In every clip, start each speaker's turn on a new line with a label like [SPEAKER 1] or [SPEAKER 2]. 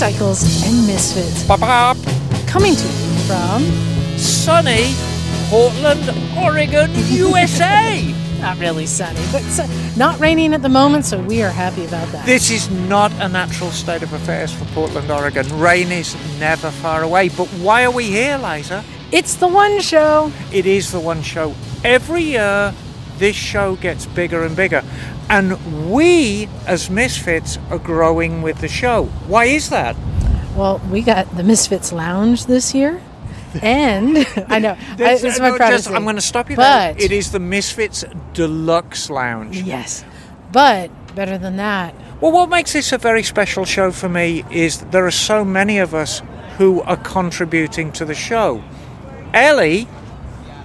[SPEAKER 1] Motorcycles and Misfits. Coming to you from
[SPEAKER 2] Sunny Portland, Oregon, USA.
[SPEAKER 1] not really sunny, but not raining at the moment, so we are happy about that.
[SPEAKER 2] this is not a natural state of affairs for Portland, Oregon. Rain is never far away. But why are we here, Liza?
[SPEAKER 1] It's the one show.
[SPEAKER 2] It is the one show. Every year, this show gets bigger and bigger. And we, as Misfits, are growing with the show. Why is that?
[SPEAKER 1] Well, we got the Misfits Lounge this year, and I know I, this is my
[SPEAKER 2] no, just- I'm going to stop you
[SPEAKER 1] But
[SPEAKER 2] there. It is the Misfits Deluxe Lounge.
[SPEAKER 1] yes, but better than that,
[SPEAKER 2] Well, what makes this a very special show for me is there are so many of us who are contributing to the show. Ellie,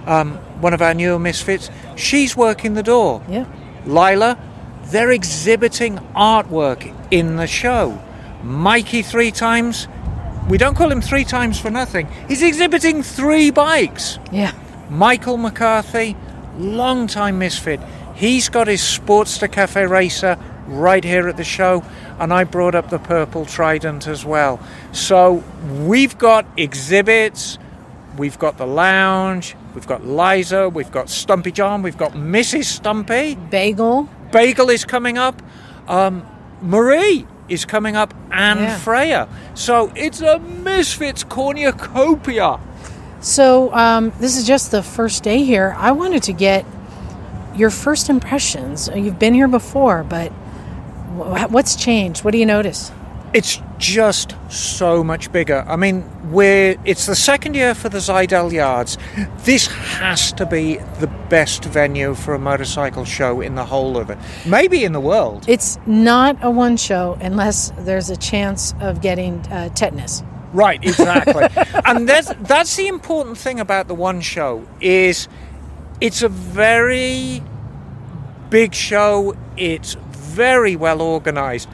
[SPEAKER 2] um, one of our newer misfits, she's working the door.
[SPEAKER 1] yeah.
[SPEAKER 2] Lila, they're exhibiting artwork in the show. Mikey, three times. We don't call him three times for nothing. He's exhibiting three bikes.
[SPEAKER 1] Yeah.
[SPEAKER 2] Michael McCarthy, long-time misfit. He's got his Sportster Cafe Racer right here at the show, and I brought up the Purple Trident as well. So we've got exhibits, we've got the lounge, we've got Liza, we've got Stumpy John, we've got Mrs. Stumpy.
[SPEAKER 1] Bagel.
[SPEAKER 2] Bagel is coming up. Um, Marie is coming up, and
[SPEAKER 1] Yeah.
[SPEAKER 2] Freya. So it's a Misfits cornucopia.
[SPEAKER 1] So um, this is just the first day here. I wanted to get your first impressions. You've been here before, but what's changed? What do you notice?
[SPEAKER 2] It's just so much bigger. I mean, we're it's the second year for the Zidell Yards. This has to be the best venue for a motorcycle show in the whole of it. Maybe in the world.
[SPEAKER 1] It's not a one show unless there's a chance of getting uh, tetanus.
[SPEAKER 2] Right, exactly. and that's that's the important thing about the one show is it's a very big show. It's very well organized.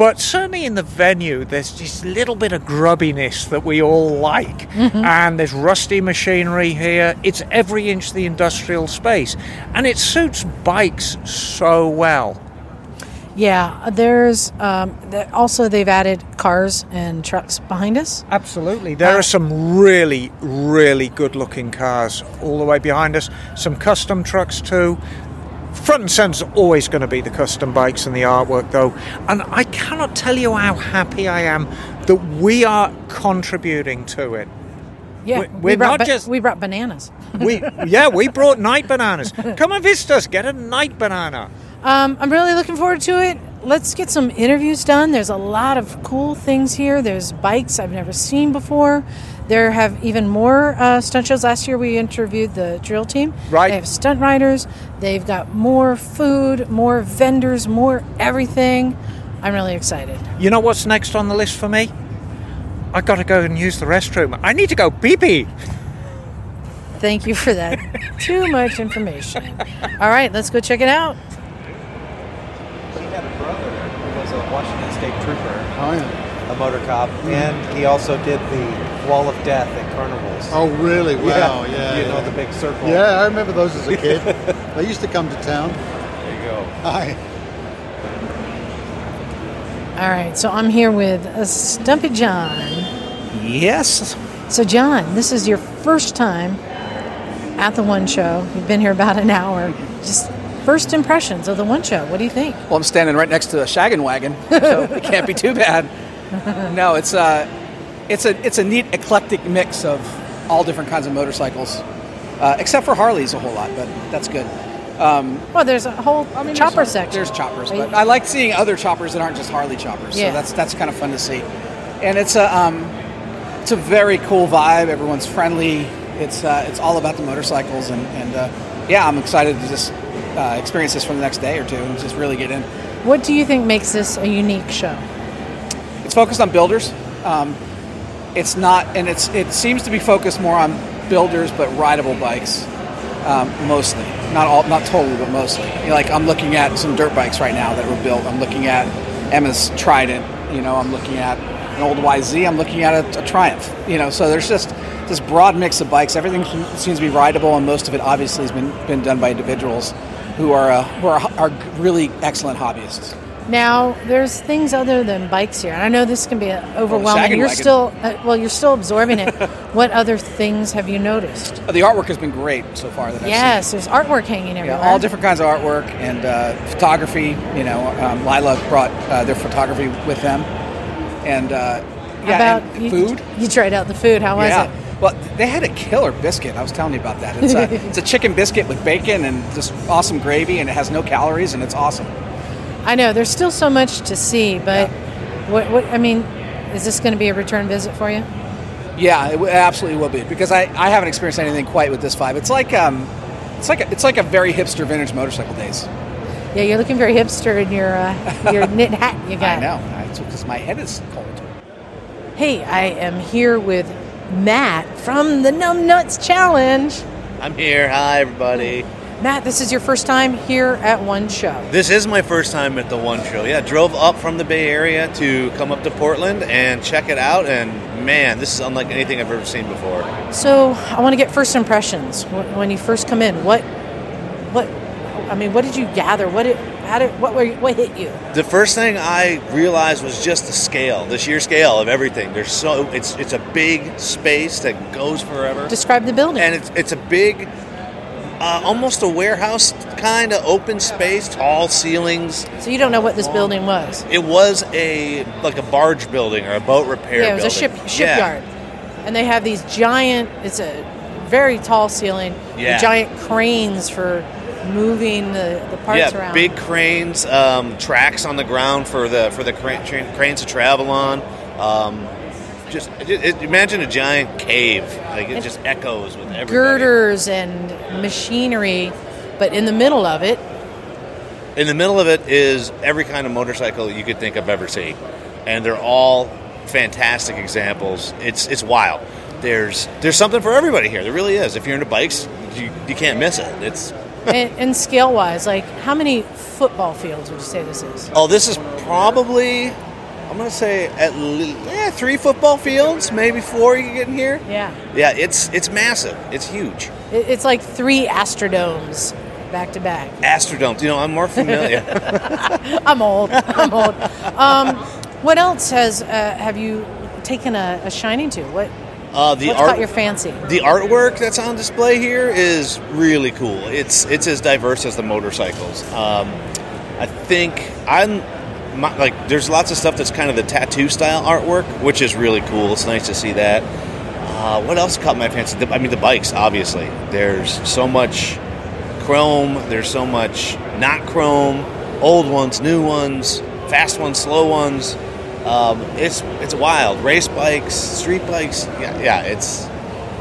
[SPEAKER 2] But certainly in the venue, there's this little bit of grubbiness that we all like. And there's rusty machinery here. It's every inch the industrial space. And it suits bikes so well.
[SPEAKER 1] Yeah, there's um, also they've added cars and trucks behind us.
[SPEAKER 2] Absolutely. There
[SPEAKER 1] Uh,
[SPEAKER 2] are some really, really good looking cars all the way behind us. Some custom trucks too. Front and centre's always going to be the custom bikes and the artwork though. And I cannot tell you how happy I am that we are contributing to it.
[SPEAKER 1] Yeah,
[SPEAKER 2] We-
[SPEAKER 1] we
[SPEAKER 2] we're
[SPEAKER 1] brought
[SPEAKER 2] not just-
[SPEAKER 1] we brought bananas.
[SPEAKER 2] We yeah, we brought night bananas. Come and visit us, get a night banana.
[SPEAKER 1] Um, I'm really looking forward to it. Let's get some interviews done. There's a lot of cool things here. There's bikes I've never seen before. There have even more uh, stunt shows. Last year we interviewed the drill team.
[SPEAKER 2] Right.
[SPEAKER 1] They have stunt riders. They've got more food, more vendors, more everything. I'm really excited.
[SPEAKER 2] You know what's next on the list for me? I got to go and use the restroom. I need to go pee pee.
[SPEAKER 1] Thank you for that. Too much information. All right, let's go check it out.
[SPEAKER 3] She had a brother who was a Washington State trooper,
[SPEAKER 4] Oh, yeah.
[SPEAKER 3] A motor cop, and he also did the Wall of Death at carnivals.
[SPEAKER 4] Oh, really? Wow. Yeah.
[SPEAKER 3] you
[SPEAKER 4] yeah.
[SPEAKER 3] know the big circle.
[SPEAKER 4] Yeah, I remember those as a kid. they used to come to town.
[SPEAKER 3] There you go.
[SPEAKER 4] Hi.
[SPEAKER 1] All right, so I'm here with Stumpy John.
[SPEAKER 2] Yes.
[SPEAKER 1] So, John, this is your first time at the One Show. You've been here about an hour. Just first impressions of the One Show. What do you think?
[SPEAKER 5] Well, I'm standing right next to a shaggin' wagon, so it can't be too bad. No, it's a, it's a, it's a neat eclectic mix of all different kinds of motorcycles, uh, except for Harleys a whole lot, but that's good.
[SPEAKER 1] Well, there's a whole
[SPEAKER 5] I mean,
[SPEAKER 1] chopper
[SPEAKER 5] there's,
[SPEAKER 1] section.
[SPEAKER 5] There's choppers, but I like seeing other choppers that aren't just Harley choppers.
[SPEAKER 1] Yeah.
[SPEAKER 5] So that's that's kind of fun to see, and it's a um, it's a very cool vibe. Everyone's friendly. It's uh, it's all about the motorcycles, and and uh, yeah, I'm excited to just uh, experience this for the next day or two and just really get in.
[SPEAKER 1] What do you think makes this a unique show?
[SPEAKER 5] It's focused on builders. Um, it's not, and it's it seems to be focused more on builders, but rideable bikes, um, mostly. Not all, not totally, but mostly. You know, like I'm looking at some dirt bikes right now that were built. I'm looking at Emma's Trident. You know, I'm looking at an old YZ. I'm looking at a, a Triumph. You know, so there's just this broad mix of bikes. Everything seems to be rideable, and most of it obviously has been been done by individuals who are uh, who are, are really excellent hobbyists.
[SPEAKER 1] Now, there's things other than bikes here, and I know this can be overwhelming. you're
[SPEAKER 5] wagon.
[SPEAKER 1] still, uh, well, you're still absorbing it. what other things have you noticed?
[SPEAKER 5] Uh, The artwork has been great so far. That I've
[SPEAKER 1] Yes, there's artwork hanging everywhere.
[SPEAKER 5] Yeah, all different kinds of artwork and uh, photography. You know, um, Lila brought uh, their photography with them, and uh, yeah,
[SPEAKER 1] About
[SPEAKER 5] and
[SPEAKER 1] you,
[SPEAKER 5] food.
[SPEAKER 1] You tried out the food. How was
[SPEAKER 5] yeah.
[SPEAKER 1] it?
[SPEAKER 5] Well, they had a killer biscuit. I was telling you about that. It's a, it's a chicken biscuit with bacon and just awesome gravy, and it has no calories, and it's awesome.
[SPEAKER 1] I know there's still so much to see, but what, what? I mean, is this going to be a return visit for you?
[SPEAKER 5] Yeah, it absolutely will be because I, I haven't experienced anything quite with this vibe. It's like um, it's like a, it's like a very hipster vintage motorcycle days.
[SPEAKER 1] Yeah, you're looking very hipster in your uh, your knit hat you got.
[SPEAKER 5] I know. It's because my head is cold.
[SPEAKER 1] Hey, I am here with Matt from the Numb Nuts Challenge.
[SPEAKER 6] I'm here. Hi, everybody.
[SPEAKER 1] Matt, this is your first time here at one show.
[SPEAKER 6] This is my first time at the One Show. Yeah, drove up from the Bay Area to come up to Portland and check it out. And man, this is unlike anything I've ever seen before.
[SPEAKER 1] So I want to get first impressions when you first come in. What, what? I mean, what did you gather? What did, how did, what were, you- what hit you?
[SPEAKER 6] The first thing I realized was just the scale, the sheer scale of everything. There's so it's it's a big space that goes forever,
[SPEAKER 1] Describe the building.
[SPEAKER 6] and it's it's a big, uh, almost a warehouse kind of open space, tall ceilings.
[SPEAKER 1] so you don't know what this building was.
[SPEAKER 6] It was a like a barge building or a boat repair.
[SPEAKER 1] Yeah, it was a ship
[SPEAKER 6] building. Yeah.
[SPEAKER 1] shipyard, and they have these giant. It's a very tall ceiling.
[SPEAKER 6] Yeah.
[SPEAKER 1] Giant cranes for moving the, the parts
[SPEAKER 6] yeah,
[SPEAKER 1] around.
[SPEAKER 6] big cranes, um, tracks on the ground for the for the crane, tra- cranes to travel on. Um, just it, it- imagine a giant cave, like it
[SPEAKER 1] And
[SPEAKER 6] just echoes with everybody.
[SPEAKER 1] girders and machinery, but in the middle of it,
[SPEAKER 6] In the middle of it is every kind of motorcycle you could think I've ever seen, and they're all fantastic examples. It's it's wild. There's there's something for everybody here. There really is. If you're into bikes, you, you can't miss it. It's
[SPEAKER 1] and, and scale wise, like how many football fields would you say this is?
[SPEAKER 6] Oh, this is probably, I'm going to say at least eh, three football fields, maybe four you can get in here.
[SPEAKER 1] Yeah,
[SPEAKER 6] Yeah, it's it's massive. It's huge.
[SPEAKER 1] It- it's like three Astrodomes back to back.
[SPEAKER 6] Astrodome. You know, I'm more familiar.
[SPEAKER 1] I'm old. I'm old. Um, what else has uh, have you taken a, a shining to? What
[SPEAKER 6] Uh, the
[SPEAKER 1] what's
[SPEAKER 6] art,
[SPEAKER 1] your fancy?
[SPEAKER 6] the artwork that's on display here is really cool. It's it's as diverse as the motorcycles. Um, I think I'm my, like there's lots of stuff that's kind of the tattoo style artwork, which is really cool. It's nice to see that. Uh, what else caught my fancy? The- I mean, the bikes. Obviously, there's so much chrome. There's so much not chrome. Old ones, new ones, fast ones, slow ones. Um, it's it's wild. Race bikes, street bikes. Yeah, yeah. It's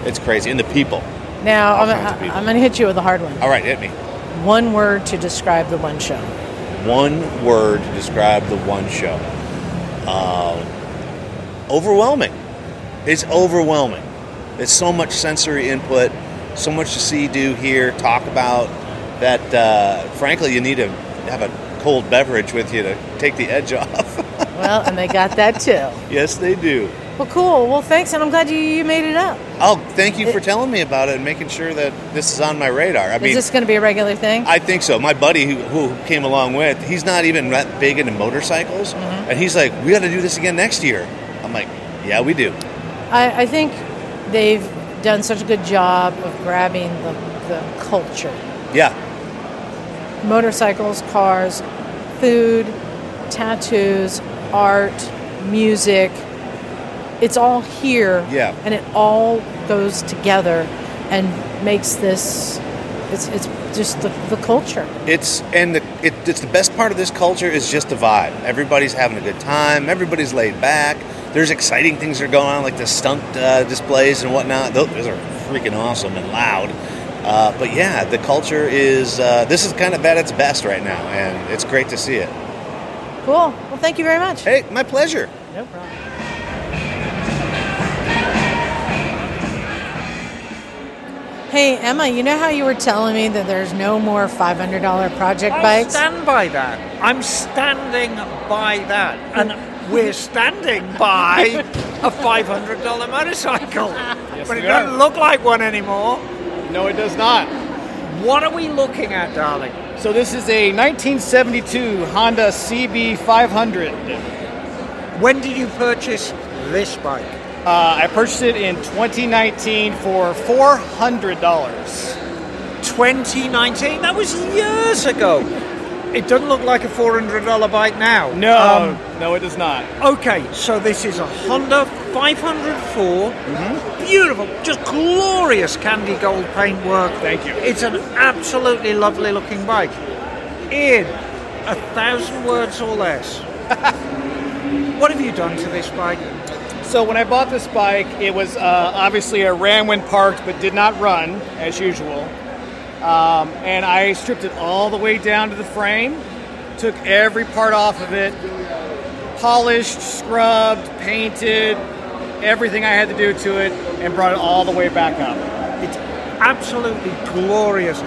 [SPEAKER 6] it's crazy. And the people.
[SPEAKER 1] Now I'm. I'm going to hit you with a hard one.
[SPEAKER 6] All right, hit me.
[SPEAKER 1] One word to describe the one show.
[SPEAKER 6] One word to describe the one show. Um, overwhelming. It's overwhelming. It's so much sensory input, so much to see, do, hear, talk about that. Uh, frankly, you need to have a cold beverage with you to take the edge off.
[SPEAKER 1] Well, and they got that too.
[SPEAKER 6] yes, they do.
[SPEAKER 1] Well, cool. Well, thanks, and I'm glad you, you made it up.
[SPEAKER 6] Oh, thank you for telling me about it and making sure that this is on my radar. I
[SPEAKER 1] Is
[SPEAKER 6] mean,
[SPEAKER 1] this going to be a regular thing?
[SPEAKER 6] I think so. My buddy who, who came along with, he's not even that big into motorcycles,
[SPEAKER 1] Mm-hmm.
[SPEAKER 6] and he's like, "We got to do this again next year." I'm like, "Yeah, we do."
[SPEAKER 1] I, I think they've done such a good job of grabbing the, the culture.
[SPEAKER 6] Yeah,
[SPEAKER 1] Motorcycles, cars, food, tattoos, art, music. It's all here.
[SPEAKER 6] Yeah.
[SPEAKER 1] And it all goes together and makes this it's it's just the, the culture.
[SPEAKER 6] it's and the, it, it's the best part of this culture is just the vibe. Everybody's having a good time. Everybody's laid back. There's exciting things that are going on, like the stunt uh, displays and whatnot. Those, those are freaking awesome and loud. Uh, but yeah, the culture is uh, this is kind of at its best right now, and it's great to see it.
[SPEAKER 1] Cool. Well, thank you very much.
[SPEAKER 6] Hey, my pleasure.
[SPEAKER 1] No problem. Hey Emma, you know how you were telling me that there's no more $500 project
[SPEAKER 2] I
[SPEAKER 1] bikes?
[SPEAKER 2] I stand by that. I'm standing by that. And we're standing by a $500 motorcycle. but it
[SPEAKER 3] we
[SPEAKER 2] doesn't
[SPEAKER 3] are.
[SPEAKER 2] look like one anymore.
[SPEAKER 3] No, it does not.
[SPEAKER 2] What are we looking at, darling?
[SPEAKER 7] So this is a 1972 Honda CB500.
[SPEAKER 2] When did you purchase this bike?
[SPEAKER 7] Uh, I purchased it in 2019 for $400.
[SPEAKER 2] 2019. That was years ago. It doesn't look like a $400 bike now.
[SPEAKER 7] No,
[SPEAKER 2] Um,
[SPEAKER 7] no, it does not.
[SPEAKER 2] okay, so this is a Honda 504. Beautiful, just glorious candy gold paintwork.
[SPEAKER 7] Thank you.
[SPEAKER 2] It's an absolutely lovely looking bike. In a thousand words or less, what have you done to this bike?
[SPEAKER 7] So when I bought this bike, it was uh, obviously a ran when parked, but did not run as usual. Um, and I stripped it all the way down to the frame, took every part off of it, polished, scrubbed, painted, everything I had to do to it, and brought it all the way back up.
[SPEAKER 2] It's absolutely glorious.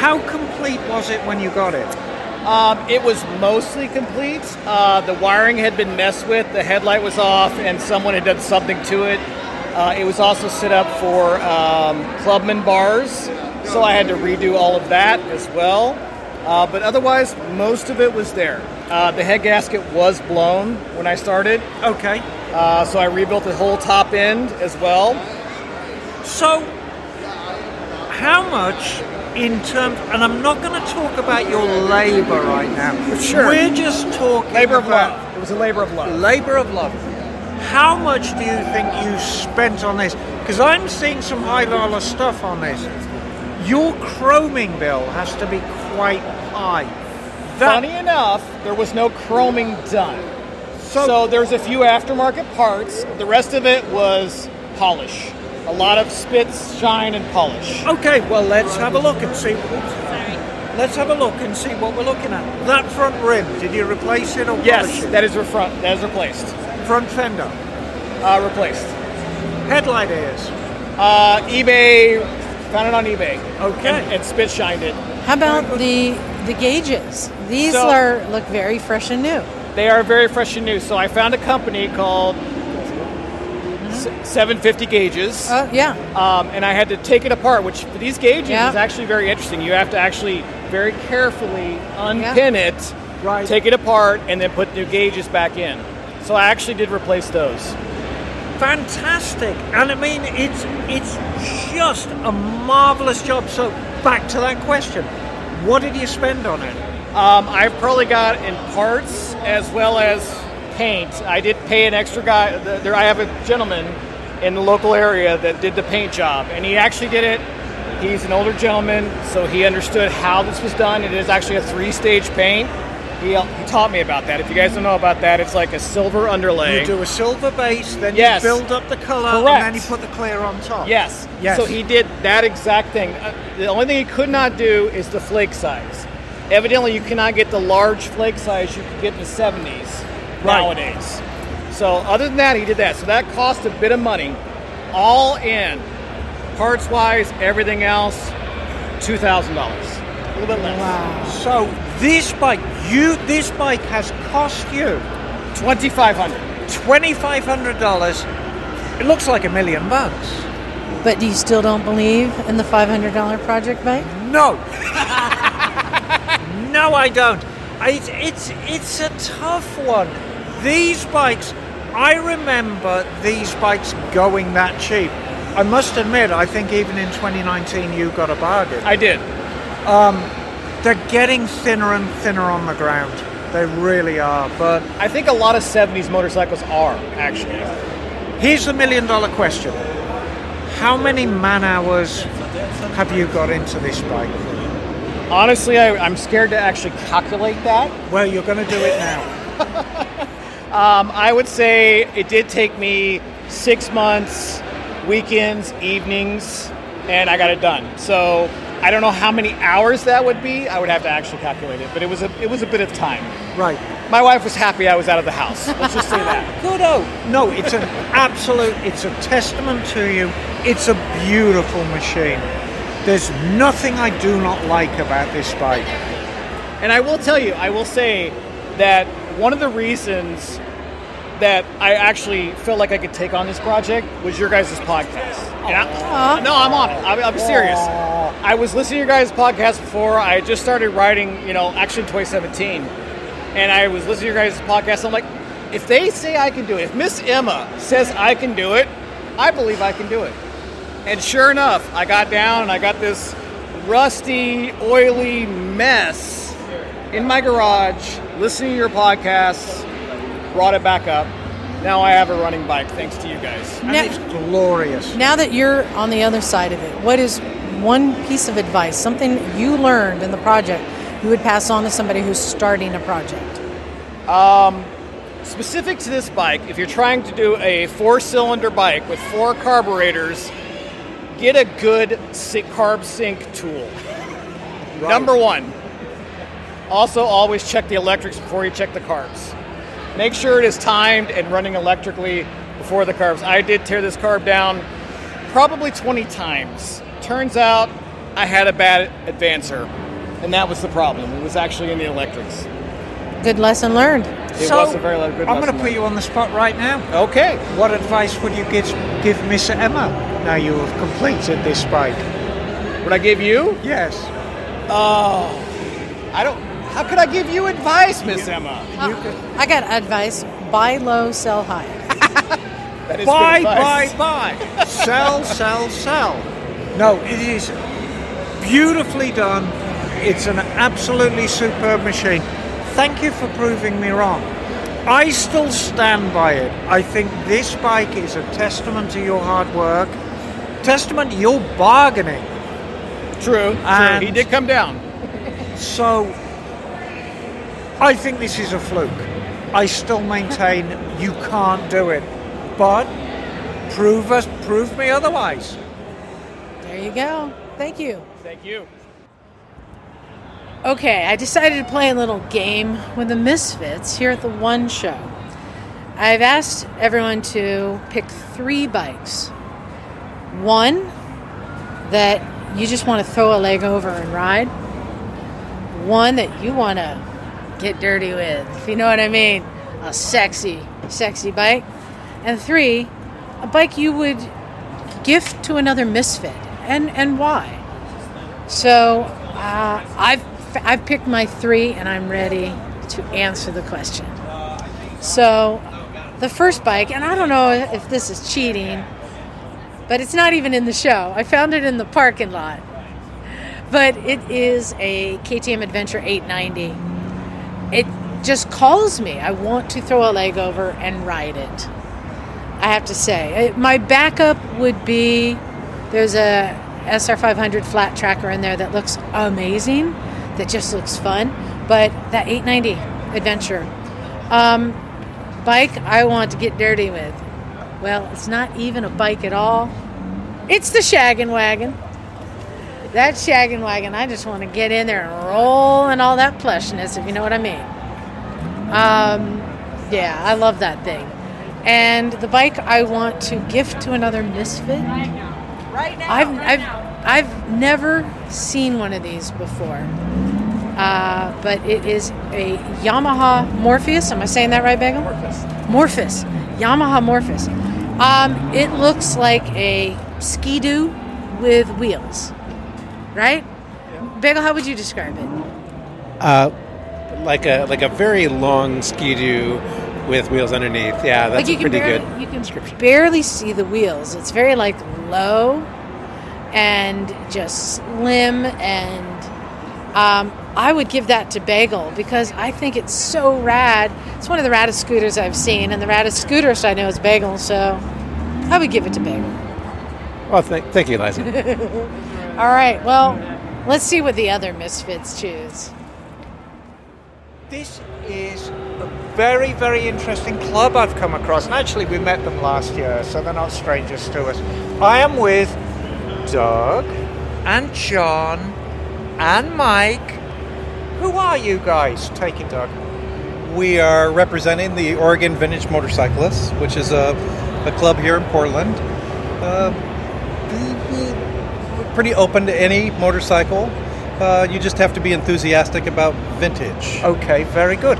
[SPEAKER 2] How complete was it when you got it?
[SPEAKER 7] Um, it was mostly complete. Uh, the wiring had been messed with, the headlight was off, and someone had done something to it. Uh, it was also set up for um, clubman bars, so I had to redo all of that as well. Uh, but otherwise, most of it was there. Uh, the head gasket was blown when I started,
[SPEAKER 2] Okay,
[SPEAKER 7] uh, so I rebuilt the whole top end as well.
[SPEAKER 2] so how much in terms, and I'm not going to talk about your labor right now.
[SPEAKER 7] Sure.
[SPEAKER 2] We're just talking
[SPEAKER 7] Labor of love. It was a labor of love.
[SPEAKER 2] labor of love. How much do you think you spent on this? Because I'm seeing some high dollar stuff on this. Your chroming bill has to be quite high. That-
[SPEAKER 7] Funny enough, there was no chroming done.
[SPEAKER 2] So-
[SPEAKER 7] So, there's a few aftermarket parts. The rest of it was polish. A lot of spits, shine, and polish.
[SPEAKER 2] Okay, well let's have a look and see. Let's have a look and see what we're looking at. That front rim, did you replace it or polish
[SPEAKER 7] Yes,
[SPEAKER 2] it?
[SPEAKER 7] that is refront. That is replaced.
[SPEAKER 2] front fender,
[SPEAKER 7] Uh, replaced.
[SPEAKER 2] headlight ears.
[SPEAKER 7] Uh, eBay found it on eBay.
[SPEAKER 2] Okay.
[SPEAKER 7] And, and spit shined it.
[SPEAKER 1] How about the the gauges? These
[SPEAKER 7] So-
[SPEAKER 1] are look very fresh and new.
[SPEAKER 7] They are very fresh and new. So I found a company called S- 750 Gauges.
[SPEAKER 1] Oh yeah,
[SPEAKER 7] um, and I had to take it apart, which for these gauges
[SPEAKER 1] Yeah.
[SPEAKER 7] is actually very interesting. You have to actually very carefully unpin it,
[SPEAKER 2] Right.
[SPEAKER 7] take it apart, and then put new gauges back in. So I actually did replace those.
[SPEAKER 2] Fantastic, and I mean it's it's just a marvelous job. So back to that question, what did you spend on it?
[SPEAKER 7] Um, I've probably got in parts as well as paint. I did pay an extra guy. There, I have a gentleman in the local area that did the paint job, and he actually did it. He's an older gentleman, so he understood how this was done. It is actually a three-stage paint. He, he taught me about that. If you guys don't know about that, it's like a silver underlay.
[SPEAKER 2] You do a silver base, then
[SPEAKER 7] Yes.
[SPEAKER 2] you build up the color, and then you put the clear on top.
[SPEAKER 7] Yes.
[SPEAKER 2] Yes.
[SPEAKER 7] So he did that exact thing. Uh, the only thing he could not do is the flake size. Evidently, you cannot get the large flake size you could get in the 70s
[SPEAKER 2] Right.
[SPEAKER 7] nowadays. So other than that, he did that. So that cost a bit of money, all in, parts wise, everything else, two thousand dollars, a little bit less.
[SPEAKER 2] So this bike, you this bike has cost you
[SPEAKER 7] Twenty five hundred.
[SPEAKER 2] twenty five hundred dollars. It looks like a million bucks.
[SPEAKER 1] but do you still don't believe in the five hundred dollar project bike?
[SPEAKER 2] No. no, I don't. I, it's, it's it's a tough one. These bikes, I remember these bikes going that cheap. I must admit, I think even in 2019 you got a bargain.
[SPEAKER 7] I did.
[SPEAKER 2] Um, they're getting thinner and thinner on the ground. They really are. But
[SPEAKER 7] I think a lot of '70s motorcycles are actually.
[SPEAKER 2] here's the million dollar question: How many man hours have you got into this bike?
[SPEAKER 7] Honestly, I, I'm scared to actually calculate that.
[SPEAKER 2] Well, you're going to do it now.
[SPEAKER 7] Um, I would say it did take me six months, weekends, evenings, and I got it done. So I don't know how many hours that would be. I would have to actually calculate it, but it was a it was a bit of time.
[SPEAKER 2] Right.
[SPEAKER 7] My wife was happy I was out of the house. Let's just say that.
[SPEAKER 2] Oh. No, it's an absolute, it's a testament to you. It's a beautiful machine. There's nothing I do not like about this bike.
[SPEAKER 7] And I will tell you, I will say that one of the reasons that I actually felt like I could take on this project was your guys' podcast. And I- no, I'm on it. I'm, I'm serious. I was listening to your guys' podcast before. I just started riding, you know, actually in 2017. And I was listening to your guys' podcast. I'm like, if they say I can do it, if Miss Emma says I can do it, I believe I can do it. And sure enough, I got down and I got this rusty, oily mess in my garage, listening to your podcasts, brought it back up. Now I have a running bike thanks to you guys.
[SPEAKER 2] And it's glorious.
[SPEAKER 1] Now that you're on the other side of it, what is one piece of advice, something you learned in the project, you would pass on to somebody who's starting a project?
[SPEAKER 7] Um, specific to this bike, if you're trying to do a four cylinder bike with four carburetors, get a good si- carb sync tool. Number one. Also, always check the electrics before you check the carbs. Make sure it is timed and running electrically before the carbs. I did tear this carb down probably 20 times. Turns out I had a bad advancer, and that was the problem. It was actually in the electrics.
[SPEAKER 1] Good lesson learned.
[SPEAKER 7] It
[SPEAKER 2] so,
[SPEAKER 7] was a very good
[SPEAKER 2] I'm going to
[SPEAKER 7] lesson
[SPEAKER 2] put you on the spot right now.
[SPEAKER 7] Okay.
[SPEAKER 2] What advice would you give, give Miss Emma now you have completed this bike?
[SPEAKER 7] Would I give you?
[SPEAKER 2] Yes.
[SPEAKER 7] Oh, I don't. How could I give you advice, Miss Emma?
[SPEAKER 1] I got advice buy low, sell high.
[SPEAKER 7] That is
[SPEAKER 2] Buy,
[SPEAKER 7] good
[SPEAKER 2] buy, buy. sell, sell, sell. No, it is beautifully done. It's an absolutely superb machine. Thank you for proving me wrong. I still stand by it. I think this bike is a testament to your hard work, testament to your bargaining.
[SPEAKER 7] True. True. He did come down.
[SPEAKER 2] So, I think this is a fluke. I still maintain you can't do it, but prove us, prove me otherwise.
[SPEAKER 1] There you go. Thank you.
[SPEAKER 7] Thank you.
[SPEAKER 1] Okay, I decided to play a little game with the Misfits here at the One Show. I've asked everyone to pick three bikes. One that you just want to throw a leg over and ride. One that you want to get dirty with, if you know what I mean. A sexy, sexy bike. And three, a bike you would gift to another misfit. And, and why? So uh, I've I've picked my three, and I'm ready to answer the question. So the first bike, and I don't know if this is cheating, but it's not even in the show. I found it in the parking lot. But it is a KTM Adventure 890. It just calls me. I want to throw a leg over and ride it. I have to say, my backup would be there's a SR500 flat tracker in there that looks amazing, that just looks fun. But that 890 Adventure um, bike, I want to get dirty with. Well, it's not even a bike at all. It's the shaggin' wagon. That shaggin' wagon, I just want to get in there and roll and all that plushness, if you know what I mean. Um, yeah, I love that thing. And the bike I want to gift to another misfit.
[SPEAKER 8] Right now.
[SPEAKER 1] I've I've I've never seen one of these before. Uh, but it is a Yamaha Morphous. Am I saying that right, Bagel? Morphous. Morphous. Yamaha Morphous. Um, it looks like a ski-doo with wheels, right? Bagel, how would you describe it?
[SPEAKER 9] Uh, like a like a very long ski-doo with wheels underneath. Yeah, that's
[SPEAKER 1] like you
[SPEAKER 9] a
[SPEAKER 1] can
[SPEAKER 9] pretty
[SPEAKER 1] barely,
[SPEAKER 9] good
[SPEAKER 1] you can
[SPEAKER 9] description.
[SPEAKER 1] barely see the wheels. It's very like low and just slim and um, I would give that to Bagel because I think it's so rad. It's one of the raddest scooters I've seen, and the raddest scooterist I know is Bagel, so I would give it to Bagel.
[SPEAKER 9] Well, th- thank you, Liza.
[SPEAKER 1] All right, well, let's see what the other misfits choose.
[SPEAKER 2] This is a very, very interesting club I've come across. And actually, we met them last year, so they're not strangers to us. I am with Doug and John and Mike. Who are you guys? Take it, Doug.
[SPEAKER 3] We are representing the Oregon Vintage Motorcyclists, which is a, a club here in Portland. Uh, we- we're pretty open to any motorcycle. Uh, you just have to be enthusiastic about vintage.
[SPEAKER 2] Okay, very good.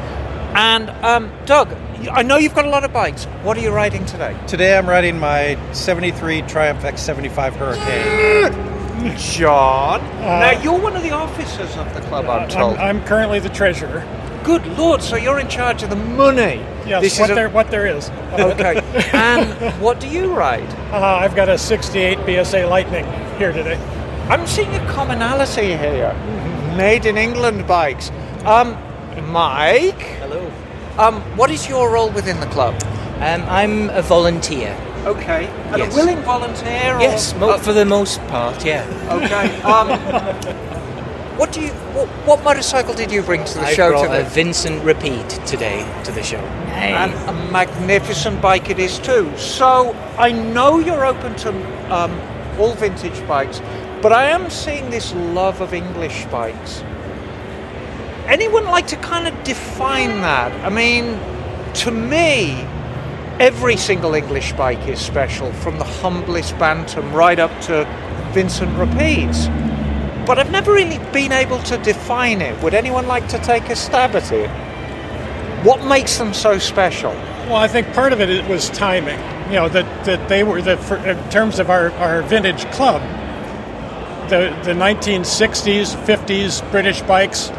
[SPEAKER 2] And um, Doug, I know you've got a lot of bikes. What are you riding today?
[SPEAKER 3] Today I'm riding my 73 Triumph X75 Hurricane.
[SPEAKER 2] John. now you're one of the officers of the club, I'm told.
[SPEAKER 8] I'm, I'm currently the treasurer.
[SPEAKER 2] Good lord! So you're in charge of the money.
[SPEAKER 8] Yes,
[SPEAKER 2] This
[SPEAKER 8] what
[SPEAKER 2] is a-
[SPEAKER 8] what there is.
[SPEAKER 2] Okay. and what do you ride?
[SPEAKER 8] Uh, I've got a 68 BSA Lightning here today.
[SPEAKER 2] I'm seeing a commonality here. Made in England bikes. Um, Mike.
[SPEAKER 10] Hello.
[SPEAKER 2] Um, what is your role within the club?
[SPEAKER 10] Um, I'm a volunteer.
[SPEAKER 2] Okay. And
[SPEAKER 10] Yes.
[SPEAKER 2] a willing volunteer? Or,
[SPEAKER 10] Yes, mo-
[SPEAKER 2] uh,
[SPEAKER 10] for the most part, yeah.
[SPEAKER 2] Okay. Um, what do you? What, what motorcycle did you bring to the
[SPEAKER 10] I
[SPEAKER 2] show
[SPEAKER 10] brought
[SPEAKER 2] today?
[SPEAKER 10] a Vincent Rapide today to the show.
[SPEAKER 2] And a magnificent bike it is too. So I know you're open to um, all vintage bikes, but I am seeing this love of English bikes. Anyone like to kind of define that? I mean, to me, every single English bike is special, from the humblest Bantam right up to Vincent Rapides. But I've never really been able to define it. Would anyone like to take a stab at it? What makes them so special?
[SPEAKER 8] Well, I think part of it it was timing. You know that, that they were the for, in terms of our, our vintage club. The the 1960s, 50s British bikes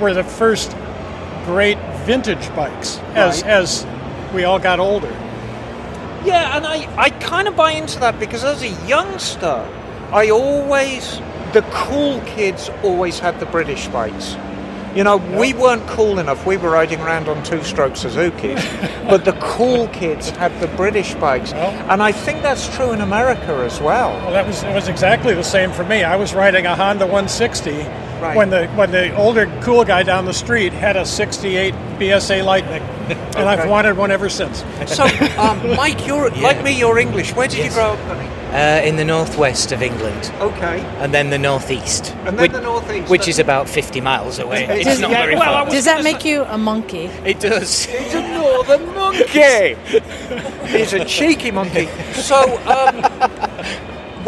[SPEAKER 8] were the first great vintage bikes as
[SPEAKER 2] Right.
[SPEAKER 8] as we all got older.
[SPEAKER 2] Yeah, and I, I kind of buy into that because as a youngster, I always, the cool kids always had the British bikes. You know, we weren't cool enough. We were riding around on two stroke Suzuki's, but the cool kids had the British bikes. And I think that's true in America as well.
[SPEAKER 8] Well, that was it was exactly the same for me. I was riding a Honda 160
[SPEAKER 2] Right.
[SPEAKER 8] when the when the older cool guy down the street had a 68 BSA Lightning, and I've wanted one ever since.
[SPEAKER 2] So, um, Mike, you're like me. You're English. Where did you grow up, honey?
[SPEAKER 10] Uh, in the northwest of England,
[SPEAKER 2] Okay.
[SPEAKER 10] and then the northeast,
[SPEAKER 2] And then
[SPEAKER 10] which,
[SPEAKER 2] the northeast.
[SPEAKER 10] which is about 50 miles away.
[SPEAKER 2] Does-
[SPEAKER 10] It's not
[SPEAKER 2] yeah,
[SPEAKER 10] very
[SPEAKER 2] well,
[SPEAKER 10] far.
[SPEAKER 1] Does that make you a monkey?
[SPEAKER 10] It does.
[SPEAKER 2] He's a northern monkey. He's a cheeky monkey. So, um,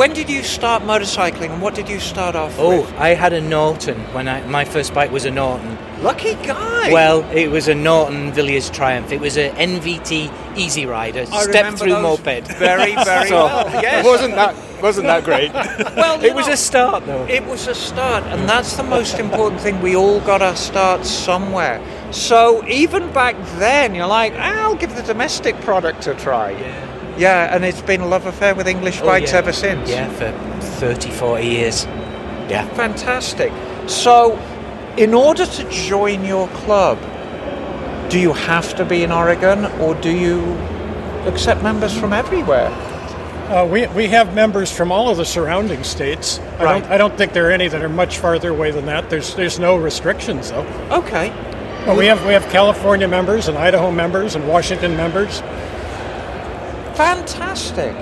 [SPEAKER 2] when did you start motorcycling, and what did you start off with?
[SPEAKER 10] Oh,
[SPEAKER 2] with?
[SPEAKER 10] I had a Norton when I my first bike was a Norton.
[SPEAKER 2] Lucky guy.
[SPEAKER 10] Well, it was a Norton Villiers Triumph. It was a NVT Easy Rider,
[SPEAKER 2] I
[SPEAKER 10] step through
[SPEAKER 2] those
[SPEAKER 10] moped.
[SPEAKER 2] very, very
[SPEAKER 10] So,
[SPEAKER 2] well. Yes.
[SPEAKER 10] It wasn't that wasn't that great.
[SPEAKER 2] Well, you
[SPEAKER 10] it was
[SPEAKER 2] know,
[SPEAKER 10] a start though.
[SPEAKER 2] It was a start, and that's the most important thing. We all got our start somewhere. So even back then, you're like, "Ah, I'll give the domestic product a try. Yeah. Yeah, and it's been a love affair with English
[SPEAKER 10] Oh,
[SPEAKER 2] bikes
[SPEAKER 10] yeah.
[SPEAKER 2] ever since.
[SPEAKER 10] Yeah, for 30, 40 years. Yeah.
[SPEAKER 2] Fantastic. So, in order to join your club, do you have to be in Oregon or do you accept members from everywhere?
[SPEAKER 8] Uh, we, we have members from all of the surrounding states. I
[SPEAKER 2] Right.
[SPEAKER 8] don't I don't think there are any that are much farther away than that. There's there's no restrictions though.
[SPEAKER 2] Okay.
[SPEAKER 8] But we have we have California members and Idaho members and Washington members.
[SPEAKER 2] Fantastic.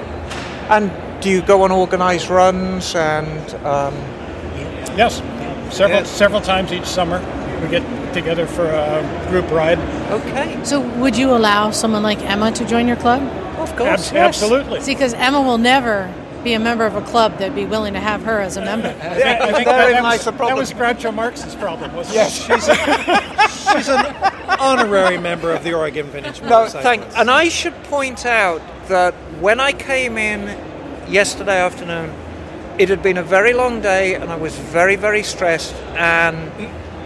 [SPEAKER 2] And do you go on organised runs and. Um,
[SPEAKER 8] Yes, several
[SPEAKER 2] Yes.
[SPEAKER 8] several times each summer we get together for a group ride.
[SPEAKER 2] okay.
[SPEAKER 1] So, would you allow someone like Emma to join your club?
[SPEAKER 2] Of
[SPEAKER 8] Abs- Absolutely.
[SPEAKER 1] See, because Emma will never be a member of a club that'd be willing to have her as a member.
[SPEAKER 8] I think
[SPEAKER 2] Therein
[SPEAKER 8] that, was,
[SPEAKER 2] the problem.
[SPEAKER 8] that was Groucho Marx's problem. Wasn't
[SPEAKER 3] Yes, she's, a, she's an honorary member of the Oregon Vintage
[SPEAKER 2] No,
[SPEAKER 3] Motorcyclists.
[SPEAKER 2] thank. And I should point out that when I came in yesterday afternoon, it had been a very long day, and I was very, very stressed, and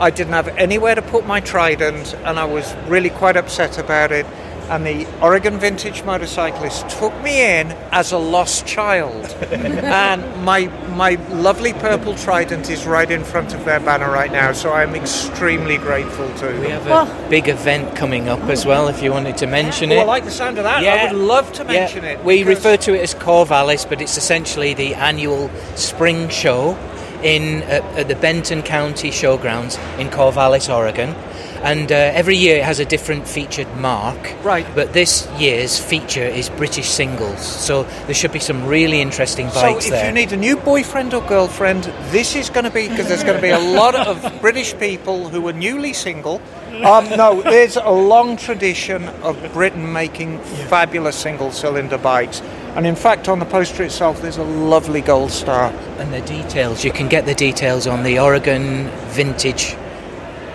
[SPEAKER 2] I didn't have anywhere to put my Trident, and I was really quite upset about it. And the Oregon Vintage Motorcyclist took me in as a lost child, and my my lovely purple Trident is right in front of their banner right now. So I'm extremely grateful to
[SPEAKER 10] We
[SPEAKER 2] them.
[SPEAKER 10] have a
[SPEAKER 1] Well-
[SPEAKER 10] big event coming up as well, if you wanted to mention
[SPEAKER 2] Oh,
[SPEAKER 10] it.
[SPEAKER 2] I like the sound of that.
[SPEAKER 10] Yeah.
[SPEAKER 2] I would love to
[SPEAKER 10] Yeah,
[SPEAKER 2] mention it.
[SPEAKER 10] We refer to it as Corvallis, but it's essentially the annual spring show in uh, at the Benton County Showgrounds in Corvallis, Oregon. And uh, every year it has a different featured marque.
[SPEAKER 2] Right.
[SPEAKER 10] But this year's feature is British singles, so there should be some really interesting
[SPEAKER 2] So
[SPEAKER 10] bikes
[SPEAKER 2] if
[SPEAKER 10] there.
[SPEAKER 2] you need a new boyfriend or girlfriend, this is going to be because there's going to be a lot of British people who are newly single. Um, no, there's a long tradition of Britain making fabulous single-cylinder bikes, and in fact, on the poster itself, there's a lovely gold star.
[SPEAKER 10] and the details, you can get the details on the Oregon Vintage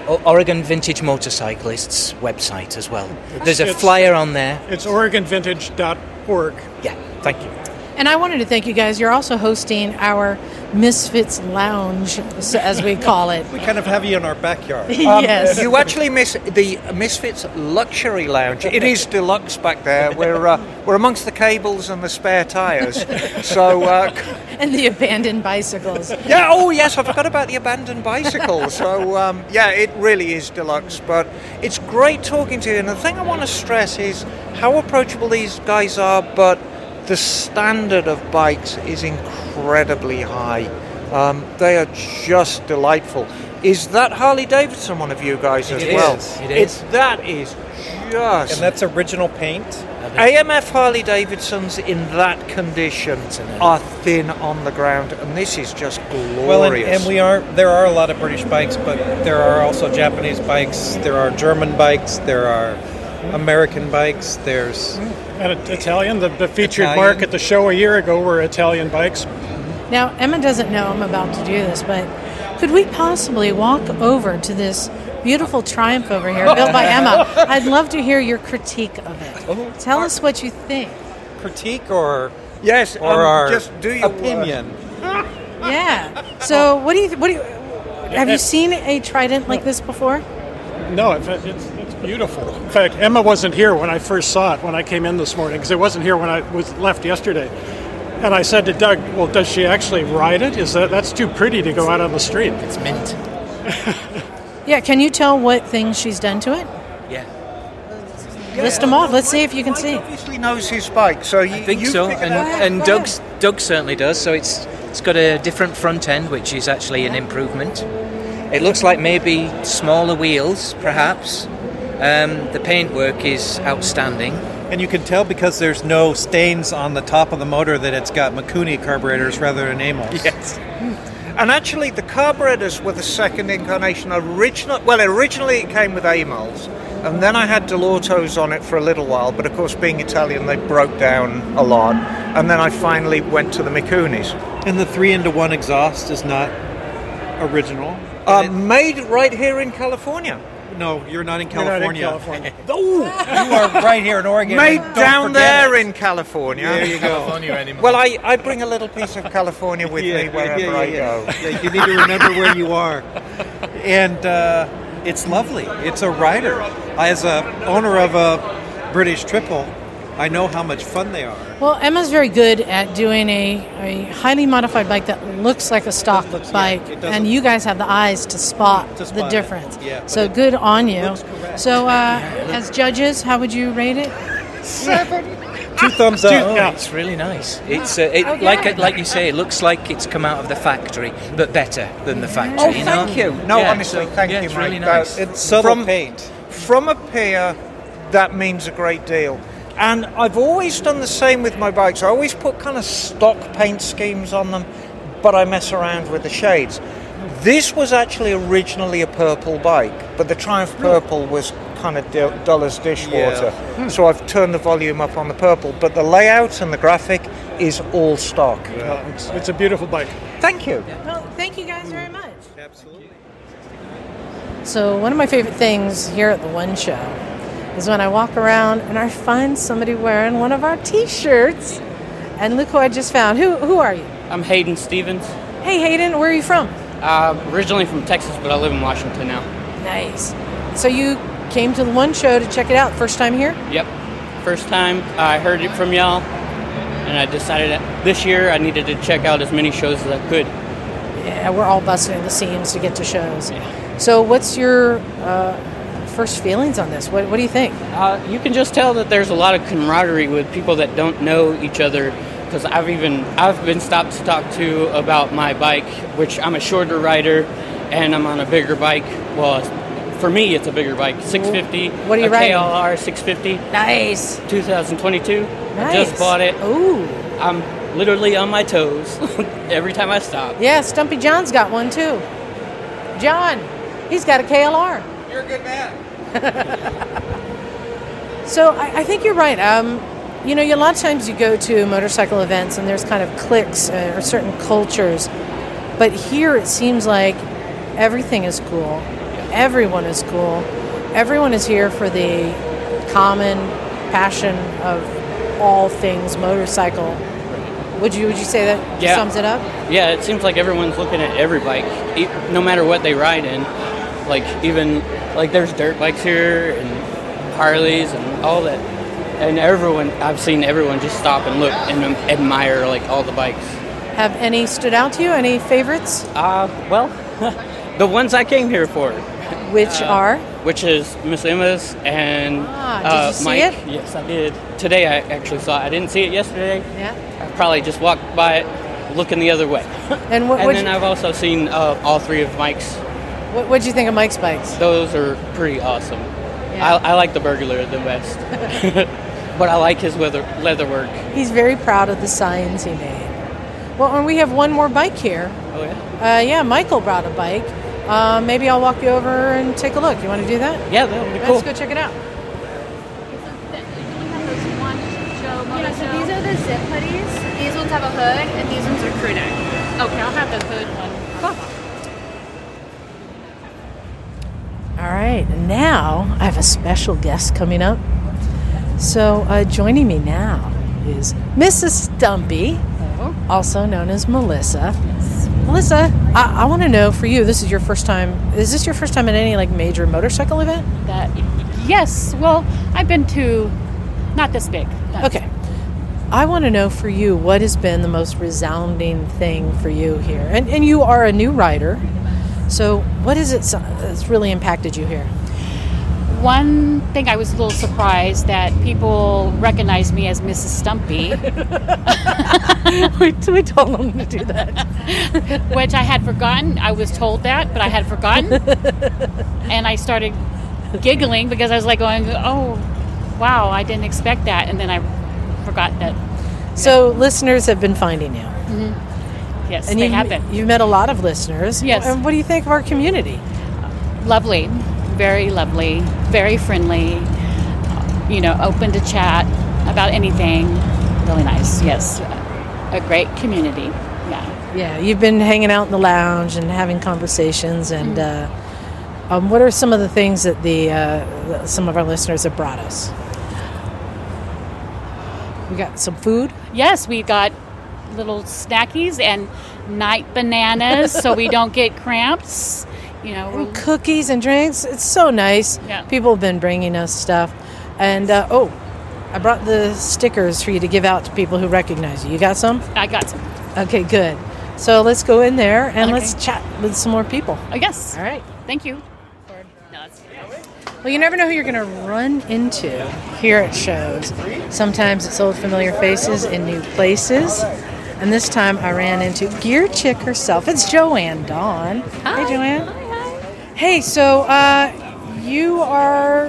[SPEAKER 10] Oregon Vintage Motorcyclists website as well. There's a
[SPEAKER 8] It's-
[SPEAKER 10] flyer on there.
[SPEAKER 8] It's OregonVintage.org.
[SPEAKER 10] Yeah, thank you.
[SPEAKER 1] And I wanted to thank you guys. You're also hosting our Misfits Lounge, as we call it.
[SPEAKER 3] We kind of have you in our backyard.
[SPEAKER 1] yes.
[SPEAKER 2] You actually miss the Misfits Luxury Lounge. It is deluxe back there. We're uh, we're amongst the cables and the spare tires. So uh,
[SPEAKER 1] and the abandoned bicycles.
[SPEAKER 2] yeah. Oh yes, I forgot about the abandoned bicycle. So um, yeah, it really is deluxe. But it's great talking to you. And the thing I want to stress is how approachable these guys are, but the standard of bikes is incredibly high. Um, they are just delightful. Is that Harley Davidson one of you guys as
[SPEAKER 3] It
[SPEAKER 2] well?
[SPEAKER 3] is.
[SPEAKER 10] It is.
[SPEAKER 2] It, that is just.
[SPEAKER 3] And that's original paint.
[SPEAKER 2] AMF Harley Davidsons in that condition are thin on the ground, and this is just glorious.
[SPEAKER 3] Well, and, and we are there are a lot of British bikes, but there are also Japanese bikes. There are German bikes. There are American bikes. There's
[SPEAKER 8] And Italian, the, the featured
[SPEAKER 3] Italian.
[SPEAKER 8] marque at the show a year ago were Italian bikes.
[SPEAKER 1] Now, Emma doesn't know I'm about to do this, but could we possibly walk over to this beautiful Triumph over here, built by Emma? I'd love to hear your critique of it. Tell us what you think.
[SPEAKER 3] critique or
[SPEAKER 2] yes,
[SPEAKER 3] or
[SPEAKER 2] um,
[SPEAKER 3] our
[SPEAKER 2] just do your
[SPEAKER 3] opinion.
[SPEAKER 1] Yeah. So, what do you? What do you? Have you seen a Trident like this before?
[SPEAKER 8] No, it's, it's beautiful. In fact, Emma wasn't here when I first saw it when I came in this morning because it wasn't here when I was left yesterday. And I said to Doug, "Well, does she actually ride it? Is that that's too pretty to go out on the street?"
[SPEAKER 10] It's mint.
[SPEAKER 1] Yeah. Can you tell what things she's done to it?
[SPEAKER 10] Yeah.
[SPEAKER 1] List them off. Let's see if you can
[SPEAKER 2] Mike
[SPEAKER 1] see.
[SPEAKER 2] obviously knows his bike, so you
[SPEAKER 10] I think
[SPEAKER 2] you
[SPEAKER 10] so, and and Doug's Doug certainly does. So it's it's got a different front end, which is actually an improvement. It looks like maybe smaller wheels, perhaps. Um, the paintwork is outstanding.
[SPEAKER 3] And you can tell because there's no stains on the top of the motor that it's got Mikuni carburetors rather than Amals.
[SPEAKER 2] Yes. And actually, the carburetors were the second incarnation. Original, well, originally it came with Amals, and then I had Dell'Ortos on it for a little while. But of course, being Italian, they broke down a lot. And then I finally went to the Mikunis.
[SPEAKER 3] And the three into one exhaust is not original.
[SPEAKER 2] Uh,
[SPEAKER 3] And
[SPEAKER 2] made right here in California.
[SPEAKER 3] It- no, you're not in
[SPEAKER 8] You're not in
[SPEAKER 3] California.
[SPEAKER 8] California.
[SPEAKER 2] Oh,
[SPEAKER 3] You are right here in Oregon.
[SPEAKER 2] made
[SPEAKER 3] Don't
[SPEAKER 2] down there
[SPEAKER 3] it.
[SPEAKER 2] in California.
[SPEAKER 3] There you go.
[SPEAKER 2] Well, I, I bring a little piece of California with
[SPEAKER 3] Yeah,
[SPEAKER 2] me wherever
[SPEAKER 3] yeah, yeah,
[SPEAKER 2] I
[SPEAKER 3] yeah.
[SPEAKER 2] go.
[SPEAKER 3] Yeah, you need to remember where you are. And uh, it's lovely. It's a rider. As a owner of a British triple, I know how much fun they are.
[SPEAKER 1] Well, Emma's very good at doing a, a highly modified bike that looks like a stock
[SPEAKER 3] looks-
[SPEAKER 1] bike,
[SPEAKER 3] it doesn't-
[SPEAKER 1] and you guys have the eyes to spot,
[SPEAKER 3] To spot
[SPEAKER 1] the
[SPEAKER 3] it,
[SPEAKER 1] difference.
[SPEAKER 3] yeah,
[SPEAKER 1] so
[SPEAKER 3] it
[SPEAKER 1] good on you.
[SPEAKER 3] looks.
[SPEAKER 1] So, uh, as judges, how would you rate it? Seven.
[SPEAKER 3] Two thumbs up.
[SPEAKER 8] Yeah.
[SPEAKER 10] It's really nice. It's uh, it,
[SPEAKER 1] Okay.
[SPEAKER 10] like like you say, it looks like it's come out of the factory, but better than the factory.
[SPEAKER 2] Oh,
[SPEAKER 10] you know?
[SPEAKER 2] thank you. No,
[SPEAKER 10] Yeah,
[SPEAKER 2] honestly,
[SPEAKER 10] so,
[SPEAKER 2] thank
[SPEAKER 10] yeah,
[SPEAKER 2] you,
[SPEAKER 10] it's
[SPEAKER 2] Mike.
[SPEAKER 10] really
[SPEAKER 2] That-
[SPEAKER 10] nice.
[SPEAKER 3] It's subtle
[SPEAKER 2] From-
[SPEAKER 3] paint.
[SPEAKER 2] From a peer, that means a great deal. And I've always done the same with my bikes. I always put kind of stock paint schemes on them, but I mess around with the shades. This was actually originally a purple bike, but the Triumph Purple was kind of du- dull as dishwater. So hmm. I've turned the volume up on the purple, but the layout and the graphic is all stock.
[SPEAKER 8] Well, it's, it's a beautiful bike.
[SPEAKER 2] Thank you.
[SPEAKER 1] Well, thank you guys very much.
[SPEAKER 3] Absolutely.
[SPEAKER 1] So, one of my favorite things here at the One Show is when I walk around and I find somebody wearing one of our T-shirts. And look who I just found. Who who are you?
[SPEAKER 11] I'm Hayden Stevens.
[SPEAKER 1] Hey, Hayden, where are you from?
[SPEAKER 11] Uh, originally from Texas, but I live in Washington now.
[SPEAKER 1] Nice. So you came to the One Show to check it out. First time here?
[SPEAKER 11] Yep. First time I heard it from y'all, and I decided that this year I needed to check out as many shows as I could.
[SPEAKER 1] Yeah, we're all busting the seams to get to shows. So, what's your uh, first feelings on this? What, what do you think?
[SPEAKER 11] Uh, you can just tell that there's a lot of camaraderie with people that don't know each other. Because I've even I've been stopped to talk to about my bike, which I'm a shorter rider, and I'm on a bigger bike. Well, for me, it's a bigger bike, 650.
[SPEAKER 1] What are you
[SPEAKER 11] a
[SPEAKER 1] riding?
[SPEAKER 11] KLR 650,
[SPEAKER 1] Nice.
[SPEAKER 11] 2022. I just bought it.
[SPEAKER 1] Ooh.
[SPEAKER 11] I'm literally on my toes every time I stop.
[SPEAKER 1] Yeah, Stumpy John's got one too. John, he's got a KLR.
[SPEAKER 2] You're a good man.
[SPEAKER 1] So I, I think you're right. Um, you know, a lot of times you go to motorcycle events and there's kind of cliques uh, or certain cultures, but here it seems like everything is cool. everyone is cool. Everyone is here for the common passion of all things motorcycle. Would you would you say that
[SPEAKER 11] Yeah.
[SPEAKER 1] sums it up?
[SPEAKER 11] Yeah, it seems like everyone's looking at every bike, no matter what they ride in. Like even like there's dirt bikes here and Harleys and all that, and everyone I've seen everyone just stop and look and admire like all the bikes.
[SPEAKER 1] Have any stood out to you? Any favorites?
[SPEAKER 11] Uh, well, the ones I came here for.
[SPEAKER 1] Which are?
[SPEAKER 11] Which is Miss Emma's and
[SPEAKER 1] Ah, did
[SPEAKER 11] uh,
[SPEAKER 1] you see
[SPEAKER 11] Mike.
[SPEAKER 1] it?
[SPEAKER 11] Yes, I did. Today I actually saw it. I didn't see it yesterday.
[SPEAKER 1] Yeah.
[SPEAKER 11] I probably just walked by it looking the other way.
[SPEAKER 1] And what
[SPEAKER 11] and then
[SPEAKER 1] you-
[SPEAKER 11] I've also seen uh, all three of Mike's.
[SPEAKER 1] What would you think of Mike's bikes?
[SPEAKER 11] Those are pretty awesome.
[SPEAKER 1] Yeah.
[SPEAKER 11] I, I like the Burglar the best. but I like his leather, leather work.
[SPEAKER 1] He's very proud of the signs he made. Well, and we have one more bike here.
[SPEAKER 11] Oh, yeah?
[SPEAKER 1] Uh, yeah, Michael brought a bike. Uh, maybe I'll walk you over and take a look. You want to do that?
[SPEAKER 11] Yeah, that would be
[SPEAKER 1] Let's
[SPEAKER 11] cool.
[SPEAKER 1] go check it out.
[SPEAKER 12] Yeah, so these are the zip hoodies. These ones have a hood, and these ones are crew neck. Okay, I'll have the hood one.
[SPEAKER 1] All right, now I have a special guest coming up. So, uh, joining me now is Mrs. Stumpy, also known as Melissa. Melissa, I, I want to know for you. This is your first time. Is this your first time at any like major motorcycle event?
[SPEAKER 13] That yes. Well, I've been to not this big. not-
[SPEAKER 1] Okay. I want to know for you what has been the most resounding thing for you here. And, and you are a new rider. So, what is it that's really impacted you here?
[SPEAKER 13] One thing I was a little surprised that people recognize me as Mrs. Stumpy.
[SPEAKER 1] we, we told them to do that.
[SPEAKER 13] Which I had forgotten. I was told that, but I had forgotten. and I started giggling because I was like going, oh, wow, I didn't expect that. And then I forgot that.
[SPEAKER 1] So, listeners have been finding you. Mm-hmm.
[SPEAKER 13] Yes,
[SPEAKER 1] and
[SPEAKER 13] they
[SPEAKER 1] you've,
[SPEAKER 13] have been.
[SPEAKER 1] You've met a lot of listeners.
[SPEAKER 13] Yes.
[SPEAKER 1] And what do you think of our community?
[SPEAKER 13] Lovely, very lovely, very friendly. You know, open to chat about anything. Really nice. Yes, a great community. Yeah.
[SPEAKER 1] Yeah, you've been hanging out in the lounge and having conversations. And uh, um, what are some of the things that the uh, some of our listeners have brought us? We got some food.
[SPEAKER 13] Yes, we got little snackies and night bananas so we don't get cramps. You know,
[SPEAKER 1] And cookies and drinks. It's so nice.
[SPEAKER 13] Yeah.
[SPEAKER 1] People have been bringing us stuff. And uh, oh, I brought the stickers for you to give out to people who recognize you. You got some?
[SPEAKER 13] I got some.
[SPEAKER 1] Okay, good. So let's go in there and
[SPEAKER 13] Okay.
[SPEAKER 1] let's chat with some more people.
[SPEAKER 13] I guess.
[SPEAKER 1] All right.
[SPEAKER 13] Thank you.
[SPEAKER 1] Well, you never know who you're going to run into here at shows. Sometimes it's old familiar faces in new places. And this time I ran into Gear Chick herself. It's Joanne Dawn. Hey, Joanne. Hi, hi. Hey, so uh, you are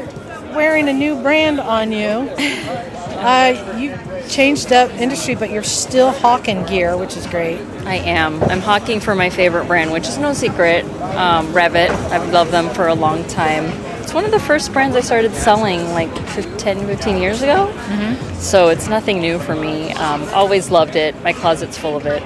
[SPEAKER 1] wearing a new brand on you. Uh, you changed up industry, but you're still hawking gear, which is great.
[SPEAKER 14] I am. I'm hawking for my favorite brand, which is no secret, um, Revit. I've loved them for a long time. It's one of the first brands I started selling like fif- 10, 15 years ago. So it's nothing new for me. Um, always loved it. My closet's full of it.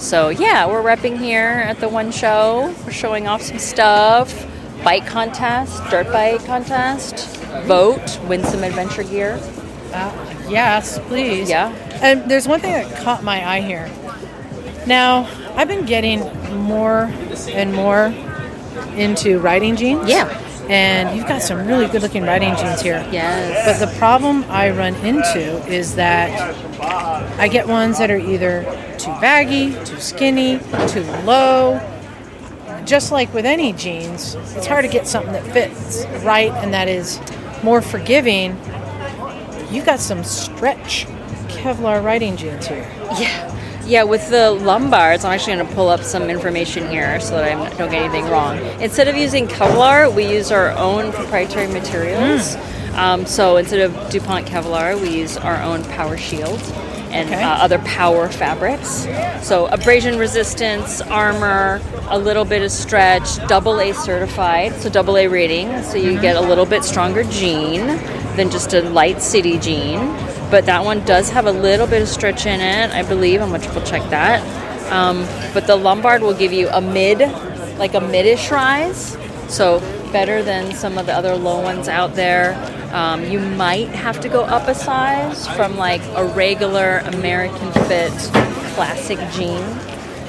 [SPEAKER 14] So yeah, we're repping here at the one show. We're showing off some stuff. Bike contest, dirt bike contest, vote, win some adventure gear.
[SPEAKER 1] Uh, yes, please.
[SPEAKER 14] Yeah.
[SPEAKER 1] And there's one thing that caught my eye here. Now, I've been getting more and more into riding jeans.
[SPEAKER 14] Yeah.
[SPEAKER 1] And you've got some really good looking riding jeans here.
[SPEAKER 14] Yes.
[SPEAKER 1] But the problem I run into is that I get ones that are either too baggy, too skinny, too low. Just like with any jeans, it's hard to get something that fits right and that is more forgiving. You've got some stretch Kevlar riding jeans here.
[SPEAKER 14] Yeah. Yeah, with the Lombards, I'm actually going to pull up some information here so that I don't get anything wrong. Instead of using Kevlar, we use our own proprietary materials. Um, so instead of DuPont Kevlar, we use our own Power Shield and
[SPEAKER 15] Okay.
[SPEAKER 14] uh, other power fabrics. So abrasion resistance, armor, a little bit of stretch, double A certified, so double A rating. So you get a little bit stronger jean than just a light city jean. But that one does have a little bit of stretch in it, I believe. I'm gonna triple check that. Um, but the Lombard will give you a mid, like a midish rise. So better than some of the other low ones out there. Um, you might have to go up a size from like a regular American Fit classic jean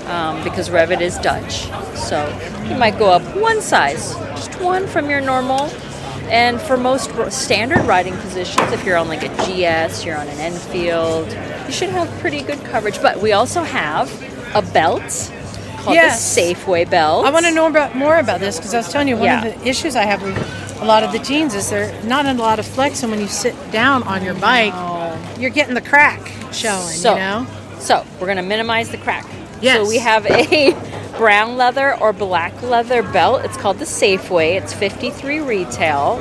[SPEAKER 14] um, because Revit is Dutch. So you might go up one size, just one from your normal. And for most standard riding positions, if you're on like a GS, you're on an Enfield, you should have pretty good coverage. But we also have a belt called
[SPEAKER 1] Yes.
[SPEAKER 14] the Safeway belt.
[SPEAKER 1] I want to know about more about this because I was telling you one
[SPEAKER 14] Yeah.
[SPEAKER 1] of the issues I have with a lot of the jeans is they're not a lot of flex, and when you sit down on your bike, you're getting the crack showing.
[SPEAKER 14] So,
[SPEAKER 1] you know.
[SPEAKER 14] so we're gonna minimize the crack.
[SPEAKER 1] Yes.
[SPEAKER 14] So we have a brown leather or black leather belt. It's called the Safeway. It's 53 retail,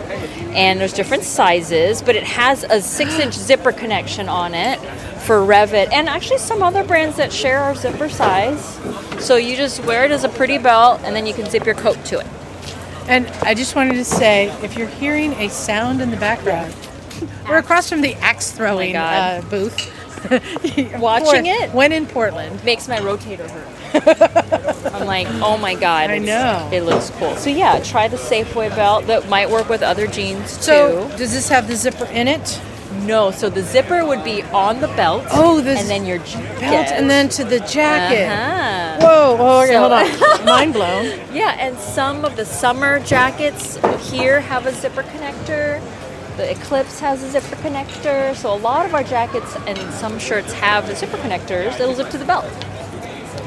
[SPEAKER 14] and there's different sizes, but it has a six-inch zipper connection on it for Revit, and actually some other brands that share our zipper size. So you just wear it as a pretty belt, and then you can zip your coat to it.
[SPEAKER 1] And I just wanted to say, if you're hearing a sound in the background, we're across from the axe throwing
[SPEAKER 14] Oh
[SPEAKER 1] uh, booth.
[SPEAKER 14] Watching
[SPEAKER 1] For-
[SPEAKER 14] it
[SPEAKER 1] when in Portland
[SPEAKER 14] makes my rotator hurt. I'm like, oh my god!
[SPEAKER 1] I know.
[SPEAKER 14] it looks cool. So yeah, try the Safeway belt. That might work with other jeans
[SPEAKER 1] So,
[SPEAKER 14] too.
[SPEAKER 1] does this have the zipper in it?
[SPEAKER 14] No. So the zipper would be on the belt.
[SPEAKER 1] Oh, the
[SPEAKER 14] and then your jacket.
[SPEAKER 1] Belt and then to the jacket.
[SPEAKER 14] Uh-huh.
[SPEAKER 1] Whoa! Oh, okay,
[SPEAKER 14] So-
[SPEAKER 1] hold on. Mind blown.
[SPEAKER 14] Yeah, and some of the summer jackets here have a zipper connector. The Eclipse has a zipper connector. So a lot of our jackets and some shirts have the zipper connectors that'll zip to the belt.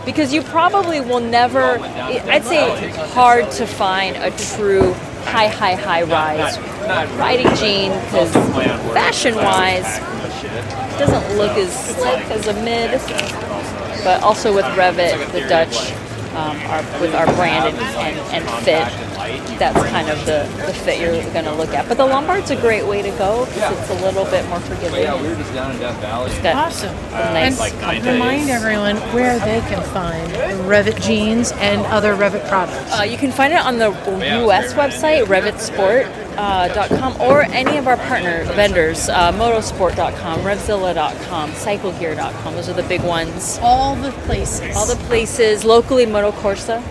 [SPEAKER 14] Because you probably will never, I'd say hard to find a true high, high, high rise riding jean because fashion wise, doesn't look as slick as a mid. But also with Revit, the Dutch, um, our, with our brand and, and, and fit, that's kind of the, the fit you're going to look at. But the Lombard's a great way to go because it's a little bit more forgiving.
[SPEAKER 15] Yeah, we were just down in Death Valley.
[SPEAKER 14] It's got
[SPEAKER 1] Awesome.
[SPEAKER 14] a nice
[SPEAKER 15] like nine
[SPEAKER 1] Remind everyone where they can find Revit jeans and other Revit products.
[SPEAKER 14] Uh, you can find it on the U.S. website, revitsport.com, or any of our partner vendors, uh, motosport.com, revzilla.com, cyclegear.com. Those are the big ones.
[SPEAKER 1] All the places.
[SPEAKER 14] All the places. Locally, Moto Corsa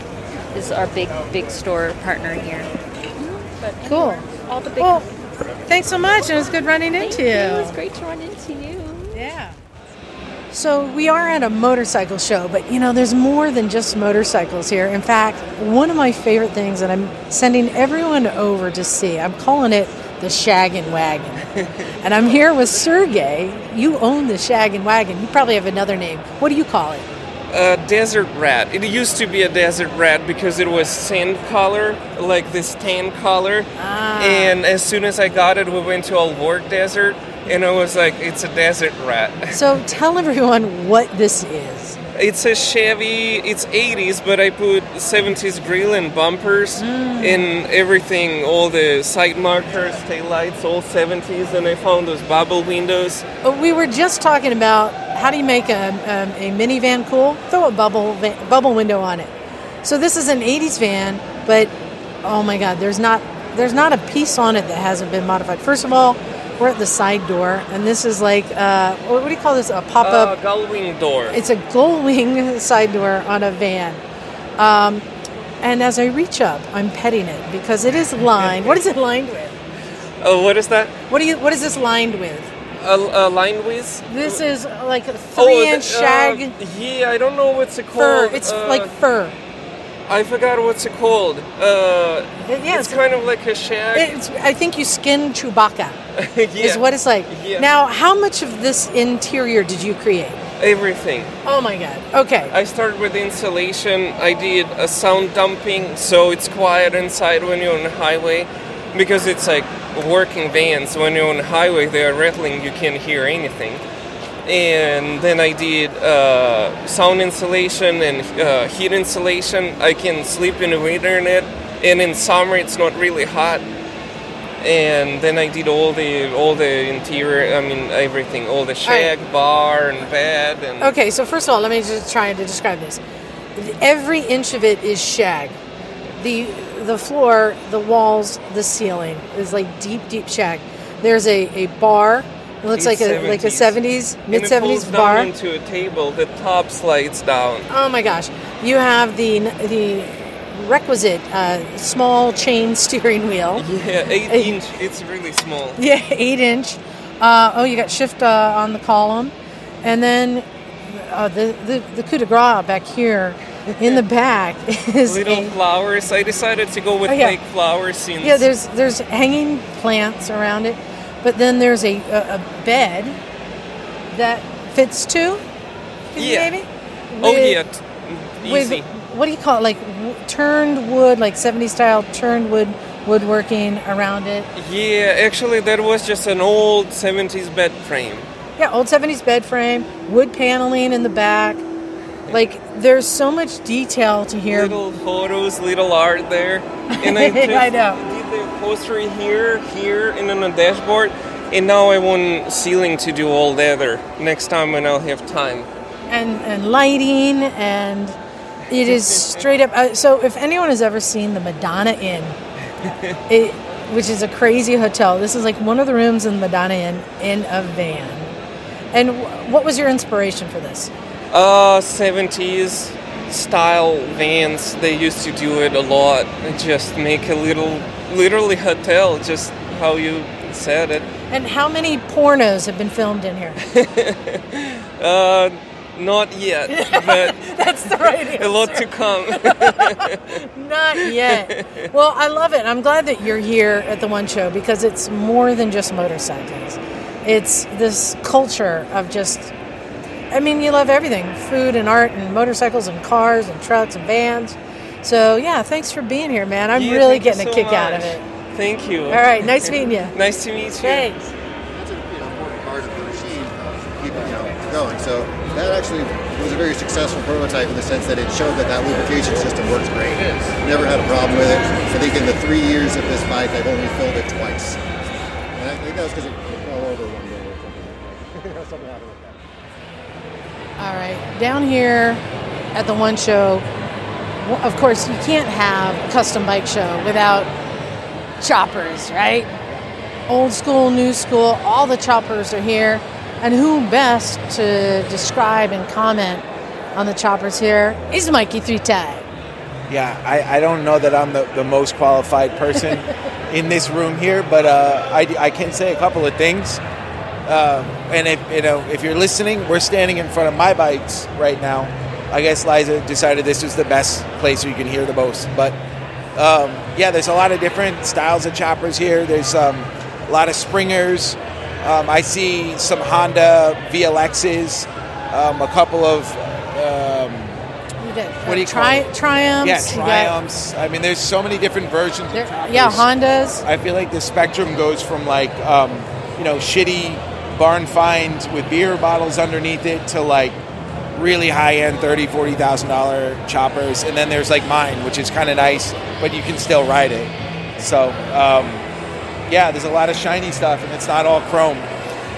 [SPEAKER 14] is our big, big store partner here. But
[SPEAKER 1] Cool.
[SPEAKER 14] all the big.
[SPEAKER 1] Well, thanks so much. And it was good running into you.
[SPEAKER 14] It was great to run into you.
[SPEAKER 1] Yeah. So we are at a motorcycle show, but you know, there's more than just motorcycles here. In fact, one of my favorite things that I'm sending everyone over to see, I'm calling it the Shaggin' Wagon. and I'm here with Sergey. You own the Shaggin' Wagon. You probably have another name. What do you call it?
[SPEAKER 16] A desert rat. It used to be a desert rat because it was sand color, like this tan color. And as soon as I got it, we went to Alvord Desert, and I was like, it's a desert rat.
[SPEAKER 1] So tell everyone what this is.
[SPEAKER 16] It's a Chevy. It's 80s, but I put 70s grill and bumpers and everything. All the side markers, tail lights, all 70s, and I found those bubble windows.
[SPEAKER 1] Uh, We were just talking about how do you make a, um, a minivan cool? Throw a bubble va- bubble window on it. So this is an '80s van, but oh my God, there's not there's not a piece on it that hasn't been modified. First of all, we're at the side door, and this is like uh, what what do you call this? A pop up.
[SPEAKER 16] Uh, gull wing door.
[SPEAKER 1] It's a gull wing side door on a van. Um, and as I reach up, I'm petting it because it is lined. What is it lined with?
[SPEAKER 16] Oh, what is that?
[SPEAKER 1] What do you? What is this lined with?
[SPEAKER 16] A, a line with?
[SPEAKER 1] This is like a
[SPEAKER 16] Oh,
[SPEAKER 1] three-inch
[SPEAKER 16] the- uh,
[SPEAKER 1] shag
[SPEAKER 16] yeah, I don't know what's it
[SPEAKER 1] fur. It's
[SPEAKER 16] Uh,
[SPEAKER 1] like fur.
[SPEAKER 16] I forgot what's it called. Uh,
[SPEAKER 1] yeah,
[SPEAKER 16] it's kind of like a shag.
[SPEAKER 1] It's, I think you skin Chewbacca. Is what it's like.
[SPEAKER 16] Yeah.
[SPEAKER 1] Now, how much of this interior did you create?
[SPEAKER 16] Everything.
[SPEAKER 1] Oh my god. Okay.
[SPEAKER 16] I started with insulation. I did a sound dumping, so it's quiet inside when you're on the highway, because it's like working vans. When you're on the highway, they are rattling. You can't hear anything. And then I did uh, sound insulation and uh, heat insulation. I can sleep in the winter in it, and in summer it's not really hot. And then I did all the all the interior. I mean everything, all the shag, bar, and bed, and
[SPEAKER 1] Okay. So first of all, let me just try to describe this. Every inch of it is shag. The the floor, the walls, the ceiling is like deep, deep shag. There's a, a bar. It looks like a like a 70s,
[SPEAKER 16] And
[SPEAKER 1] mid
[SPEAKER 16] it pulls
[SPEAKER 1] 70s bar.
[SPEAKER 16] down into a table. The top slides down.
[SPEAKER 1] Oh my gosh! You have the the requisite uh, small chain steering wheel.
[SPEAKER 16] Yeah, eight
[SPEAKER 1] Eight-
[SPEAKER 16] inch. It's really small.
[SPEAKER 1] Yeah, eight inch. Uh, oh, you got shift uh, on the column, and then uh, the, the the coup de grace back here in the back is
[SPEAKER 16] Little
[SPEAKER 1] a-
[SPEAKER 16] flowers. I decided to go with
[SPEAKER 1] Oh, yeah.
[SPEAKER 16] fake flowers since.
[SPEAKER 1] yeah. There's there's hanging plants around it, but then there's a a, a bed that fits two.
[SPEAKER 16] Yeah.
[SPEAKER 1] Maybe.
[SPEAKER 16] Oh yeah, t-
[SPEAKER 1] with- what do you call it? Like w- turned wood, like 70s style turned wood woodworking around it.
[SPEAKER 16] Yeah, actually, that was just an old 70s bed frame.
[SPEAKER 1] Yeah, old 70s bed frame, wood paneling in the back. Like there's so much detail to here.
[SPEAKER 16] Little photos, little art there. And I, just
[SPEAKER 1] I know.
[SPEAKER 16] did the upholstery here, here, and on the dashboard. And now I want ceiling to do all the other next time when I'll have time.
[SPEAKER 1] and and lighting and it is straight up uh, so if anyone has ever seen the madonna inn it, which is a crazy hotel this is like one of the rooms in the madonna inn in a van and wh- what was your inspiration for this
[SPEAKER 16] Uh, 70s style vans, they used to do it a lot. Just make a little, literally hotel, just how you said it.
[SPEAKER 1] and how many pornos have been filmed in here
[SPEAKER 16] Uh, not yet, but
[SPEAKER 1] that's the right
[SPEAKER 16] a lot to come.
[SPEAKER 1] Not yet. Well, I love it. I'm glad that you're here at the One Show because it's more than just motorcycles. It's this culture of just, I mean, you love everything food and art and motorcycles and cars and trucks and vans. So, yeah, thanks for being here, man. I'm
[SPEAKER 16] Yeah,
[SPEAKER 1] really
[SPEAKER 16] thank you
[SPEAKER 1] getting a
[SPEAKER 16] so
[SPEAKER 1] kick out of it.
[SPEAKER 16] Thank you.
[SPEAKER 1] All right, nice meeting you.
[SPEAKER 16] Nice to meet you.
[SPEAKER 1] Thanks.
[SPEAKER 4] That's a you know, important part of the machine, keep it you know, going. So that actually was a very successful prototype in the sense that it showed that that lubrication system works great. Never had a problem with it. I think in the three years of this bike, I've only filled it twice. And I think that was because it fell over one day or something. something happened with that.
[SPEAKER 1] All right, down here at the One Show, of course, you can't have a custom bike show without choppers, right? Old school, new school, all the choppers are here. And who best to describe and comment on the choppers here is Mikey Three.
[SPEAKER 15] Yeah, I, I don't know that I'm the, the most qualified person in this room here, but uh, I, I can say a couple of things. Uh, and if you know if you're listening, we're standing in front of my bikes right now. I guess Liza decided this was the best place where you can hear the most. But um, yeah, there's a lot of different styles of choppers here. There's um, a lot of Springers. Um, I see some Honda VLXs, um, a couple of um, What do you
[SPEAKER 1] tri-
[SPEAKER 15] call it?
[SPEAKER 1] Triumphs?
[SPEAKER 15] Yeah, Triumphs. I mean, there's so many different versions.
[SPEAKER 1] There-
[SPEAKER 15] of choppers.
[SPEAKER 1] yeah, Hondas.
[SPEAKER 15] I feel like the spectrum goes from like, um, you know, shitty barn find with beer bottles underneath it to like really high end, thirty, forty thousand dollar choppers, and then there's like mine, which is kind of nice, but you can still ride it. So, um, yeah, there's a lot of shiny stuff, and it's not all chrome.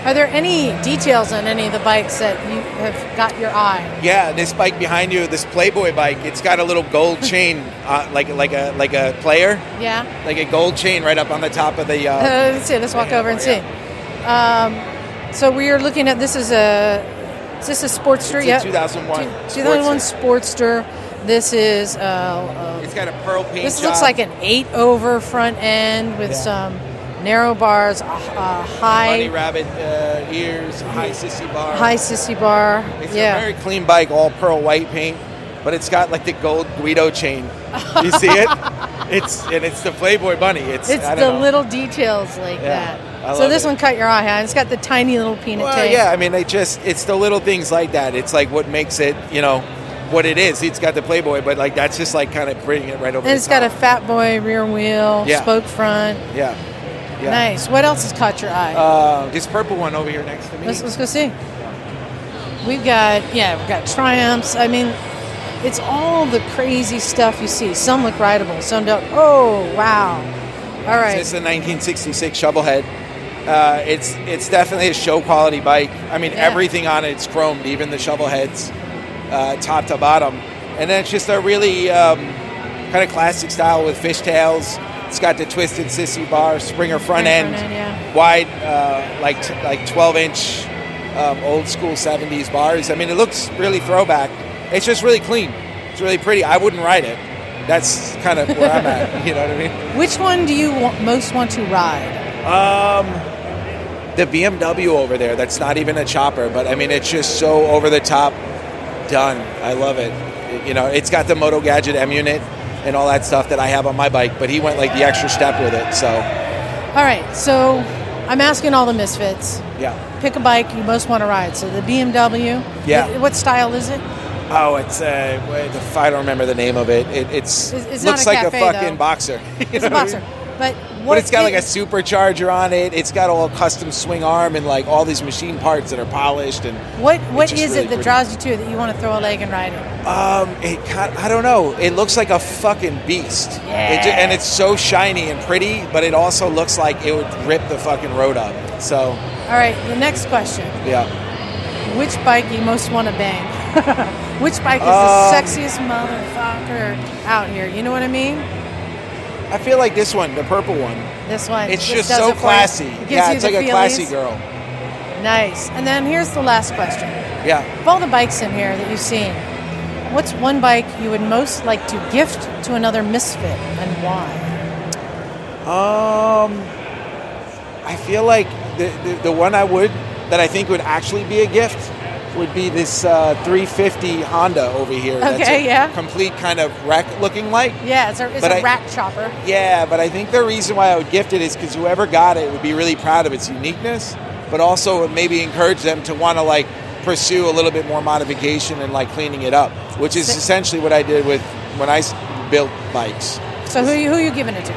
[SPEAKER 1] Are there any details on any of the bikes that you have got your eye?
[SPEAKER 15] Yeah, this bike behind you, this Playboy bike, it's got a little gold chain, uh, like like a like a player,
[SPEAKER 1] Yeah.
[SPEAKER 15] like a gold chain right up on the top of the. Uh,
[SPEAKER 1] Uh, let's see. Let's walk over and see. Um, so we are looking at this is a is this a Sportster? Yeah,
[SPEAKER 15] 2001
[SPEAKER 1] Two- 2001 Sportster. This is uh, uh,
[SPEAKER 15] it's got a pearl paint.
[SPEAKER 1] this
[SPEAKER 15] job.
[SPEAKER 1] looks like an eight over front end with
[SPEAKER 15] Yeah.
[SPEAKER 1] some narrow bars, a, high
[SPEAKER 15] bunny rabbit uh, ears, high sissy bar.
[SPEAKER 1] high sissy bar.
[SPEAKER 15] It's
[SPEAKER 1] yeah.
[SPEAKER 15] a very clean bike, all pearl white paint, but it's got like the gold Guido chain. You see it? It's and it's the Playboy bunny. It's
[SPEAKER 1] It's the
[SPEAKER 15] know.
[SPEAKER 1] little details like
[SPEAKER 15] Yeah, I.
[SPEAKER 1] So this
[SPEAKER 15] it.
[SPEAKER 1] one caught your eye, huh? It's got the tiny little peanut
[SPEAKER 15] Well,
[SPEAKER 1] tank.
[SPEAKER 15] yeah, I mean, they just it's the little things like that. It's like what makes it, you know, what it is. It's got the Playboy, but like that's just like kind of bringing it right over.
[SPEAKER 1] And it's got a fat boy rear wheel,
[SPEAKER 15] Yeah.
[SPEAKER 1] spoke front.
[SPEAKER 15] yeah, yeah.
[SPEAKER 1] Nice. What else has caught your eye?
[SPEAKER 15] Uh, this purple one over here next to me.
[SPEAKER 1] let's, let's go see. We've got yeah, we've got Triumphs. I mean, it's all the crazy stuff you see. Some look rideable, some don't. Oh wow! All right.
[SPEAKER 15] It's a 1966 Shovelhead. Uh, it's it's definitely a show quality bike. I mean,
[SPEAKER 1] Yeah.
[SPEAKER 15] everything on it's chromed, even the shovel heads, uh, top to bottom. And then it's just a really um, kind of classic style with fishtails. It's got the twisted sissy bar, Springer front
[SPEAKER 1] Springer
[SPEAKER 15] end,
[SPEAKER 1] front end, yeah.
[SPEAKER 15] wide, uh, like t- like 12 inch, um, old school 70s bars. I mean, it looks really throwback. It's just really clean. It's really pretty. I wouldn't ride it. That's kind of where I'm at. You know what I mean?
[SPEAKER 1] Which one do you wa- most want to ride?
[SPEAKER 15] Um, the BMW over there. That's not even a chopper, but I mean, it's just so over the top, done. I love it. You know, it's got the Moto Gadget M unit and all that stuff that I have on my bike, but he went like the extra step with it. So
[SPEAKER 1] All right, so I'm asking all the misfits.
[SPEAKER 15] yeah.
[SPEAKER 1] Pick a bike you most want to ride. So the BMW.
[SPEAKER 15] Yeah.
[SPEAKER 1] What, style is it?
[SPEAKER 15] Oh, it's uh, I don't remember the name of it. it it's,
[SPEAKER 1] It's-
[SPEAKER 15] looks
[SPEAKER 1] a
[SPEAKER 15] like
[SPEAKER 1] cafe,
[SPEAKER 15] a fucking
[SPEAKER 1] though.
[SPEAKER 15] boxer.
[SPEAKER 1] It's a
[SPEAKER 15] know what I mean?
[SPEAKER 1] boxer. But
[SPEAKER 15] But it's got like a supercharger on it. It's got all custom swing arm and like all these machine parts that are polished and
[SPEAKER 1] What what
[SPEAKER 15] just
[SPEAKER 1] is
[SPEAKER 15] really
[SPEAKER 1] it that
[SPEAKER 15] pretty.
[SPEAKER 1] draws you to it that you want to throw a leg and ride it?
[SPEAKER 15] Um, it I don't know. It looks like a fucking beast. It ju- and it's so shiny and pretty, but it also looks like it would rip the fucking road up. So
[SPEAKER 1] All right, the next question.
[SPEAKER 15] yeah.
[SPEAKER 1] Which bike you most want to bang? Which bike is
[SPEAKER 15] Um,
[SPEAKER 1] the sexiest motherfucker out here? You know what I mean?
[SPEAKER 15] I feel like this one, the purple one.
[SPEAKER 1] This one.
[SPEAKER 15] It's just so
[SPEAKER 1] it for you.
[SPEAKER 15] classy.
[SPEAKER 1] It
[SPEAKER 15] Yeah, it's like a classy girl.
[SPEAKER 1] Nice. And then here's the last question.
[SPEAKER 15] Yeah.
[SPEAKER 1] Of all the bikes in here that you've seen, what's one bike you would most like to gift to another misfit and why?
[SPEAKER 15] Um, I feel like the, the the one I would that I think would actually be a gift would be this uh, 350 Honda over here. that's
[SPEAKER 1] Okay,
[SPEAKER 15] a
[SPEAKER 1] yeah.
[SPEAKER 15] Complete kind of wreck looking like.
[SPEAKER 1] Yeah, it's a, it's a
[SPEAKER 15] I-
[SPEAKER 1] rat chopper.
[SPEAKER 15] Yeah, but I think the reason why I would gift it is because whoever got it would be really proud of its uniqueness, but also would maybe encourage them to want to like pursue a little bit more modification and like cleaning it up, which is essentially what I did with when I built bikes.
[SPEAKER 1] So who you, who you giving it to?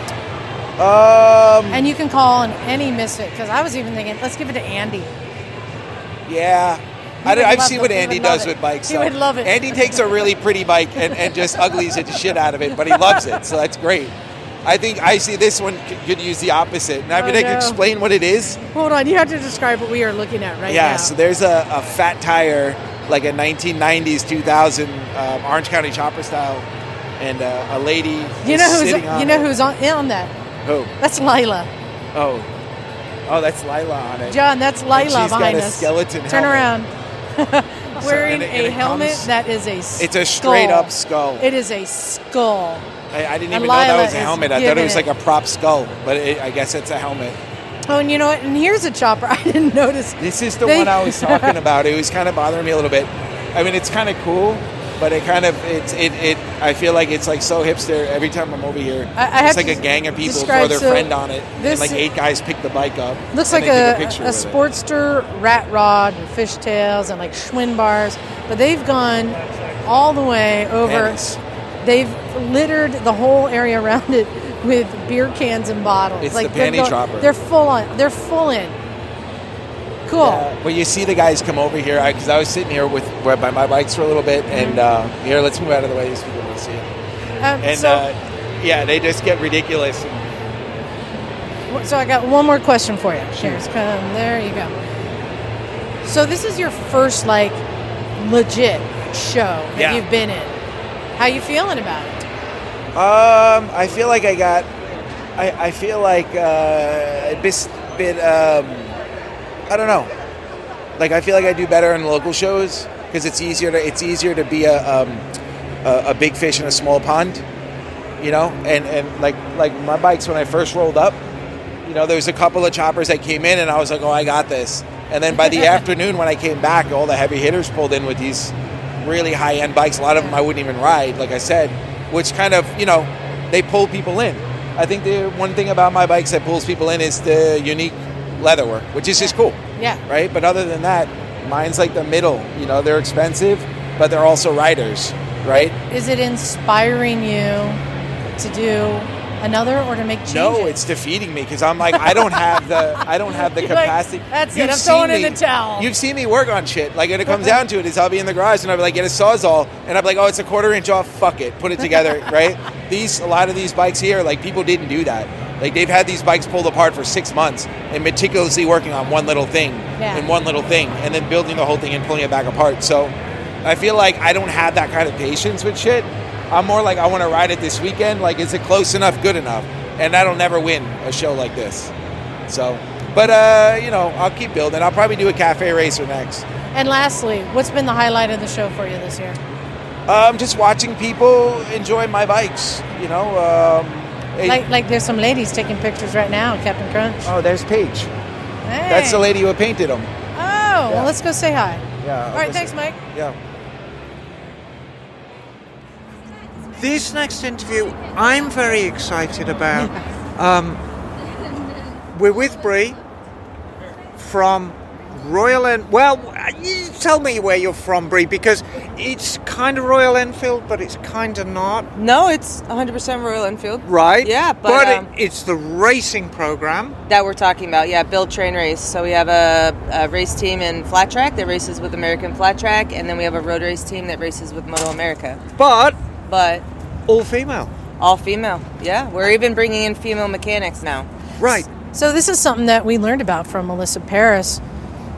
[SPEAKER 15] Um,
[SPEAKER 1] And you can call on any misfit because I was even thinking, let's give it to Andy.
[SPEAKER 15] yeah. I have seen what Andy does
[SPEAKER 1] it.
[SPEAKER 15] with bikes.
[SPEAKER 1] He
[SPEAKER 15] so.
[SPEAKER 1] would love it.
[SPEAKER 15] Andy takes a really pretty bike and, and just uglies it to shit out of it, but he loves it, so that's great. I think I see this one could use the opposite. And I
[SPEAKER 1] Oh,
[SPEAKER 15] mean, I can
[SPEAKER 1] no.
[SPEAKER 15] explain what it is.
[SPEAKER 1] Hold on, you have to describe what we are looking at right
[SPEAKER 15] yeah,
[SPEAKER 1] now.
[SPEAKER 15] so there's a, a fat tire, like a 1990s, 2000 um, Orange County chopper style, and uh, a lady.
[SPEAKER 1] you know who's
[SPEAKER 15] sitting on
[SPEAKER 1] you know
[SPEAKER 15] it.
[SPEAKER 1] who's on, on that?
[SPEAKER 15] Who?
[SPEAKER 1] That's Lila.
[SPEAKER 15] Oh, oh, that's Lila on it.
[SPEAKER 1] John, that's
[SPEAKER 15] And
[SPEAKER 1] Lila
[SPEAKER 15] she's got
[SPEAKER 1] behind
[SPEAKER 15] a
[SPEAKER 1] us.
[SPEAKER 15] skeleton
[SPEAKER 1] Turn
[SPEAKER 15] helmet.
[SPEAKER 1] around. Wearing
[SPEAKER 15] and and
[SPEAKER 1] a helmet
[SPEAKER 15] comes-
[SPEAKER 1] that is a skull.
[SPEAKER 15] It's a straight up skull.
[SPEAKER 1] It is a skull.
[SPEAKER 15] I, I didn't even know that was a helmet. I thought it was like a prop skull, but it, I guess it's a helmet.
[SPEAKER 1] Oh, and you know what? And here's a chopper. I didn't notice.
[SPEAKER 15] This is the
[SPEAKER 1] They-
[SPEAKER 15] one I was talking about. It was kind of bothering me a little bit. I mean, it's kind of cool, but it kind of it's it, it. I feel like it's like so hipster every time I'm over here.
[SPEAKER 1] I- I
[SPEAKER 15] it's like a gang of people throw their
[SPEAKER 1] so
[SPEAKER 15] friend on it, and like eight guys pick the bike up.
[SPEAKER 1] Looks like a,
[SPEAKER 15] a
[SPEAKER 1] a,
[SPEAKER 15] with it.
[SPEAKER 1] Sportster rat rod and fishtails and like Schwinn bars, but they've gone all the way over. They've littered the whole area around it with beer cans and bottles.
[SPEAKER 15] It's the
[SPEAKER 1] they're
[SPEAKER 15] panty chopper.
[SPEAKER 1] They're full on. They're full in. Cool.
[SPEAKER 15] But you see the guys come over here because I, was sitting here with by my, my bikes for a little bit, and uh, here, let's move out of the way so people can see it.
[SPEAKER 1] Um,
[SPEAKER 15] And
[SPEAKER 1] so,
[SPEAKER 15] uh, yeah, they just get ridiculous.
[SPEAKER 1] so I got one more question for you. Here's come. There you go. So this is your first like legit show that
[SPEAKER 15] Yeah.
[SPEAKER 1] you've been in. How you feeling about it?
[SPEAKER 15] Um, I feel like I got. I, I feel like uh, a bit. bit um, I don't know. Like I feel like I do better in local shows because it's easier to. It's easier to be a um, a, a big fish in a small pond. You know, and and like like my bikes when I first rolled up. You know, there was a couple of choppers that came in, and I was like, "Oh, I got this." And then by the afternoon, when I came back, all the heavy hitters pulled in with these really high end bikes. A lot of them I wouldn't even ride, like I said, which kind of, you know, they pull people in. I think the one thing about my bikes that pulls people in is the unique leatherwork, which is just cool,
[SPEAKER 1] Yeah.
[SPEAKER 15] right? But other than that, mine's like the middle. You know, they're expensive, but they're also riders, right?
[SPEAKER 1] Is it inspiring you to do another or to make changes?
[SPEAKER 15] No, it's defeating me because I'm like I don't have the I don't have the
[SPEAKER 1] You're like,
[SPEAKER 15] capacity.
[SPEAKER 1] "That's it,
[SPEAKER 15] You've
[SPEAKER 1] I'm throwing
[SPEAKER 15] seen
[SPEAKER 1] in
[SPEAKER 15] me-
[SPEAKER 1] the towel."
[SPEAKER 15] You've seen me work on shit. Like when it comes down to it, is I'll be in the garage and I'll be like, get a sawzall, and I'm like, oh, it's a quarter inch off. Fuck it, put it together, right? These a lot of these bikes here, like people didn't do that. Like they've had these bikes pulled apart for six months and meticulously working on one little thing
[SPEAKER 1] Yeah.
[SPEAKER 15] and one little thing, and then building the whole thing and pulling it back apart. So I feel like I don't have that kind of patience with shit. I'm more like I want to ride it this weekend. Like, is it close enough, good enough? And that'll never win a show like this. So, but uh, you know, I'll keep building. I'll probably do a cafe racer next.
[SPEAKER 1] And lastly, what's been the highlight of the show for you this year?
[SPEAKER 15] Um, just watching people enjoy my bikes. You know, um, it-
[SPEAKER 1] Like, like there's some ladies taking pictures right now, Captain Crunch.
[SPEAKER 15] oh, there's Paige.
[SPEAKER 1] Hey.
[SPEAKER 15] That's the lady who painted them.
[SPEAKER 1] Oh, well, let's go say hi.
[SPEAKER 15] Yeah.
[SPEAKER 1] All right, thanks, Mike.
[SPEAKER 15] Yeah.
[SPEAKER 2] This next interview, I'm very excited about. um, we're with Bree from Royal En. Well, you tell me where you're from, Brie, because it's kind of Royal Enfield, but it's kind of not.
[SPEAKER 17] No, it's 100% Royal Enfield.
[SPEAKER 2] Right?
[SPEAKER 17] Yeah, but,
[SPEAKER 2] it-
[SPEAKER 17] um,
[SPEAKER 2] it's the racing program.
[SPEAKER 17] that we're talking about. Yeah, build, train, race. So we have a, a race team in flat track that races with American Flat Track, and then we have a road race team that races with Moto America.
[SPEAKER 2] But
[SPEAKER 17] but
[SPEAKER 2] all female.
[SPEAKER 17] All female. Yeah, we're even bringing in female mechanics now.
[SPEAKER 2] Right.
[SPEAKER 1] So this is something that we learned about from Melissa Paris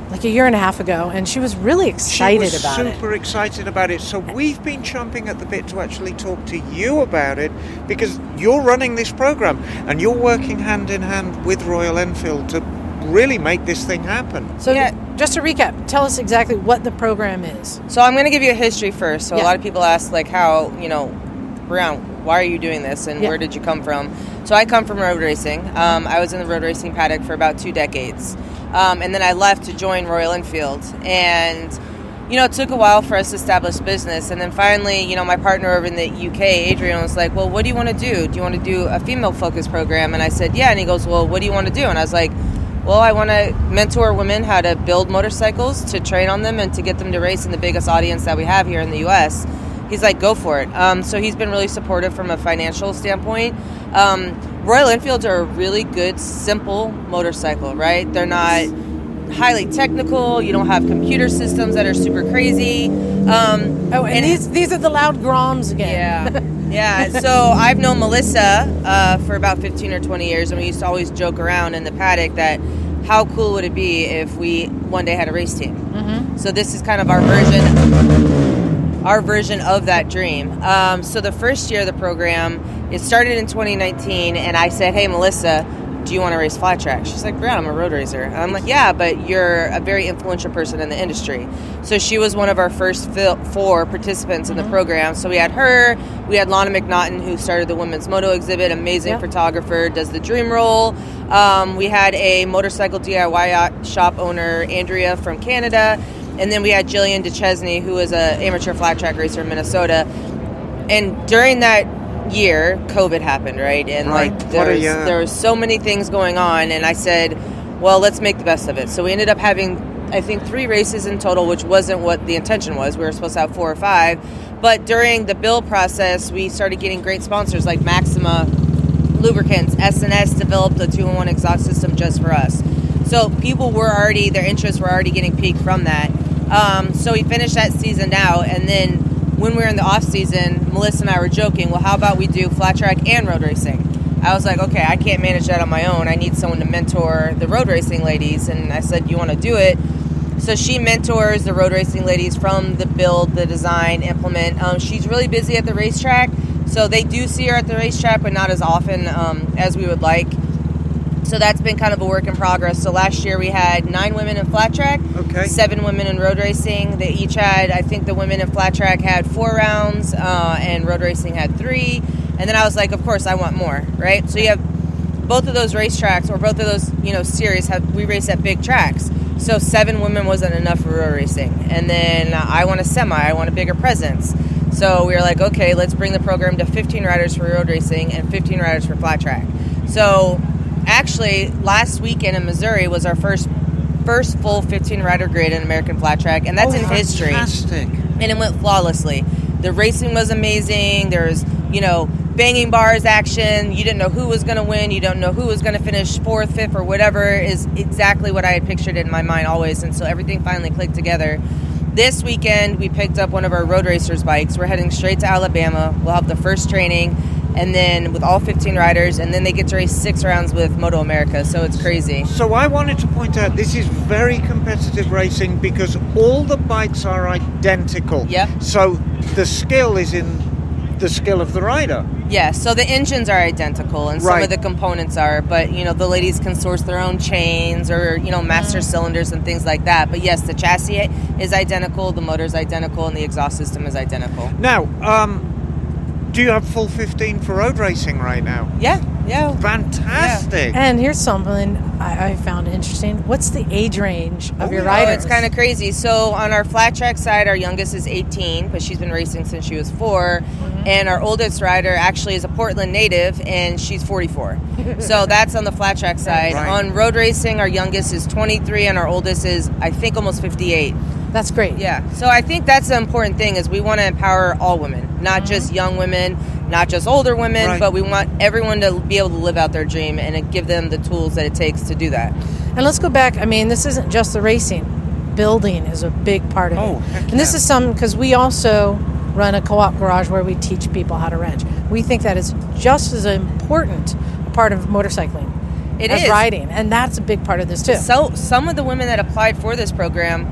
[SPEAKER 1] like a year and a half ago, and she was really excited
[SPEAKER 2] she was
[SPEAKER 1] about it.
[SPEAKER 2] super excited about it. So we've been chomping at the bit to actually talk to you about it because you're running this program and you're working hand in hand with Royal Enfield to really make this thing happen.
[SPEAKER 1] So yeah. just to recap, tell us exactly what the program is.
[SPEAKER 17] So I'm going to give you a history first. So
[SPEAKER 1] Yeah.
[SPEAKER 17] a lot of people ask like how, you know, Breeann, why are you doing this and
[SPEAKER 1] Yeah.
[SPEAKER 17] where did you come from? So I come from road racing. Um, I was in the road racing paddock for about two decades. Um, and then I left to join Royal Enfield. And, you know, it took a while for us to establish business. And then finally, you know, my partner over in the UK, Adrian, was like, well, what do you want to do? Do you want to do a female focused program? And I said, yeah. And he goes, well, what do you want to do? And I was like, well, I want to mentor women how to build motorcycles, to train on them, and to get them to race in the biggest audience that we have here in the U.S. He's like, go for it. Um, so he's been really supportive from a financial standpoint. Um, Royal Enfields are a really good, simple motorcycle, right? They're not highly technical. You don't have computer systems that are super crazy. Um,
[SPEAKER 1] oh, and, these these are the loud groms again.
[SPEAKER 17] Yeah. Yeah, so I've known Melissa uh, for about 15 or 20 years, and we used to always joke around in the paddock that how cool would it be if we one day had a race team?
[SPEAKER 1] Mhm.
[SPEAKER 17] So this is kind of our version, our version of that dream. Um, so the first year of the program, it started in 2019, and I said, "Hey, Melissa." Do you want to race flat track? She's like, Breeann, I'm a road racer. And I'm like, yeah, but you're a very influential person in the industry. So she was one of our first four participants in the program. So we had her, we had Lana MacNaughton, who started the Women's Moto exhibit, amazing
[SPEAKER 1] Yeah.
[SPEAKER 17] photographer, does the dream roll. Um, we had a motorcycle DIY shop owner, Andrea from Canada. And then we had Jillian DeChesney, who is an amateur flat track racer in Minnesota. And during that year, COVID happened, right? And
[SPEAKER 2] Right.
[SPEAKER 17] like there was, there was so many things going on, and I said, well, let's make the best of it. So we ended up having, I think, three races in total, which wasn't what the intention was. We were supposed to have four or five. But during the build process, we started getting great sponsors like Maxima Lubricants. S&S developed a two-in-one exhaust system just for us. So people were already, their interests were already getting peaked from that. Um, so we finished that season out, and then when we were in the off season, Melissa and I were joking. Well, how about we do flat track and road racing? I was like, okay, I can't manage that on my own. I need someone to mentor the road racing ladies, and I said, you want to do it? So she mentors the road racing ladies from the build, the design, implement. Um, she's really busy at the racetrack, so they do see her at the racetrack, but not as often um, as we would like. So that's been kind of a work in progress. So last year we had nine women in flat track,
[SPEAKER 2] Okay.
[SPEAKER 17] seven women in road racing. They each had, I think, the women in flat track had four rounds, uh, and road racing had three. And then I was like, of course, I want more, right? So you have both of those racetracks or both of those you know series have we race at big tracks. So seven women wasn't enough for road racing, and then I want a semi. I want a bigger presence. So we were like, okay, let's bring the program to 15 riders for road racing and 15 riders for flat track. So actually, last weekend in Missouri was our first first full 15 rider grid in American flat track, and that's
[SPEAKER 2] Oh,
[SPEAKER 17] in history
[SPEAKER 2] fantastic.
[SPEAKER 17] and it went flawlessly. The racing was amazing. There's, you know, banging bars action. You didn't know who was going to win. You don't know who was going to finish fourth, fifth, or whatever. Is exactly what I had pictured in my mind always. And so everything finally clicked together. This weekend, we picked up one of our road racers' bikes. We're heading straight to Alabama. We'll have the first training, and then with all 15 riders, and then they get to race six rounds with Moto America. So it's crazy.
[SPEAKER 2] So I wanted to point out this is very competitive racing because all the bikes are identical.
[SPEAKER 17] Yeah.
[SPEAKER 2] So the skill is in the skill of the rider.
[SPEAKER 17] Yeah, so the engines are identical and some of the components are, but you know, the ladies can source their own chains or, you know, master cylinders and things like that. But yes, the chassis is identical, the motor's identical, and the exhaust system is identical.
[SPEAKER 2] Now, um, do you have full 15 for road racing right now?
[SPEAKER 17] Yeah, yeah.
[SPEAKER 2] Fantastic.
[SPEAKER 1] And here's something I, I found interesting. What's the age range of your
[SPEAKER 17] Oh,
[SPEAKER 1] riders?
[SPEAKER 17] it's kind of crazy. So on our flat track side, our youngest is 18, but she's been racing since she was 4
[SPEAKER 1] Mm-hmm.
[SPEAKER 17] and our oldest rider actually is a Portland native, and she's 44. so that's on the flat track side.
[SPEAKER 1] Right.
[SPEAKER 17] On road racing, our youngest is 23, and our oldest is I think almost 58.
[SPEAKER 1] That's great.
[SPEAKER 17] Yeah. So I think that's the important thing is we want to empower all women, not just young women, not just older women.
[SPEAKER 1] Right.
[SPEAKER 17] but we want everyone to be able to live out their dream and give them the tools that it takes to do that.
[SPEAKER 1] And let's go back. I mean, this isn't just the racing. Building is a big part of
[SPEAKER 17] Oh,
[SPEAKER 1] it.
[SPEAKER 17] heck
[SPEAKER 1] And this is some because we also run a co-op garage where we teach people how to wrench. We think that is just as important a part of motorcycling
[SPEAKER 17] It
[SPEAKER 1] as
[SPEAKER 17] is.
[SPEAKER 1] riding, and that's a big part of this too.
[SPEAKER 17] So some of the women that applied for this program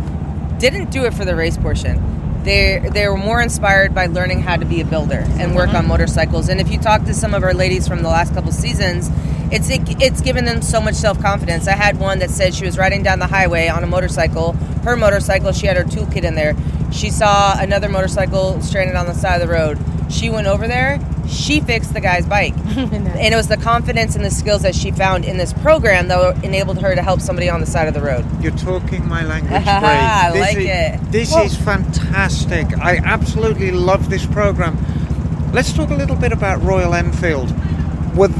[SPEAKER 17] didn't do it for the race portion. They they were more inspired by learning how to be a builder and work uh-huh. on motorcycles. And if you talk to some of our ladies from the last couple seasons, it's it's given them so much self confidence. I had one that said she was riding down the highway on a motorcycle. Her motorcycle, she had her toolkit in there. She saw another motorcycle stranded on the side of the road. She went over there. She fixed the guy's bike, and it was the confidence and the skills that she found in this program that enabled her to help somebody on the side of the road.
[SPEAKER 2] You're talking my language,
[SPEAKER 17] I
[SPEAKER 2] This
[SPEAKER 17] like
[SPEAKER 2] is,
[SPEAKER 17] it.
[SPEAKER 2] This
[SPEAKER 17] Well-
[SPEAKER 2] is fantastic. I absolutely love this program. Let's talk a little bit about Royal Enfield. With,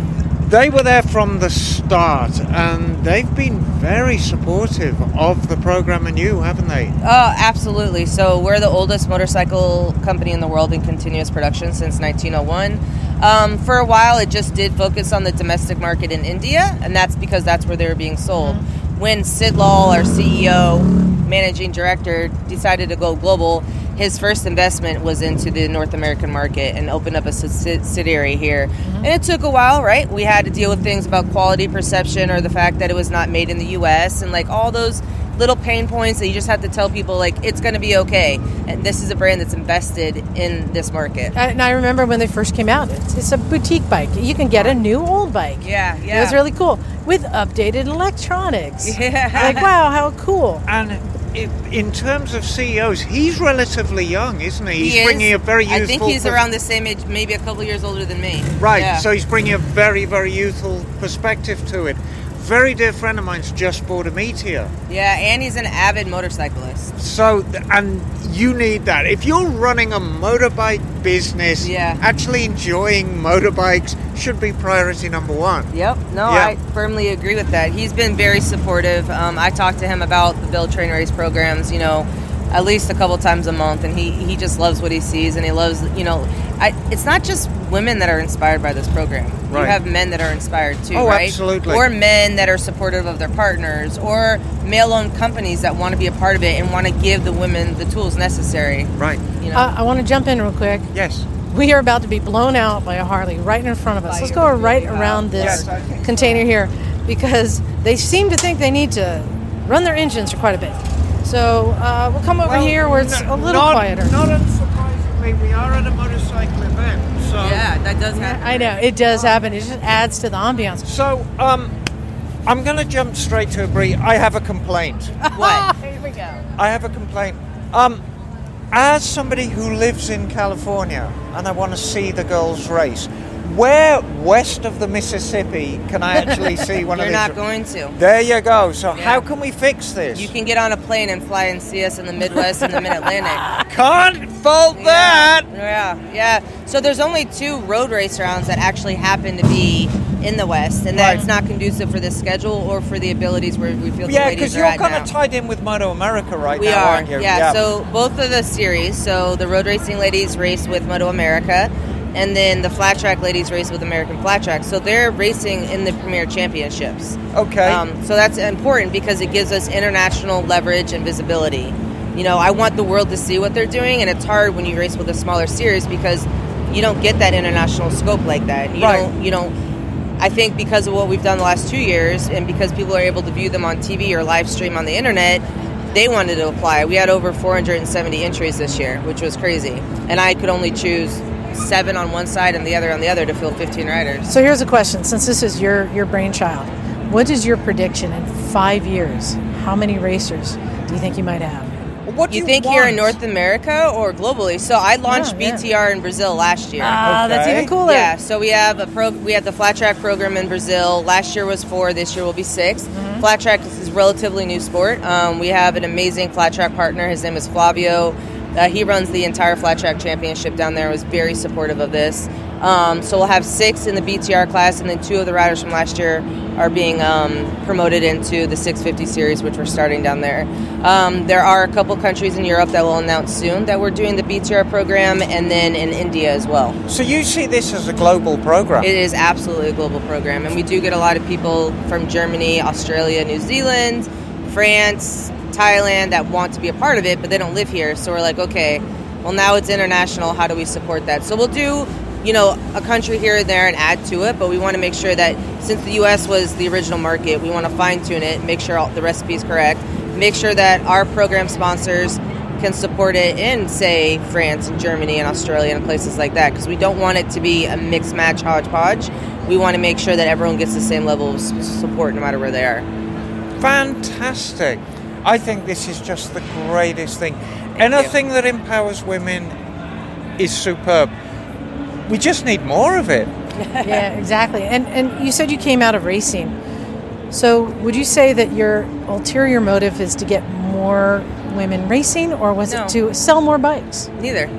[SPEAKER 2] they were there from the start, and they've been very supportive of the program and you, haven't they?
[SPEAKER 17] Oh, absolutely. So we're the oldest motorcycle company in the world in continuous production since 1901. Um, for a while, it just did focus on the domestic market in India, and that's because that's where they were being sold. When Sid Lal, our CEO, managing director, decided to go global, his first investment was into the North American market and opened up a subsidiary here. Mm-hmm. And it took a while, right? We had to deal with things about quality perception or the fact that it was not made in the US and like all those little pain points that you just have to tell people like it's going to be okay. And this is a brand that's invested in this market.
[SPEAKER 1] And I remember when they first came out. It's, it's a boutique bike. You can get a new old bike.
[SPEAKER 17] Yeah, yeah It
[SPEAKER 1] was really cool with updated electronics.
[SPEAKER 17] Yeah.
[SPEAKER 1] Like wow, how cool!
[SPEAKER 2] And i in terms of CEOs, he's relatively young, isn't he? He's
[SPEAKER 17] He
[SPEAKER 2] bringing a very youthful.
[SPEAKER 17] I think he's around the same age, maybe a couple years older than me.
[SPEAKER 2] Right,
[SPEAKER 17] Yeah.
[SPEAKER 2] so he's bringing a very, very youthful perspective to it. Very dear friend of mine's just bought a Meteor.
[SPEAKER 17] yeah, and he's an avid motorcyclist.
[SPEAKER 2] So, and you need that. If you're running a motorbike business,
[SPEAKER 17] Yeah.
[SPEAKER 2] actually enjoying motorbikes should be priority number one.
[SPEAKER 17] Yep. No,
[SPEAKER 2] Yeah.
[SPEAKER 17] I firmly agree with that. He's been very supportive. Um, I talk to him about the build train race programs. You know, at least a couple times a month, and he he just loves what he sees, and he loves. You know, I, it's not just women that are inspired by this program.
[SPEAKER 2] Right.
[SPEAKER 17] You have men that are inspired too,
[SPEAKER 2] Oh,
[SPEAKER 17] right?
[SPEAKER 2] absolutely.
[SPEAKER 17] Or men that are supportive of their partners, or male-owned companies that want to be a part of it and want to give the women the tools necessary.
[SPEAKER 2] Right.
[SPEAKER 17] You know.
[SPEAKER 1] Uh, I want to jump in real quick.
[SPEAKER 2] Yes.
[SPEAKER 1] We are about to be blown out by a Harley right in front of us. Let's go right around this container here because they seem to think they need to run their engines for quite a bit. So uh, we'll come over
[SPEAKER 2] Well,
[SPEAKER 1] here where it's a little
[SPEAKER 2] not-
[SPEAKER 1] quieter.
[SPEAKER 2] Not unsurprisingly, we are at a motorcycle event. So
[SPEAKER 17] yeah, that does happen.
[SPEAKER 1] I know it does happen. It just adds to the ambiance.
[SPEAKER 2] So, um, I'm going to jump straight to a Brie. I have a complaint.
[SPEAKER 17] What?
[SPEAKER 1] Here we go.
[SPEAKER 2] I have a complaint. Um, as somebody who lives in California and I want to see the girls race, where west of the Mississippi can I actually see one of these?
[SPEAKER 17] You're not going to.
[SPEAKER 2] There you go. So how can we fix this?
[SPEAKER 17] You can get on a plane and fly and see us in the Midwest and the Mid Atlantic.
[SPEAKER 2] Can't fault that.
[SPEAKER 17] Yeah, yeah. So there's only two road race rounds that actually happen to be in the West, and that's not conducive for this schedule or for the abilities where we feel the ladies are
[SPEAKER 2] Yeah,
[SPEAKER 17] because
[SPEAKER 2] you're
[SPEAKER 17] kind
[SPEAKER 2] of tied in with Moto America right
[SPEAKER 17] we
[SPEAKER 2] now,
[SPEAKER 17] are,
[SPEAKER 2] you?
[SPEAKER 17] yeah, So both of the series, so the road racing ladies race with Moto America, and then the flat track ladies race with American Flat Track. So they're racing in the Premier Championships.
[SPEAKER 2] Okay.
[SPEAKER 17] Um, so that's important because it gives us international leverage and visibility. You know, I want the world to see what they're doing, and it's hard when you race with a smaller series because you don't get that international scope like that. You
[SPEAKER 2] Right.
[SPEAKER 17] don't, you don't. I think because of what we've done the last two years, and because people are able to view them on TV or live stream on the internet, they wanted to apply. We had over 470 entries this year, which was crazy, and I could only choose seven on one side and the other on the other to fill 15 riders.
[SPEAKER 1] So here's a question: Since this is your your brainchild, what is your prediction in five years? How many racers do you think you might have?
[SPEAKER 2] What
[SPEAKER 17] you, think here in North America or globally? So I launched
[SPEAKER 1] Yeah, yeah.
[SPEAKER 17] BTR in Brazil last year.
[SPEAKER 1] Ah, that's even cooler.
[SPEAKER 17] Yeah, so we have a pro. We have the flat track program in Brazil. Last year was four. This year will be 6
[SPEAKER 1] Mm-hmm.
[SPEAKER 17] Flat track is a relatively new sport. Um, we have an amazing flat track partner. His name is Flavio. Uh, he runs the entire flat track championship down there. Was very supportive of this. Um, so we'll have six in the BTR class, and then two of the riders from last year are being um, promoted into the 650 series, which we're starting down there. Um, there are a couple countries in Europe that will announce soon that we're doing the BTR program, and then in India as well.
[SPEAKER 2] So you see this as a global program?
[SPEAKER 17] It is absolutely a global program, and we do get a lot of people from Germany, Australia, New Zealand, France, Thailand that want to be a part of it, but they don't live here. So we're like, okay, well now it's international. How do we support that? So we'll do, you know, a country here and there and add to it, but we want to make sure that since the U.S. was the original market, we want to fine tune it, make sure all the recipe is correct, make sure that our program sponsors can support it in, say, France and Germany and Australia and places like that, because we don't want it to be a mixed match hodgepodge. We want to make sure that everyone gets the same level of support no matter where they are.
[SPEAKER 2] Fantastic. I think this is just the greatest thing. Anything that empowers women is superb. We just need more of it.
[SPEAKER 1] yeah, exactly. And and you said you came out of racing. So would you say that your ulterior motive is to get more women racing, or was
[SPEAKER 17] No.
[SPEAKER 1] it to sell more bikes?
[SPEAKER 17] Neither.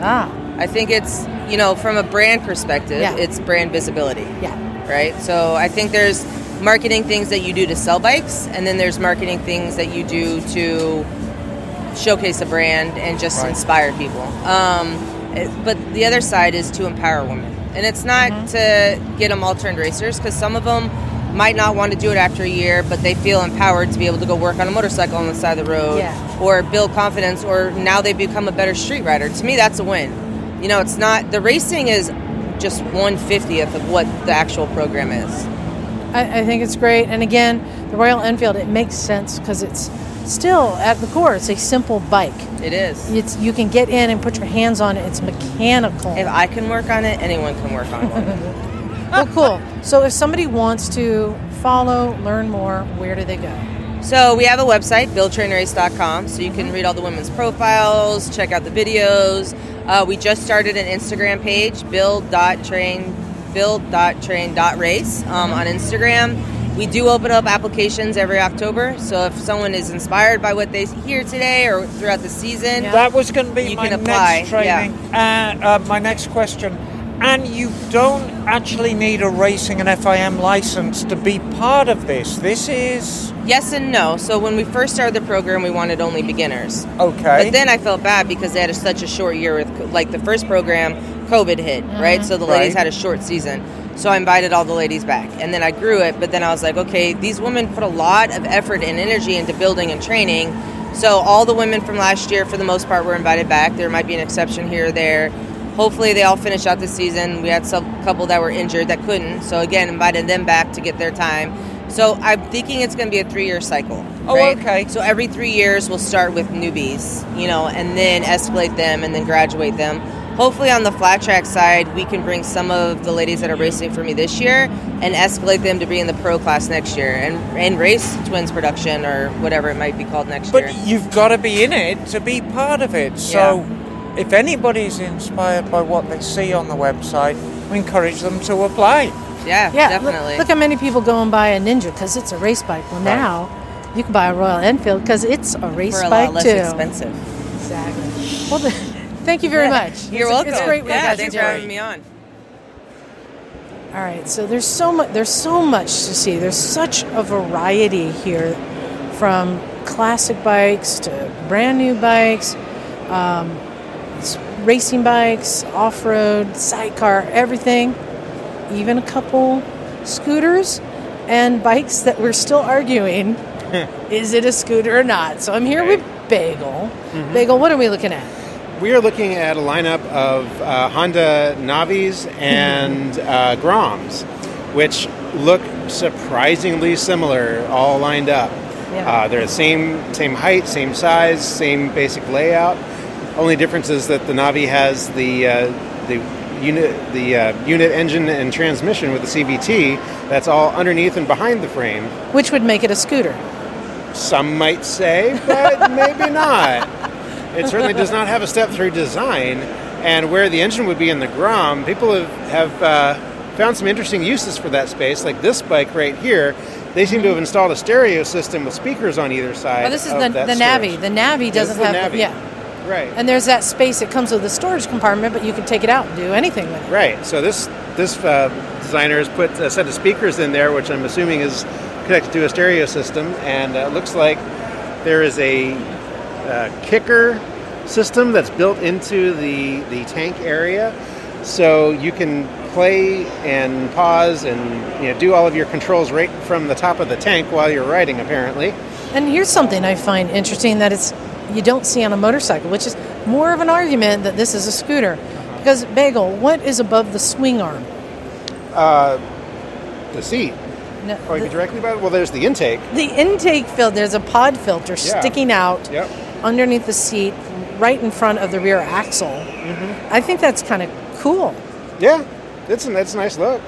[SPEAKER 1] Ah.
[SPEAKER 17] I think it's, you know, from a brand perspective,
[SPEAKER 1] Yeah.
[SPEAKER 17] it's brand visibility.
[SPEAKER 1] Yeah.
[SPEAKER 17] Right? So I think there's marketing things that you do to sell bikes, and then there's marketing things that you do to showcase a brand and just
[SPEAKER 18] Right.
[SPEAKER 17] inspire people. Um, it- but the other side is to empower women. And it's not
[SPEAKER 1] Mm-hmm.
[SPEAKER 17] to get them all turned racers, because some of them might not want to do it after a year, but they feel empowered to be able to go work on a motorcycle on the side of the road
[SPEAKER 1] Yeah.
[SPEAKER 17] or build confidence, or now they become a better street rider. To me, that's a win. You know, it's not the racing is just one fiftieth of what the actual program is.
[SPEAKER 1] I, I think it's great. And again, the Royal Enfield, it makes sense because it's still at the core, it's a simple bike.
[SPEAKER 17] It is.
[SPEAKER 1] It's you can get in and put your hands on it. It's mechanical.
[SPEAKER 17] If I can work on it, anyone can work on it.
[SPEAKER 1] well, cool. So if somebody wants to follow, learn more, where do they go?
[SPEAKER 17] So we have a website, buildtrainrace.com, so you can read all the women's profiles, check out the videos. Uh, we just started an Instagram page, build.train, build.train.race um, on Instagram. We do open up applications every October, so if someone is inspired by what they hear today or throughout the season,
[SPEAKER 2] That was going to be
[SPEAKER 17] you
[SPEAKER 2] my
[SPEAKER 17] apply.
[SPEAKER 2] next training. Uh, uh, my next question. And you don't actually need a racing and FIM license to be part of this. This is
[SPEAKER 17] Yes and no. So when we first started the program, we wanted only beginners.
[SPEAKER 2] Okay.
[SPEAKER 17] But then I felt bad because they had a, such a short year with, like, the first program, COVID hit, right? So the ladies
[SPEAKER 18] Right.
[SPEAKER 17] had a short season. So I invited all the ladies back. And then I grew it, but then I was like, okay, these women put a lot of effort and energy into building and training. So all the women from last year, for the most part, were invited back. There might be an exception here or there. Hopefully, they all finish out the season. We had some couple that were injured that couldn't. So again, invited them back to get their time. So I'm thinking it's going to be a three-year cycle.
[SPEAKER 2] Oh,
[SPEAKER 17] right?
[SPEAKER 2] okay.
[SPEAKER 17] So every three years, we'll start with newbies, you know, and then escalate them, and then graduate them. Hopefully, on the flat track side, we can bring some of the ladies that are racing for me this year and escalate them to be in the pro class next year and and race twins production or whatever it might be called next year.
[SPEAKER 2] But you've got to be in it to be part of it. So, if anybody's inspired by what they see on the website, we encourage them to apply.
[SPEAKER 17] Yeah,
[SPEAKER 1] Yeah,
[SPEAKER 17] definitely.
[SPEAKER 1] Look, look how many people go and buy a Ninja because it's a race bike. Well,
[SPEAKER 2] Right.
[SPEAKER 1] now you can buy a Royal Enfield because it's a race
[SPEAKER 17] For a
[SPEAKER 1] bike
[SPEAKER 17] lot less
[SPEAKER 1] too.
[SPEAKER 17] expensive.
[SPEAKER 1] Exactly. Well, th- thank you very
[SPEAKER 17] Yeah.
[SPEAKER 1] much.
[SPEAKER 17] You're
[SPEAKER 1] It's-
[SPEAKER 17] welcome.
[SPEAKER 1] It's great. we
[SPEAKER 17] Yeah,
[SPEAKER 1] got
[SPEAKER 17] thanks
[SPEAKER 1] you.
[SPEAKER 17] for having me on.
[SPEAKER 1] All right, so there's so much. There's so much to see. There's such a variety here, from classic bikes to brand new bikes, um, racing bikes, off-road, sidecar, everything. Even a couple scooters and bikes that we're still arguing. is it a scooter or not? So I'm here with Bagel.
[SPEAKER 9] Mhm.
[SPEAKER 1] Bagel, what are we looking at?
[SPEAKER 9] We are looking at a lineup of uh, Honda Navis and uh, Groms, which look surprisingly similar, all lined up.
[SPEAKER 1] Yeah.
[SPEAKER 9] Uh, they're the same same height, same size, same basic layout. Only difference is that the Navi has the uh, the unit, the uh, unit engine and transmission with the CVT. That's all underneath and behind the frame.
[SPEAKER 1] Which would make it a scooter.
[SPEAKER 9] Some might say, but maybe not. It certainly does not have a step-through design, and where the engine would be in the Grom, people have have uh, found some interesting uses for that space. Like this bike right here, they seem to have installed a stereo system with speakers on either side.
[SPEAKER 1] Oh, this is the, the. Navi. The Navi doesn't
[SPEAKER 9] the
[SPEAKER 1] have
[SPEAKER 9] Navi.
[SPEAKER 1] yeah.
[SPEAKER 9] Right.
[SPEAKER 1] And there's that space that comes with the storage compartment, but you can take it out and do anything with it.
[SPEAKER 9] Right. So this this uh, designer has put a set of speakers in there, which I'm assuming is connected to a stereo system, and uh, it looks like there is a uh, kicker system that's built into the the tank area, so you can play and pause and you know do all of your controls right from the top of the tank while you're riding. Apparently.
[SPEAKER 1] And here's something I find interesting that it's you don't see on a motorcycle, which is more of an argument that this is a scooter. Because Bagel, what is above the swing arm?
[SPEAKER 9] Uh, the seat.
[SPEAKER 1] No,
[SPEAKER 9] Oh, you directly about it? Well, there's the intake.
[SPEAKER 1] The intake filter, there's a pod filter
[SPEAKER 9] Yeah.
[SPEAKER 1] sticking out
[SPEAKER 9] Yep.
[SPEAKER 1] Underneath the seat, right in front of the rear axle. I think that's kind of cool.
[SPEAKER 9] Yeah, it's a, it's a nice look.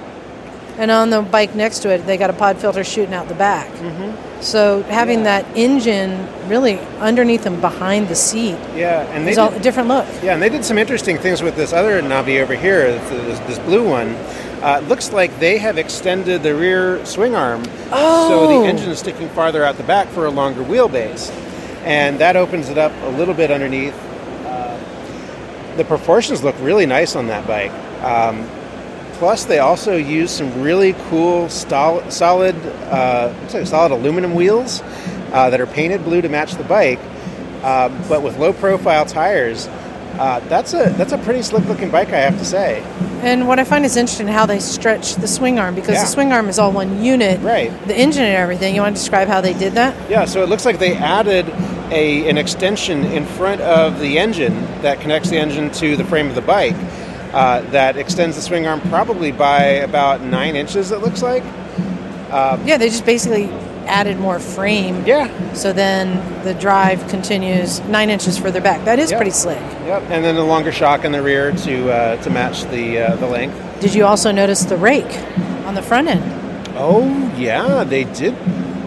[SPEAKER 1] And on the bike next to it, they got a pod filter shooting out the back.
[SPEAKER 9] Mm-hmm.
[SPEAKER 1] So having that engine really underneath and behind the seat
[SPEAKER 9] Yeah, and they did-
[SPEAKER 1] a different look.
[SPEAKER 9] Yeah, and they did some interesting things with this other Navi over here, this, this blue one. Uh, looks like they have extended the rear swing arm, so
[SPEAKER 1] Oh.
[SPEAKER 9] the engine is sticking farther out the back for a longer wheelbase, and that opens it up a little bit underneath. Uh, the proportions look really nice on that bike. Um, plus, they also use some really cool stol- solid, uh, like solid aluminum wheels uh, that are painted blue to match the bike, uh, but with low-profile tires. Uh, that's a that's a pretty slick-looking bike, I have to say.
[SPEAKER 1] And what I find is interesting how they stretch the swing arm because
[SPEAKER 9] Yeah.
[SPEAKER 1] the swing arm is all one unit.
[SPEAKER 9] Right.
[SPEAKER 1] The engine and everything. You want to describe how they did that?
[SPEAKER 9] Yeah, so it looks like they added a an extension in front of the engine that connects the engine to the frame of the bike. Uh, that extends the swing arm probably by about nine inches. It looks like. Um,
[SPEAKER 1] Yeah, they just basically added more frame.
[SPEAKER 9] Yeah.
[SPEAKER 1] So then the drive continues nine inches further back. That is
[SPEAKER 9] Yep.
[SPEAKER 1] pretty slick.
[SPEAKER 9] Yep, and then a longer shock in the rear to uh, to match the uh, the length.
[SPEAKER 1] Did you also notice the rake on the front end?
[SPEAKER 9] Oh yeah, they did.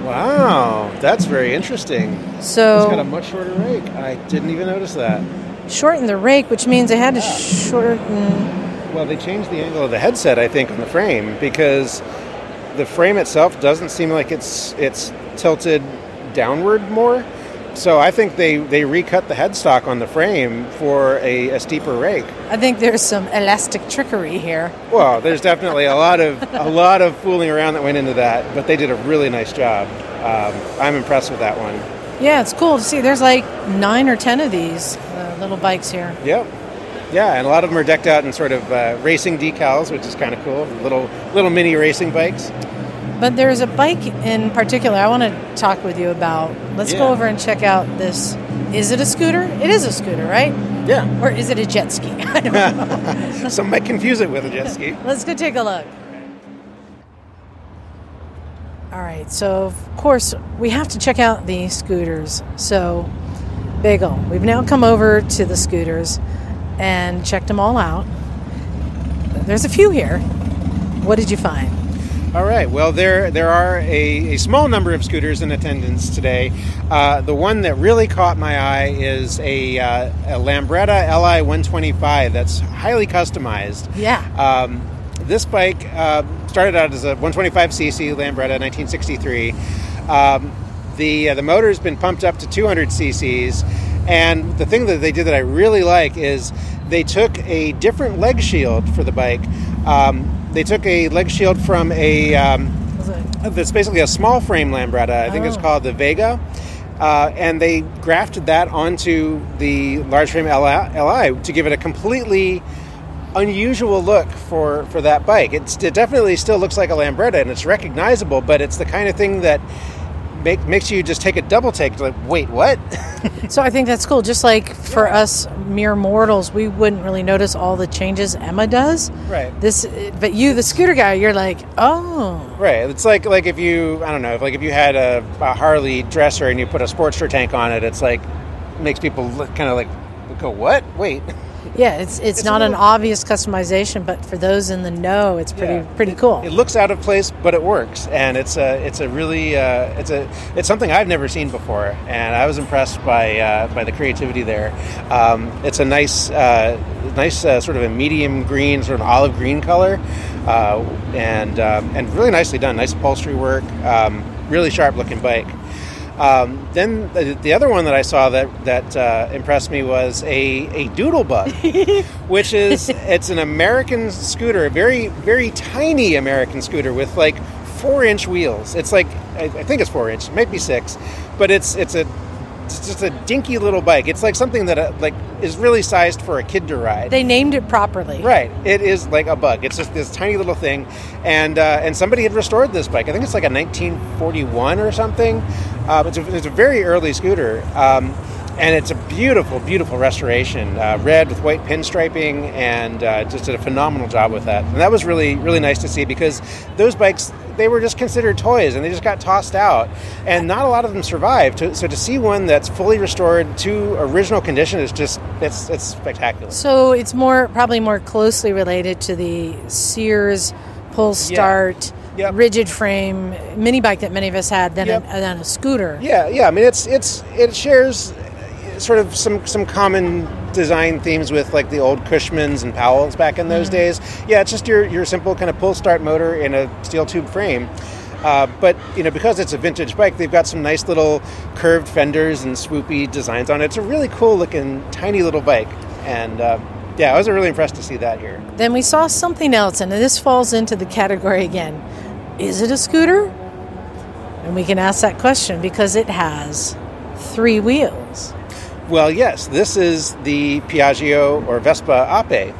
[SPEAKER 9] Wow, that's very interesting.
[SPEAKER 1] So-
[SPEAKER 9] it's got a much shorter rake. I didn't even notice that.
[SPEAKER 1] Shorten the rake, which means they had to shorten.
[SPEAKER 9] Well, they changed the angle of the headset, I think, on the frame because the frame itself doesn't seem like it's it's tilted downward more. So I think they, they recut the headstock on the frame for a, a steeper rake.
[SPEAKER 1] I think there's some elastic trickery here.
[SPEAKER 9] Well, there's definitely a lot of a lot of fooling around that went into that, but they did a really nice job. Um, I'm impressed with that one.
[SPEAKER 1] Yeah, it's cool to see. There's like nine or ten of these uh, little bikes here.
[SPEAKER 9] Yep. Yeah, and a lot of them are decked out in sort of uh, racing decals, which is kind of cool. Little little mini racing bikes.
[SPEAKER 1] But there's a bike in particular I want to talk with you about. Let's go over and check out this. Is it a scooter? It is a scooter, right?
[SPEAKER 9] Yeah.
[SPEAKER 1] Or is it a jet ski? I don't know.
[SPEAKER 9] Some might confuse it with a jet ski.
[SPEAKER 1] Let's go take a look. All right, so of course we have to check out the scooters. So, Bagel, we've now come over to the scooters and checked them all out. There's a few here. What did you find?
[SPEAKER 9] All right. Well, there there are a, a small number of scooters in attendance today. Uh, the one that really caught my eye is a, uh, a Lambretta Li 125 that's highly customized.
[SPEAKER 1] Yeah.
[SPEAKER 9] Um, this bike uh, started out as a 125cc Lambretta 1963. Um, the uh, the motor's been pumped up to 200 cc's, and the thing that they did that I really like is they took a different leg shield for the bike. Um, they took a leg shield from a um, that's basically a small frame Lambretta. I think it's
[SPEAKER 1] Oh.
[SPEAKER 9] called the Vega. Uh, and they grafted that onto the large frame LI, LI to give it a completely unusual look for, for that bike. It's, it definitely still looks like a Lambretta and it's recognizable, but it's the kind of thing that make, makes you just take a double take. Like, wait, what?
[SPEAKER 1] So I think that's cool. Just like for us mere mortals, we wouldn't really notice all the changes Emma does.
[SPEAKER 9] Right.
[SPEAKER 1] This, but you, the scooter guy, you're like, oh,
[SPEAKER 9] Right. It's like like if you I don't know if like if you had a, a Harley dresser and you put a Sportster tank on it, it's like makes people look kind of like go what? Wait.
[SPEAKER 1] Yeah, it's it's,
[SPEAKER 9] It's
[SPEAKER 1] not an obvious customization, but for those in the know, it's pretty
[SPEAKER 9] Yeah.
[SPEAKER 1] pretty cool.
[SPEAKER 9] It looks out of place, but it works, and it's a it's a really uh, it's a it's something I've never seen before, and I was impressed by uh, by the creativity there. Um, it's a nice uh, nice uh, sort of a medium green, sort of olive green color, uh, and um, and really nicely done. Nice upholstery work, um, really sharp looking bike. Um, then the, the other one that I saw that that uh, impressed me was a, a Doodlebug, which is it's an American scooter, a very very tiny American scooter with like four inch wheels. It's like I, I think it's four inch, it might be six, but it's it's a it's just a dinky little bike. It's like something that uh, like is really sized for a kid to ride.
[SPEAKER 1] They named it properly.
[SPEAKER 9] Right. It is like a bug. It's just this tiny little thing, and uh, and somebody had restored this bike. I think it's like a 1941 or something. Uh, it's, a, it's a very early scooter, um, and it's a beautiful, beautiful restoration. Uh, red with white pinstriping, and uh, just did a phenomenal job with that. And that was really, really nice to see because those bikes they were just considered toys and they just got tossed out, and not a lot of them survived. So to see one that's fully restored to original condition is just it's it's spectacular.
[SPEAKER 1] So it's more probably more closely related to the Sears pull start rigid frame mini bike that many of us had than,
[SPEAKER 9] Yep.
[SPEAKER 1] a, than a scooter.
[SPEAKER 9] Yeah, yeah. I mean, it's it's it shares sort of some some common design themes with like the old Cushmans and Powells back in those
[SPEAKER 1] Mhm.
[SPEAKER 9] days. Yeah, it's just your your simple kind of pull start motor in a steel tube frame. Uh, but you know, because it's a vintage bike, they've got some nice little curved fenders and swoopy designs on it. It's a really cool looking, tiny little bike, and uh, yeah, I was really impressed to see that here.
[SPEAKER 1] Then we saw something else, and this falls into the category again. Is it a scooter? And we can ask that question because it has three wheels.
[SPEAKER 9] Well, yes, this is the Piaggio or Vespa Ape.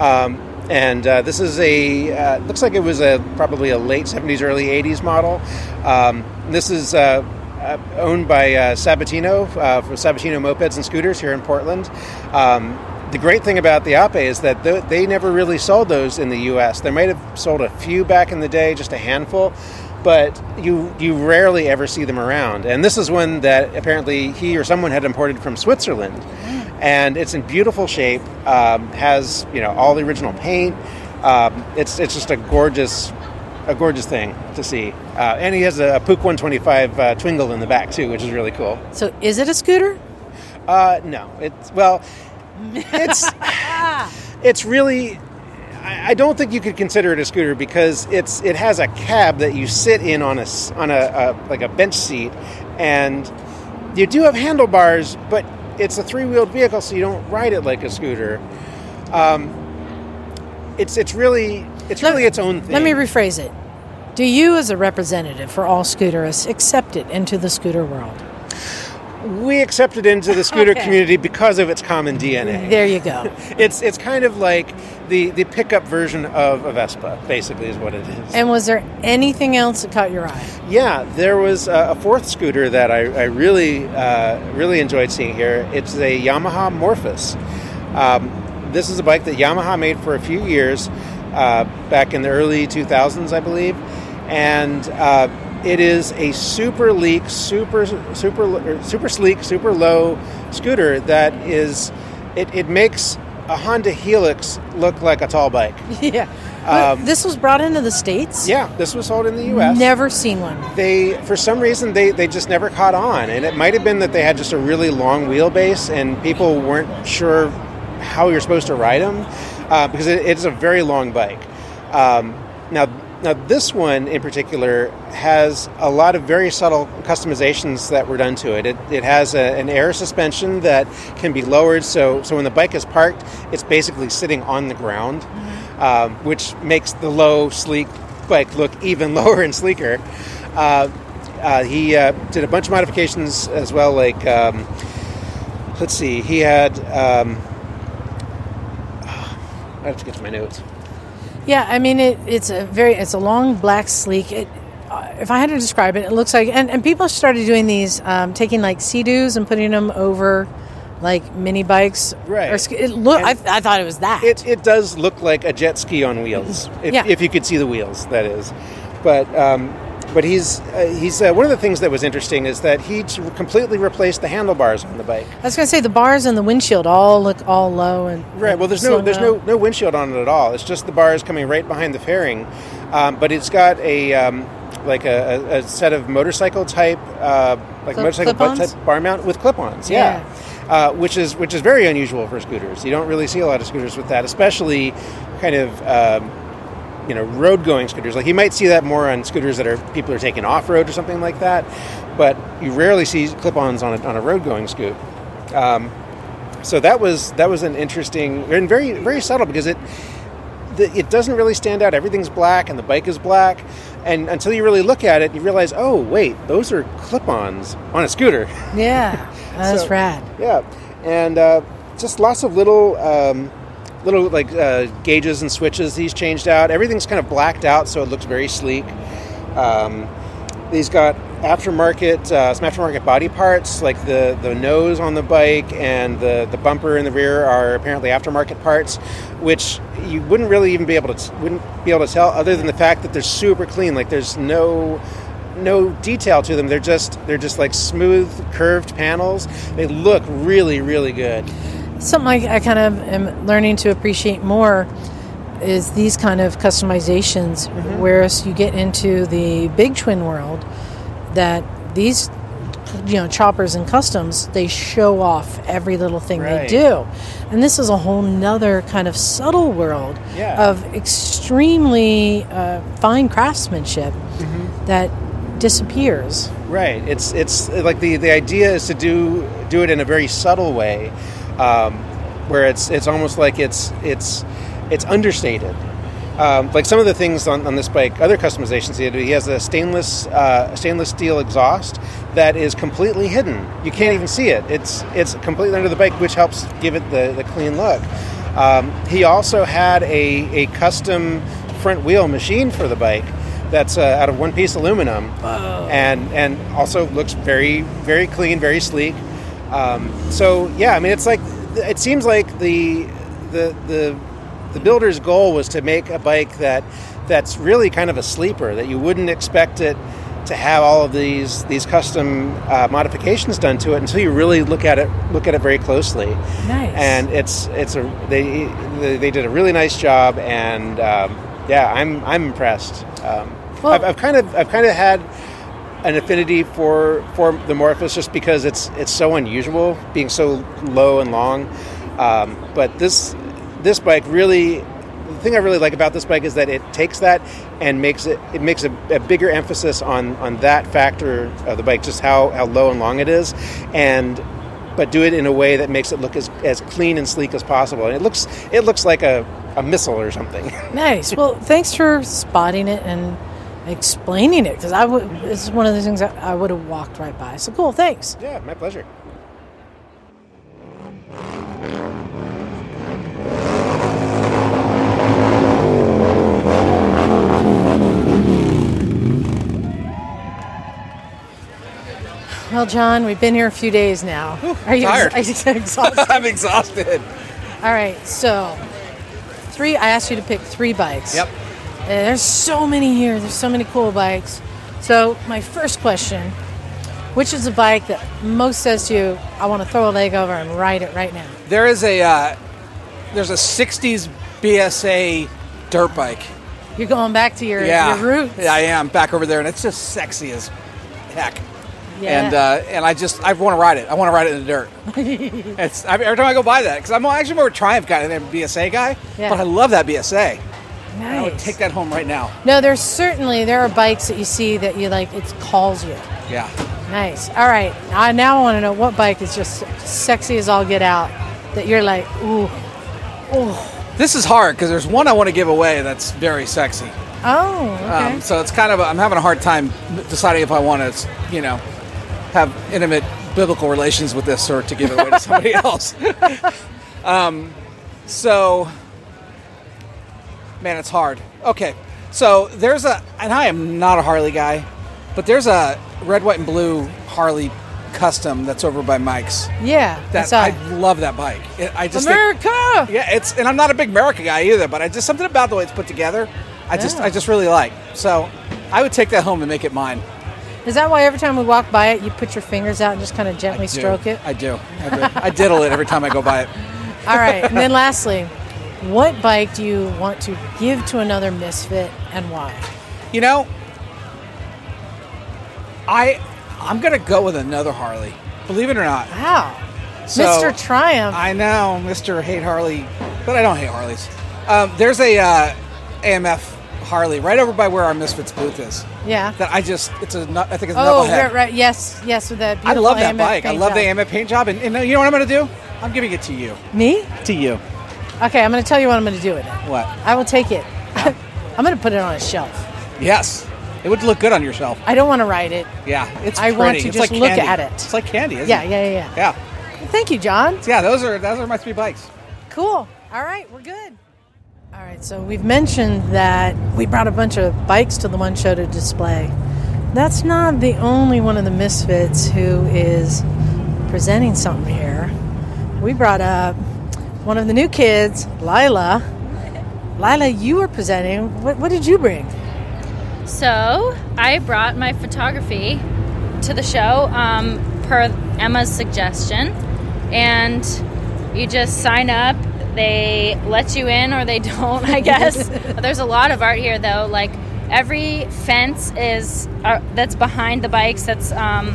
[SPEAKER 9] Um, and uh, this is a uh, looks like it was a probably a late 70s, early 80s model. Um, this is uh, uh, owned by uh, Sabatino uh, for Sabatino Mopeds and Scooters here in Portland. Um, the great thing about the Ape is that th- they never really sold those in the U.S. They might have sold a few back in the day, just a handful, but you you rarely ever see them around. And this is one that apparently he or someone had imported from Switzerland, and it's in beautiful shape. Um, has you know all the original paint. Um, it's it's just a gorgeous a gorgeous thing to see. Uh, and he has a, a Pook 125 uh, Twingle in the back too, which is really cool.
[SPEAKER 1] So is it a scooter?
[SPEAKER 9] Uh, no, it's well, it's it's really. I don't think you could consider it a scooter because it's it has a cab that you sit in on a on a, a like a bench seat, and you do have handlebars, but it's a three wheeled vehicle, so you don't ride it like a scooter. Um, it's it's really it's really its own thing.
[SPEAKER 1] Let me rephrase it. Do you, as a representative for all scooterists, accept it into the scooter world?
[SPEAKER 9] We accepted into the scooter
[SPEAKER 1] Okay.
[SPEAKER 9] community because of its common DNA.
[SPEAKER 1] There you go.
[SPEAKER 9] it's it's kind of like the the pickup version of a Vespa, basically, is what it is.
[SPEAKER 1] And was there anything else that caught your eye?
[SPEAKER 9] Yeah, there was a, a fourth scooter that I, I really uh, really enjoyed seeing here. It's a Yamaha Morphous. Um, this is a bike that Yamaha made for a few years uh, back in the early 2000s, I believe, and uh, it is a super leak, super super er, super sleek, super low scooter that is it, it makes a Honda Helix look like a tall bike.
[SPEAKER 1] Yeah.
[SPEAKER 9] Um,
[SPEAKER 1] this was brought into the States?
[SPEAKER 9] Yeah, this was sold in the U.S.
[SPEAKER 1] Never seen one.
[SPEAKER 9] They, for some reason, they, they just never caught on, and it might have been that they had just a really long wheelbase, and people weren't sure how you're supposed to ride them, uh, because it, it's a very long bike. Um, now, now this one in particular has a lot of very subtle customizations that were done to it. It, it has a, an air suspension that can be lowered, so so when the bike is parked, it's basically sitting on the ground, um, which makes the low, sleek bike look even lower and sleeker. Uh, uh, he uh, did a bunch of modifications as well, like um, let's see, he had. Um, I have to get to my notes.
[SPEAKER 1] Yeah, I mean it, it's a very it's a long black sleek. It, uh, if I had to describe it, it looks like and, and people started doing these, um, taking like sea-doos and putting them over like mini bikes.
[SPEAKER 9] Right.
[SPEAKER 1] Or, it look. I, I thought it was that.
[SPEAKER 9] It, it does look like a jet ski on wheels, if,
[SPEAKER 1] Yeah.
[SPEAKER 9] if you could see the wheels, that is. But um, but he's uh, he's uh, one of the things that was interesting is that he completely replaced the handlebars on the bike.
[SPEAKER 1] I was going to say the bars and the windshield all look all low and
[SPEAKER 9] Right. Well, there's no there's no no windshield on it at all. It's just the bars coming right behind the fairing, um, but it's got a um, like a, a, set of motorcycle type uh, like
[SPEAKER 1] Clip-
[SPEAKER 9] motorcycle butt type bar mount with clip-ons. Yeah. Uh, which is which is very unusual for scooters. You don't really see a lot of scooters with that, especially kind of um, you know road going scooters. Like you might see that more on scooters that are people are taking off road or something like that, but you rarely see clip-ons on a, on a road going scoot. Um, so that was that was an interesting and very very subtle because it the, it doesn't really stand out. Everything's black and the bike is black, and until you really look at it, you realize, oh wait, those are clip-ons on a scooter.
[SPEAKER 1] Yeah, that's
[SPEAKER 9] So-
[SPEAKER 1] rad.
[SPEAKER 9] Yeah, and uh, just lots of little um, little like uh, gauges and switches he's changed out. Everything's kind of blacked out, so it looks very sleek. Um, he's got aftermarket uh, some aftermarket body parts, like the the nose on the bike and the the bumper in the rear are apparently aftermarket parts, which you wouldn't really even be able to wouldn't be able to tell other than the fact that they're super clean. Like there's no no detail to them. They're just they're just like smooth curved panels. They look really really good.
[SPEAKER 1] Something I, I kind of am learning to appreciate more is these kind of customizations,
[SPEAKER 9] Mm-hmm.
[SPEAKER 1] whereas you get into the big twin world, that these you know choppers and customs they show off every little thing they do and this is a whole nother kind of subtle world
[SPEAKER 9] Yeah.
[SPEAKER 1] of extremely uh, fine craftsmanship
[SPEAKER 9] Mm-hmm.
[SPEAKER 1] that disappears
[SPEAKER 9] Right. It's it's like the the idea is to do do it in a very subtle way, um, where it's it's almost like it's it's it's understated. Um, like some of the things on, on this bike, other customizations he did, he has a stainless uh, stainless steel exhaust that is completely hidden. You can't even see it. It's it's completely under the bike, which helps give it the, the clean look. Um, he also had a, a custom front wheel machine for the bike that's uh, out of one piece aluminum and and also looks very very clean very sleek um, so yeah i mean it's like it seems like the the the the builder's goal was to make a bike that that's really kind of a sleeper that you wouldn't expect it to have all of these these custom uh, modifications done to it until you really look at it look at it very closely
[SPEAKER 1] Nice.
[SPEAKER 9] and it's it's a they they, did a really nice job and um, yeah i'm i'm impressed um, I've, I've kind of i've kind of had an affinity for for the Morphous just because it's it's so unusual being so low and long. Um, but this this bike really the thing I really like about this bike is that it takes that and makes it it makes a, a bigger emphasis on on that factor of the bike, just how, how low and long it is, and but do it in a way that makes it look as, as clean and sleek as possible. And it looks it looks like a, a missile or something.
[SPEAKER 1] Nice. Well, thanks for spotting it and explaining it because I would. This is one of the things that I would have walked right by. So cool. Thanks.
[SPEAKER 9] Yeah, my pleasure.
[SPEAKER 1] Well, John, we've been here a few days now. Are you
[SPEAKER 5] tired.
[SPEAKER 1] ex- are you exhausted?
[SPEAKER 5] I'm exhausted.
[SPEAKER 1] All right. So, three. I asked you to pick three bikes.
[SPEAKER 5] Yep.
[SPEAKER 1] There's so many here. There's so many cool bikes. So, my first question: Which is the bike that most says to you, "I want to throw a leg over and ride it right now"?
[SPEAKER 5] There is a uh, there's a '60s BSA dirt bike.
[SPEAKER 1] You're going back to your,
[SPEAKER 5] yeah,
[SPEAKER 1] your roots.
[SPEAKER 5] Yeah, I am back over there, and it's just sexy as heck.
[SPEAKER 1] Yeah.
[SPEAKER 5] And uh, and I just I want to ride it. I want to ride it in the dirt. It's I, every time I go by that because I'm actually more a Triumph guy than a BSA guy.
[SPEAKER 1] Yeah.
[SPEAKER 5] But I love that BSA. And I would take that home right now.
[SPEAKER 1] No, there's certainly there are bikes that you see that you like. It calls you.
[SPEAKER 5] Yeah.
[SPEAKER 1] Nice. All right. I now want to know what bike is just sexy as all get out. That you're like, ooh, oh,
[SPEAKER 5] This is hard because there's one I want to give away that's very sexy.
[SPEAKER 1] oh. Okay.
[SPEAKER 5] Um, so it's kind of a, I'm having a hard time deciding if I want to, you know, have intimate biblical relations with this or to give it away to somebody else. um, so, man, it's hard. Okay, so there's a, and I am not a Harley guy, but there's a red, white, and blue Harley custom that's over by Mike's.
[SPEAKER 1] yeah. I
[SPEAKER 5] That
[SPEAKER 1] saw
[SPEAKER 5] I love that bike. It, I just think-
[SPEAKER 1] America.
[SPEAKER 5] yeah, it's and I'm not a big America guy either, but I just something about the way it's put together. I just I just really like. So I would take that home and make it mine.
[SPEAKER 1] Is that why every time we walk by it, you put your fingers out and just kind of gently stroke it?
[SPEAKER 5] I do. I, do. I diddle it every time I go by it.
[SPEAKER 1] All right. And then lastly, what bike do you want to give to another misfit and why?
[SPEAKER 5] You know, I I'm gonna go with another Harley. Believe it or not.
[SPEAKER 1] Wow.
[SPEAKER 5] So-
[SPEAKER 1] Mr. Triumph.
[SPEAKER 5] I know, Mr. Hate Harley, but I don't hate Harleys. Um, there's a uh, AMF Harley right over by where our Misfits booth is.
[SPEAKER 1] Yeah.
[SPEAKER 5] That I just it's a I think it's a
[SPEAKER 1] Oh, right, right. Yes, yes, with that
[SPEAKER 5] I love that
[SPEAKER 1] AMF
[SPEAKER 5] bike. I love the. AMF paint job, and, and you know what I'm gonna do? I'm giving it to you.
[SPEAKER 1] Me?
[SPEAKER 5] To you.
[SPEAKER 1] Okay, I'm going to tell you what I'm going to do with it.
[SPEAKER 5] What?
[SPEAKER 1] I will take it. I'm going to put it on a shelf.
[SPEAKER 5] Yes. It would look good on your shelf.
[SPEAKER 1] I don't want to ride it.
[SPEAKER 5] Yeah, it's
[SPEAKER 1] I want to
[SPEAKER 5] It's
[SPEAKER 1] just
[SPEAKER 5] like
[SPEAKER 1] look
[SPEAKER 5] candy.
[SPEAKER 1] at it.
[SPEAKER 5] It's like candy, isn't it?
[SPEAKER 1] Yeah, yeah,
[SPEAKER 5] yeah, Yeah.
[SPEAKER 1] Thank you, John.
[SPEAKER 5] Yeah, those are those are my three bikes.
[SPEAKER 1] Cool. All right, we're good. All right, so we've mentioned that we brought a bunch of bikes to the one show to display. That's not the only one of the misfits who is presenting something here. We brought up one of the new kids, Lila. Lila, you were presenting. What, what did you bring?
[SPEAKER 18] So I brought my photography to the show um, per Emma's suggestion, and you just sign up. They let you in or they don't, I guess. There's a lot of art here, though. Like every fence is uh, that's behind the bikes, that's um,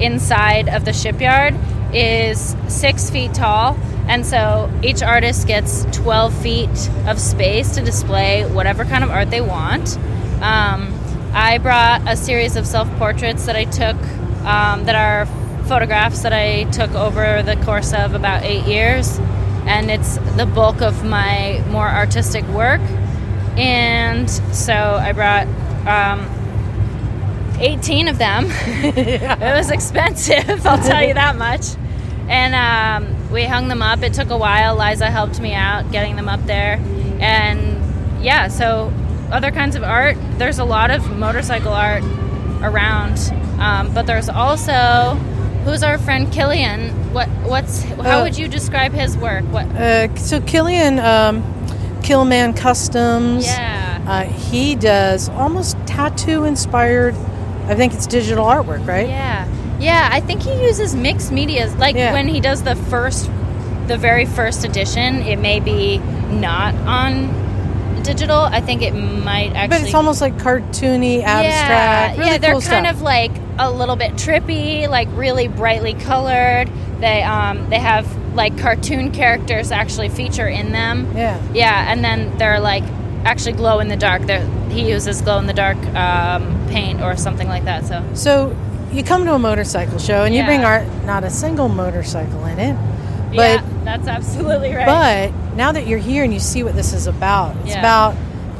[SPEAKER 18] inside of the shipyard, is six feet tall. And so each artist gets 12 feet of space to display whatever kind of art they want. Um, I brought a series of self portraits that I took, um, that are photographs that I took over the course of about eight years. And it's the bulk of my more artistic work. And so I brought um, 18 of them. it was expensive, I'll tell you that much. And um, we hung them up. It took a while. Liza helped me out getting them up there. And yeah, so other kinds of art. There's a lot of motorcycle art around, um, but there's also who's our friend Killian. What what's how
[SPEAKER 1] Uh,
[SPEAKER 18] would you describe his work? What
[SPEAKER 1] Uh, so Killian, um, Killman Customs.
[SPEAKER 18] Yeah.
[SPEAKER 1] Uh, he does almost tattoo inspired. I think it's digital artwork, right?
[SPEAKER 18] Yeah, yeah. I think he uses mixed media. Like
[SPEAKER 1] Yeah.
[SPEAKER 18] when he does the first, the very first edition, it may be not on digital. I think it might actually.
[SPEAKER 1] But it's almost like cartoony, abstract.
[SPEAKER 18] Yeah,
[SPEAKER 1] really
[SPEAKER 18] yeah. They're
[SPEAKER 1] cool
[SPEAKER 18] kind
[SPEAKER 1] stuff.
[SPEAKER 18] of like a little bit trippy, like really brightly colored. They um they have like cartoon characters actually feature in them.
[SPEAKER 1] Yeah.
[SPEAKER 18] Yeah, and then they're like actually glow in the dark. They're, he uses glow in the dark um, paint or something like that. So
[SPEAKER 1] So you come to a motorcycle show and you bring art, not a single motorcycle in it. But
[SPEAKER 18] yeah, that's absolutely right.
[SPEAKER 1] but now that you're here and you see what this is about, it's
[SPEAKER 18] Yeah.
[SPEAKER 1] about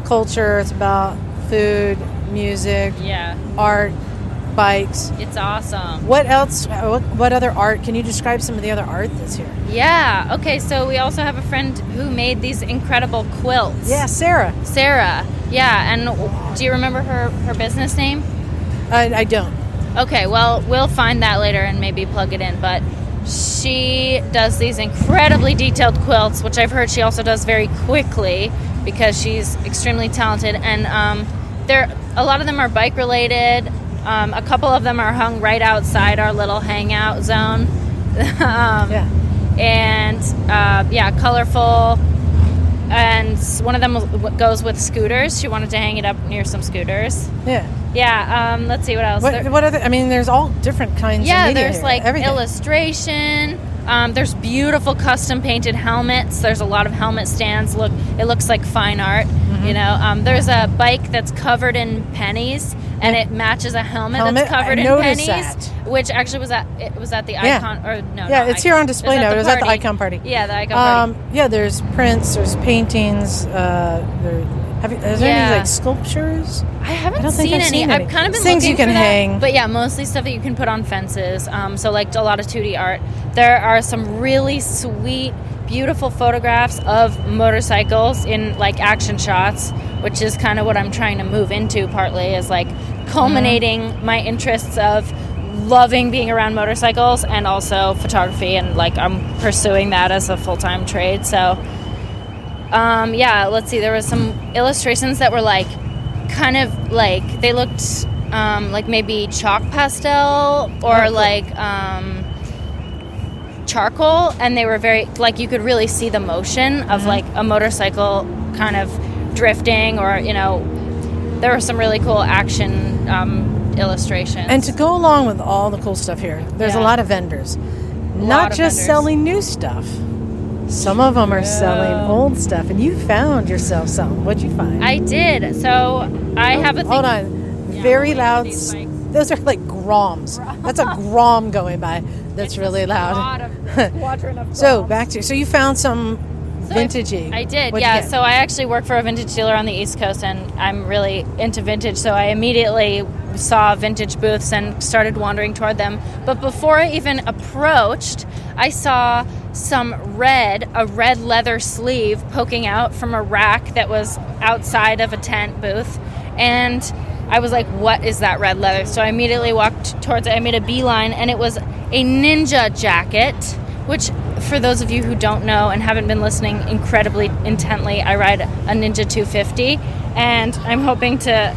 [SPEAKER 1] culture, it's about food, music,
[SPEAKER 18] yeah,
[SPEAKER 1] art, bikes.
[SPEAKER 18] it's awesome.
[SPEAKER 1] What else? What, what other art? Can you describe some of the other art that's here?
[SPEAKER 18] Yeah. Okay. So we also have a friend who made these incredible quilts.
[SPEAKER 1] Yeah, Sarah.
[SPEAKER 18] Sarah. Yeah. And do you remember her her business name?
[SPEAKER 1] I, I don't.
[SPEAKER 18] Okay. Well, we'll find that later and maybe plug it in. But she does these incredibly detailed quilts, which I've heard she also does very quickly because she's extremely talented. And um, there, a lot of them are bike related. Um, a couple of them are hung right outside our little hangout zone. um,
[SPEAKER 1] yeah.
[SPEAKER 18] And uh, yeah, colorful. And one of them goes with scooters. She wanted to hang it up near some scooters.
[SPEAKER 1] Yeah.
[SPEAKER 18] Yeah. Um, let's see what else.
[SPEAKER 1] What,
[SPEAKER 18] There-
[SPEAKER 1] what other? I mean, there's all different kinds.
[SPEAKER 18] yeah, there's
[SPEAKER 1] here.
[SPEAKER 18] like
[SPEAKER 1] everything.
[SPEAKER 18] illustration. Um, there's beautiful custom painted helmets. There's a lot of helmet stands. Look, it looks like fine art.
[SPEAKER 1] Mm-hmm.
[SPEAKER 18] You know, um, there's a bike that's covered in pennies, and it matches a helmet,
[SPEAKER 1] Helmet?
[SPEAKER 18] that's covered
[SPEAKER 1] I
[SPEAKER 18] in pennies, which actually was at it was at the
[SPEAKER 1] Yeah.
[SPEAKER 18] icon or no,
[SPEAKER 1] yeah, it's here on display
[SPEAKER 18] It
[SPEAKER 1] now. It was at the Icon Party.
[SPEAKER 18] Yeah, the Icon Party.
[SPEAKER 1] Um, yeah, there's prints, there's paintings. Uh, there, have you, is there
[SPEAKER 18] Yeah.
[SPEAKER 1] any like sculptures?
[SPEAKER 18] I haven't
[SPEAKER 1] think
[SPEAKER 18] seen any.
[SPEAKER 1] seen
[SPEAKER 18] I've kind of been
[SPEAKER 1] Things you can hang.
[SPEAKER 18] but yeah, mostly stuff that you can put on fences. Um, so like a lot of 2D art. There are some really sweet, beautiful photographs of motorcycles in like action shots, which is kind of what I'm trying to move into. Partly is like culminating
[SPEAKER 1] Mm-hmm.
[SPEAKER 18] my interests of loving being around motorcycles and also photography, and like I'm pursuing that as a full time trade. So um, yeah, let's see. There was some illustrations that were like kind of like they looked um, like maybe chalk pastel or like um, charcoal, and they were very like you could really see the motion of
[SPEAKER 1] Mhm.
[SPEAKER 18] like a motorcycle kind of drifting, or you know, there were some really cool action um, illustrations.
[SPEAKER 1] And to go along with all the cool stuff here, there's a lot of vendors.
[SPEAKER 18] Lot
[SPEAKER 1] Not
[SPEAKER 18] of
[SPEAKER 1] just
[SPEAKER 18] vendors.
[SPEAKER 1] selling new stuff. Some of them are selling old stuff, and you found yourself some. What'd you find?
[SPEAKER 18] I did. So I have a thing.
[SPEAKER 1] Hold on. Very loud. Those are like groms. That's a grom going by. That's really loud. so back to so you found some vintagey.
[SPEAKER 18] I did,
[SPEAKER 1] What'd
[SPEAKER 18] yeah. So I actually work for a vintage dealer on the East Coast, and I'm really into vintage. So I immediately saw vintage booths and started wandering toward them. But before I even approached, I saw some red, a red leather sleeve poking out from a rack that was outside of a tent booth, and I was like, "What is that red leather?" So I immediately walked towards it. I made a beeline, and it was a ninja jacket which for those of you who don't know and haven't been listening incredibly intently i ride a ninja 250 and i'm hoping to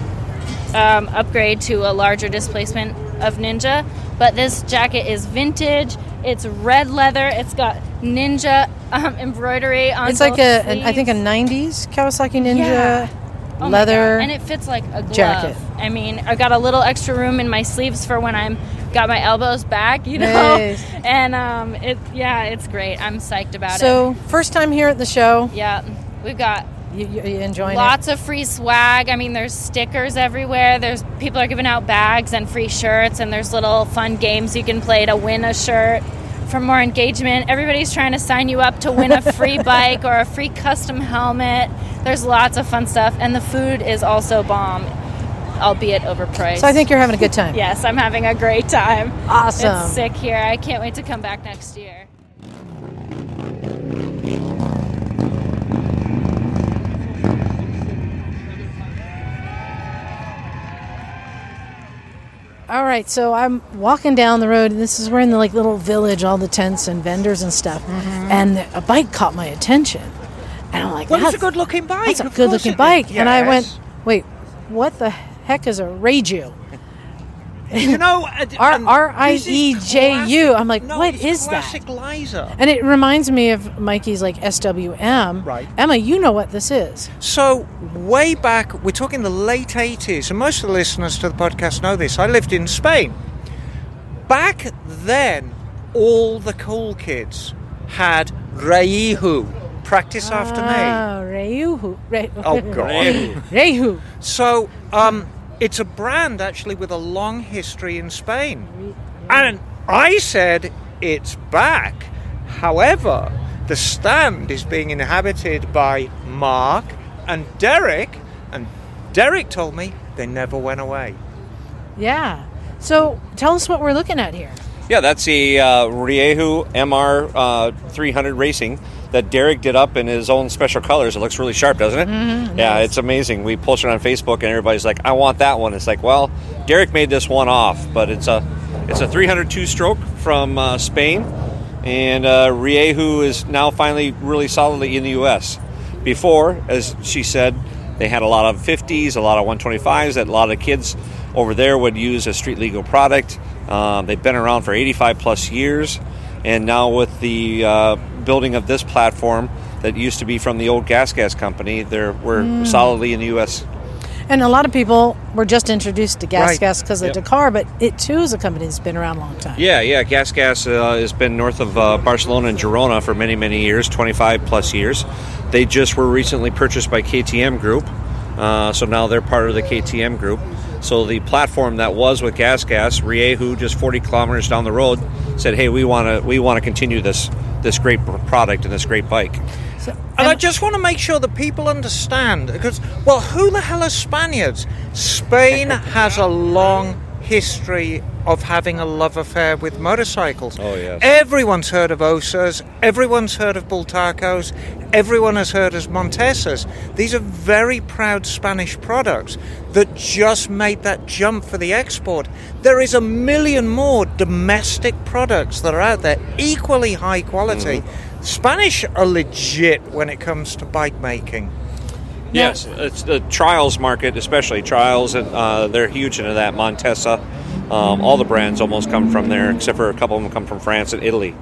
[SPEAKER 18] um, upgrade to a larger displacement of ninja but this jacket is vintage it's red leather it's got ninja um, embroidery on it.
[SPEAKER 1] it's like a, an, I think a '90s Kawasaki Ninja
[SPEAKER 18] Yeah. Oh
[SPEAKER 1] leather
[SPEAKER 18] and it fits like a glove.
[SPEAKER 1] jacket.
[SPEAKER 18] I mean, I got a little extra room in my sleeves for when I'm got my elbows back, you know.
[SPEAKER 1] Nice.
[SPEAKER 18] And um, it yeah, it's great. I'm psyched about it.
[SPEAKER 1] So first time here at the show.
[SPEAKER 18] Yeah, we've got
[SPEAKER 1] You, you, you enjoying
[SPEAKER 18] lots of free swag. I mean, there's stickers everywhere. There's people are giving out bags and free shirts, and there's little fun games you can play to win a shirt. For more engagement, everybody's trying to sign you up to win a free bike or a free custom helmet. There's lots of fun stuff, and the food is also bomb, albeit overpriced.
[SPEAKER 1] So I think you're having a good time.
[SPEAKER 18] Yes, I'm having a great time.
[SPEAKER 1] Awesome.
[SPEAKER 18] It's sick here. I can't wait to come back next year.
[SPEAKER 1] All right, so I'm walking down the road, and this is we're in the like little village, all the tents and vendors and stuff,
[SPEAKER 2] Mm-hmm.
[SPEAKER 1] and a bike caught my attention, and I'm like,
[SPEAKER 2] Well, it's a good-looking bike,
[SPEAKER 1] That's a good-looking bike."
[SPEAKER 2] is,
[SPEAKER 1] And I went, "Wait, what the heck is a Rieju?"
[SPEAKER 2] You know,
[SPEAKER 1] R R I E J U. I'm like,
[SPEAKER 2] No,
[SPEAKER 1] what
[SPEAKER 2] it's
[SPEAKER 1] that?
[SPEAKER 2] classic Liza.
[SPEAKER 1] And it reminds me of Mikey's like SWM.
[SPEAKER 2] Right.
[SPEAKER 1] Emma, you know what this is.
[SPEAKER 2] So, way back, we're talking the late 80s, and most of the listeners to the podcast know this. I lived in Spain. Back then, all the cool kids had Rieju, practice after me.
[SPEAKER 1] Ah, Rieju. Re-
[SPEAKER 2] Oh, God.
[SPEAKER 1] Rieju.
[SPEAKER 2] So, um, it's a brand actually with a long history in Spain. And I said it's back. However, the stand is being inhabited by Mark and Derek, and Derek told me they never went away.
[SPEAKER 1] Yeah. So tell us what we're looking at here.
[SPEAKER 19] Yeah, that's the uh, Rieju MR uh, 300 Racing that Derek did up in his own special colors. It looks really sharp, doesn't it?
[SPEAKER 1] Mhm,
[SPEAKER 19] yeah,
[SPEAKER 1] nice.
[SPEAKER 19] it's amazing. We posted it on Facebook, and everybody's like, "I want that one." It's like, well, Derek made this one off, but it's a it's a 302 stroke from uh, Spain, and uh, Rieju is now finally really solidly in the U.S. Before, as she said, they had a lot of 50s, a lot of 125s that a lot of kids over there would use as street legal product. Um, they've been around for 85 plus years, and now with the uh, building of this platform that used to be from the old Gas Gas company, they're we're
[SPEAKER 1] Mm.
[SPEAKER 19] solidly in the U.S.
[SPEAKER 1] And a lot of people were just introduced to Gas
[SPEAKER 19] Right.
[SPEAKER 1] Gas because of
[SPEAKER 19] Yep.
[SPEAKER 1] Dakar, but it too is a company that's been around a long time.
[SPEAKER 19] Yeah, yeah. Gas Gas uh, has been north of uh, Barcelona and Girona for many, many years, 25 plus years. They just were recently purchased by KTM Group, uh, so now they're part of the KTM Group. So the platform that was with Gas Gas, Rieju, just 40 kilometers down the road, said, "Hey, we want to we want to continue this this great product and this great bike."
[SPEAKER 2] And I just want to make sure that people understand because, well, who the hell are Spaniards? Spain has a long history of having a love affair with motorcycles.
[SPEAKER 19] Oh yes.
[SPEAKER 2] Everyone's heard of Ossas, everyone's heard of Bultacos, everyone has heard of Montesas. These are very proud Spanish products that just made that jump for the export. There is a million more domestic products that are out there, equally high quality. Mm-hmm. Spanish are legit when it comes to bike making.
[SPEAKER 19] Yes, it's the trials market, especially trials. and, Uh, they're huge into that. Montesa, um, all the brands almost come from there, except for a couple of them come from France and Italy.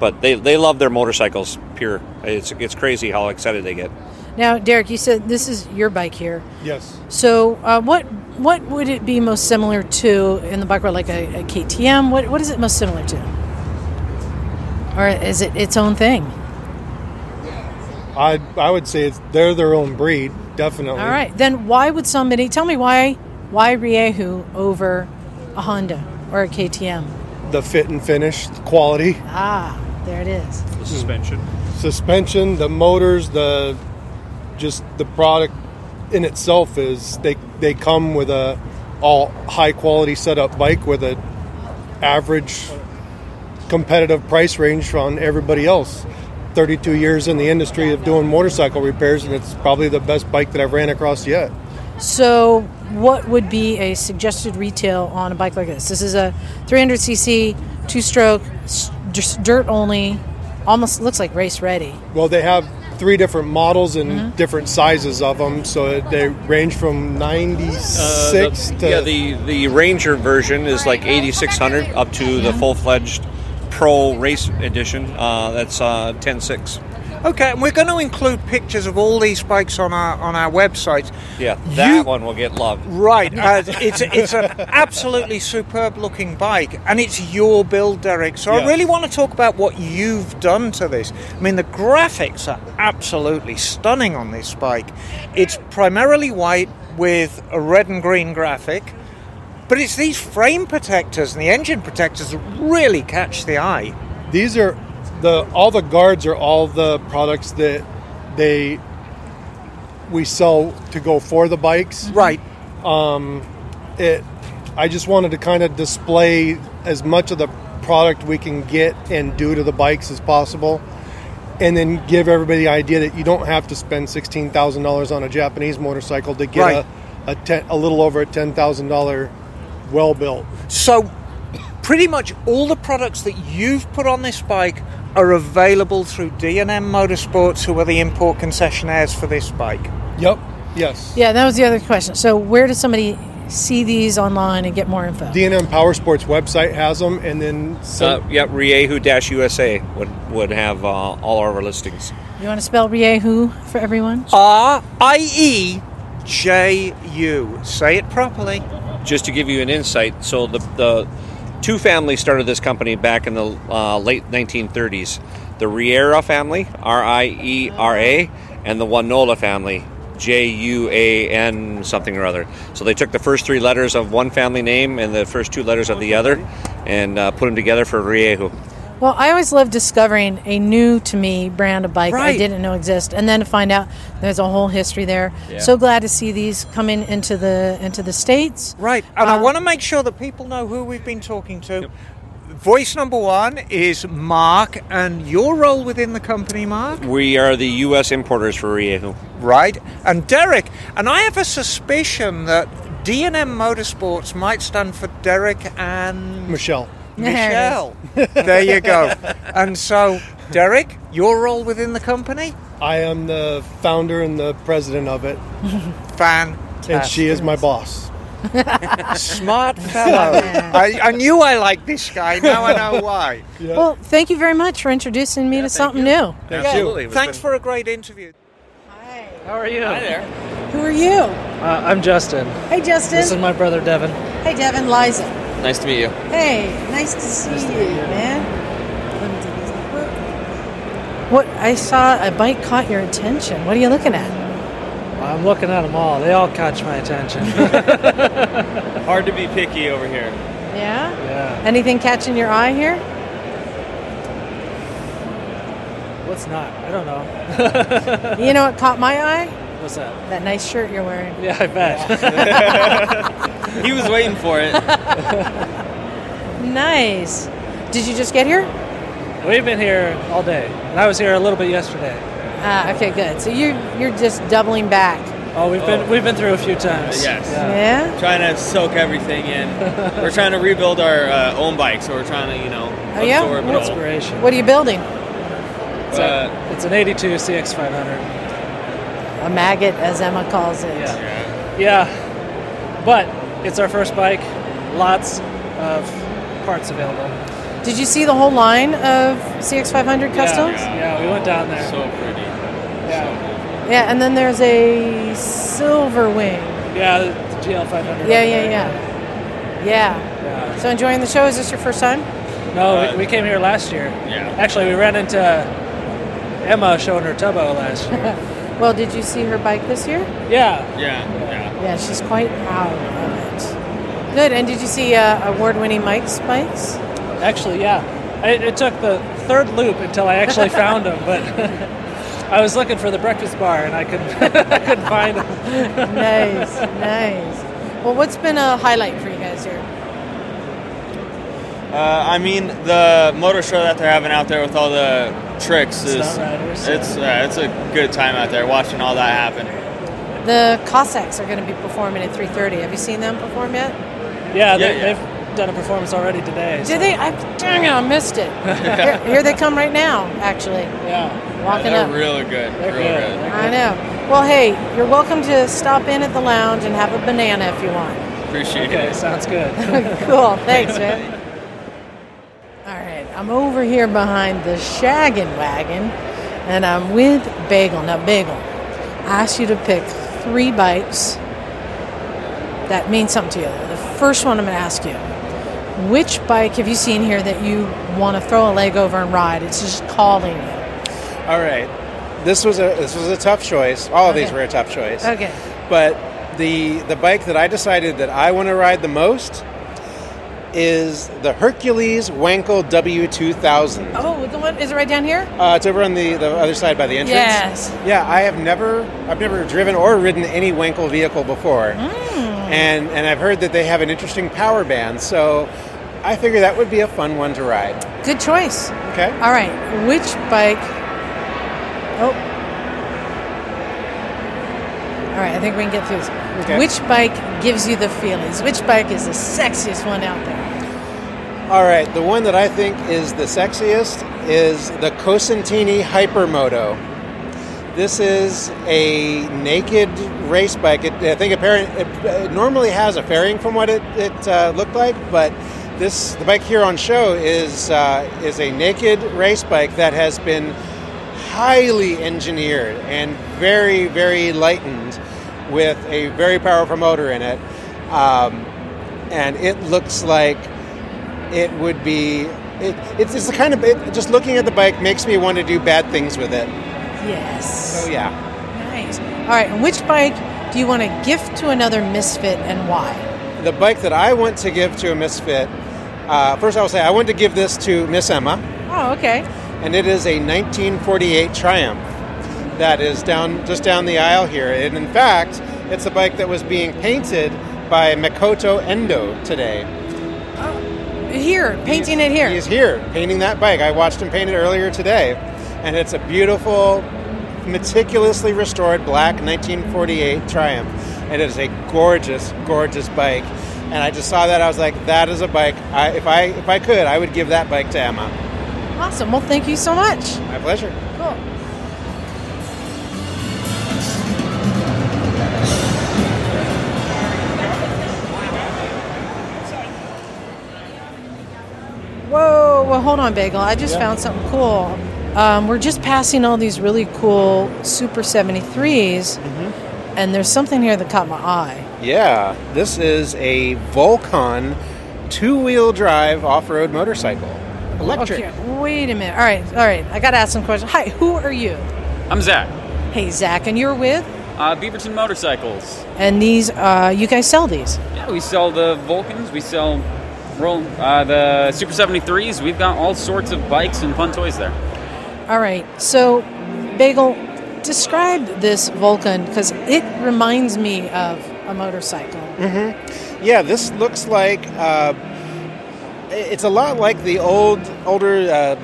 [SPEAKER 19] But they, they love their motorcycles. Pure, it's it's crazy how excited they get.
[SPEAKER 1] Now, Derek, you said this is your bike here.
[SPEAKER 20] Yes.
[SPEAKER 1] So, uh, what what would it be most similar to in the bike world, like a, a KTM? What what is it most similar to, or is it its own thing?
[SPEAKER 20] I I would say it's they're their own breed, definitely.
[SPEAKER 1] All right, then why would somebody tell me why why Rieju over a Honda or a KTM?
[SPEAKER 20] The fit and finish, the quality,
[SPEAKER 1] Ah, there it is.
[SPEAKER 2] The suspension.
[SPEAKER 20] suspension, the motors, the just the product in itself is they they come with a all high quality setup bike with a average competitive price range on everybody else. 32 years in the industry of doing motorcycle repairs and it's probably the best bike that I've ran across yet.
[SPEAKER 1] So, what would be a suggested retail on a bike like this? This is a 300cc two stroke, dirt only, almost looks like race ready.
[SPEAKER 20] Well, they have three different models and different sizes of them, so they range from 96
[SPEAKER 19] Uh, the-
[SPEAKER 20] to
[SPEAKER 19] yeah, the the Ranger version is like 8600 up to the full fledged Pro Race Edition. Uh, that's uh, 106.
[SPEAKER 2] Okay, and we're going to include pictures of all these bikes on our on our website.
[SPEAKER 19] Yeah, that one will get loved.
[SPEAKER 2] Right, uh, it's it's an absolutely superb looking bike, and it's your build, Derek. So I really want to talk about what you've done to this. I mean, the graphics are absolutely stunning on this bike. It's primarily white with a red and green graphic, but it's these frame protectors and the engine protectors that really catch the eye.
[SPEAKER 20] These are the all the guards are all the products that they we sell to go for the bikes.
[SPEAKER 2] Right.
[SPEAKER 20] Um, it. I just wanted to kind of display as much of the product we can get and do to the bikes as possible, and then give everybody the idea that you don't have to spend sixteen thousand dollars on a Japanese motorcycle to get
[SPEAKER 2] Right.
[SPEAKER 20] a a, ten, a little over a ten thousand dollar well built.
[SPEAKER 2] So, pretty much all the products that you've put on this bike are available through D&M Motorsports, who are the import concessionaires for this bike.
[SPEAKER 20] Yep. Yes.
[SPEAKER 1] Yeah, that was the other question. So, where does somebody see these online and get more info?
[SPEAKER 20] D&M Power Sports website has them, and then
[SPEAKER 19] Uh,
[SPEAKER 20] some,
[SPEAKER 19] yep, Rieju-USA would would have uh, all our listings.
[SPEAKER 1] You want to spell Rieju for everyone?
[SPEAKER 2] R I E J U. Say it properly.
[SPEAKER 19] Just to give you an insight, so the the two families started this company back in the uh, late 1930s. The Riera family, R I E R A, and the Juanola family, J U A N something or other. So they took the first three letters of one family name and the first two letters of the other, and uh, put them together for Rieju.
[SPEAKER 1] Well, I always love discovering a new to me brand of bike I didn't know exist, and then to find out there's a whole history there.
[SPEAKER 2] Yeah.
[SPEAKER 1] So glad to see these coming into the into the states.
[SPEAKER 2] Right, and
[SPEAKER 1] Uh,
[SPEAKER 2] I want to make sure that people know who we've been talking to. Voice number one is Mark, and your role within the company, Mark?
[SPEAKER 19] We are the U.S. importers for Rieju.
[SPEAKER 2] Right, and Derek, and I have a suspicion that D&M Motorsports might stand for Derek and
[SPEAKER 20] Michelle.
[SPEAKER 2] Michelle. there you go. And so, Derek, your role within the company?
[SPEAKER 20] I am the founder and the president of it,
[SPEAKER 2] Fantastic.
[SPEAKER 20] and she is my boss.
[SPEAKER 2] Smart fellow. I, I knew I liked this guy. Now I know why.
[SPEAKER 1] Well, thank you very much for introducing me to something new.
[SPEAKER 2] Yeah, Thanks for a great interview. Hi.
[SPEAKER 21] How are you? Hi there.
[SPEAKER 1] Who are you?
[SPEAKER 21] Uh, I'm Justin.
[SPEAKER 1] Hey, Justin.
[SPEAKER 21] This is my brother Devin.
[SPEAKER 1] Hey, Devin, Liza.
[SPEAKER 21] Nice to meet you.
[SPEAKER 1] Hey, nice to see you, man. Let me take. What I saw a bike caught your attention. What are you looking at?
[SPEAKER 21] I'm looking at them all. They all catch my attention.
[SPEAKER 22] Hard to be picky over here.
[SPEAKER 1] Yeah.
[SPEAKER 21] yeah.
[SPEAKER 1] Anything catching your eye here?
[SPEAKER 21] What's not? I don't know.
[SPEAKER 1] You know what caught my eye?
[SPEAKER 21] What's that?
[SPEAKER 1] That nice shirt you're wearing.
[SPEAKER 21] Yeah, I bet.
[SPEAKER 22] he was waiting for it.
[SPEAKER 1] Nice. Did you just get here?
[SPEAKER 21] We've been here all day. And I was here a little bit yesterday.
[SPEAKER 1] Ah, okay, good. So you you're just doubling back.
[SPEAKER 21] Oh, we've been we've been through a few times.
[SPEAKER 22] Yes.
[SPEAKER 1] Yeah?
[SPEAKER 22] Trying to soak everything in. we're trying to rebuild our uh, own bike, so we're trying to, you know,
[SPEAKER 1] Oh yeah.
[SPEAKER 22] absorb it all.
[SPEAKER 1] What are you building?
[SPEAKER 21] It's, a, it's an 82 CX500.
[SPEAKER 1] A maggot, as Emma calls it.
[SPEAKER 21] Yeah, yeah. but it's our first bike. Lots of parts available.
[SPEAKER 1] Did you see the whole line of CX500 customs?
[SPEAKER 21] Yeah, yeah, we went down there.
[SPEAKER 22] So pretty.
[SPEAKER 21] Yeah,
[SPEAKER 1] Yeah, and then there's a silver wing.
[SPEAKER 21] yeah, the GL500.
[SPEAKER 1] Yeah, yeah, yeah. Yeah. So enjoying the show? Is this your first time?
[SPEAKER 21] No, we, uh, we came here last year.
[SPEAKER 22] Yeah.
[SPEAKER 21] Actually, we ran into Emma showing her tubbo last year.
[SPEAKER 1] Well, did you see her bike this year?
[SPEAKER 21] yeah.
[SPEAKER 22] Yeah, yeah.
[SPEAKER 1] Yeah, she's quite proud of it. Good. And did you see uh, award-winning Mike's bikes?
[SPEAKER 21] Actually, yeah. It, it took the third loop until I actually found them, but I was looking for the breakfast bar and I couldn't, I couldn't find them.
[SPEAKER 1] nice, nice. Well, what's been a highlight for you guys here?
[SPEAKER 22] Uh, I mean, the motor show that they're having out there with all the tricks is
[SPEAKER 1] riders,
[SPEAKER 22] it's uh, it's a good time out there watching all that happen.
[SPEAKER 1] The Cossacks are going to be performing at 3:30. Have you seen them perform yet?
[SPEAKER 21] Yeah, they,
[SPEAKER 22] Yeah, yeah.
[SPEAKER 21] they've done a performance already today. so-
[SPEAKER 1] Did they? I, dang it, I missed it. here, here they come right now, actually.
[SPEAKER 21] Yeah.
[SPEAKER 1] Walking
[SPEAKER 22] they're
[SPEAKER 1] up.
[SPEAKER 22] really good.
[SPEAKER 21] They're
[SPEAKER 22] real
[SPEAKER 21] good.
[SPEAKER 22] good.
[SPEAKER 1] I know. Well, hey, you're welcome to stop in at the lounge and have a banana if you want.
[SPEAKER 22] Appreciate
[SPEAKER 21] Okay,
[SPEAKER 22] it.
[SPEAKER 21] sounds good.
[SPEAKER 1] cool. Thanks, man. I'm over here behind the shaggin' wagon, and I'm with Bagel. Now, Bagel, I asked you to pick three bikes that mean something to you. The first one I'm going to ask you: Which bike have you seen here that you want to throw a leg over and ride? It's just calling you.
[SPEAKER 9] All right. This was a this was a tough choice. All of these were a tough choice.
[SPEAKER 1] Okay.
[SPEAKER 9] But the the bike that I decided that I want to ride the most is the Hercules Wankel W2000.
[SPEAKER 1] Oh, the one is it right down here?
[SPEAKER 9] Uh, it's over on the, the other side by the entrance.
[SPEAKER 1] Yes.
[SPEAKER 9] Yeah, I have never I've never driven or ridden any Wankel vehicle before,
[SPEAKER 1] Hmm.
[SPEAKER 9] and and I've heard that they have an interesting power band. So I figure that would be a fun one to ride.
[SPEAKER 1] Good choice.
[SPEAKER 9] Okay.
[SPEAKER 1] All right. Which bike? Oh. All right. I think we can get through this.
[SPEAKER 9] Okay.
[SPEAKER 1] Which bike gives you the feelings? Which bike is the sexiest one out there?
[SPEAKER 9] All right, the one that I think is the sexiest is the Cosentini Hypermoto. This is a naked race bike. It, I think apparent, it, it normally has a fairing from what it, it uh, looked like, but this the bike here on show is uh, is a naked race bike that has been highly engineered and very very lightened with a very powerful motor in it, um, and it looks like it would be it, it's, it's the kind of it, just looking at the bike makes me want to do bad things with it
[SPEAKER 1] Yes.
[SPEAKER 9] so yeah
[SPEAKER 1] Nice. All right. And which bike do you want to gift to another misfit and why?
[SPEAKER 9] the bike that i want to give to a misfit uh, first i will say i want to give this to miss emma
[SPEAKER 1] Oh, okay.
[SPEAKER 9] and it is a 1948 triumph that is down just down the aisle here and in fact it's a bike that was being painted by makoto endo today
[SPEAKER 1] Here, painting it here.
[SPEAKER 9] He's here painting that bike. I watched him paint it earlier today, and it's a beautiful, meticulously restored black 1948 Triumph. And it is a gorgeous, gorgeous bike. And I just saw that. I was like, that is a bike. I, if I if I could, I would give that bike to Emma.
[SPEAKER 1] Awesome. Well, thank you so much.
[SPEAKER 9] My pleasure.
[SPEAKER 1] Cool. Hold on, Bagel. I just
[SPEAKER 9] Yeah.
[SPEAKER 1] found something cool. Um, we're just passing all these really cool Super 73s, and there's something here that caught my eye.
[SPEAKER 9] Yeah, this is a Volcon two-wheel drive off-road motorcycle, electric.
[SPEAKER 1] Okay, wait a minute. All right, all right. I got to ask some questions. Hi, who are you?
[SPEAKER 23] I'm Zach.
[SPEAKER 1] Hey, Zach, and you're with?
[SPEAKER 23] Uh, Beaverton Motorcycles.
[SPEAKER 1] And these, uh, you guys sell these?
[SPEAKER 23] Yeah, we sell the Volcons. We sell roll uh, the Super 73s. We've got all sorts of bikes and fun toys there.
[SPEAKER 1] All right. So, Bagel, describe this Volcon because it reminds me of a motorcycle.
[SPEAKER 9] hmm Yeah, this looks like uh, it's a lot like the old, older. Uh,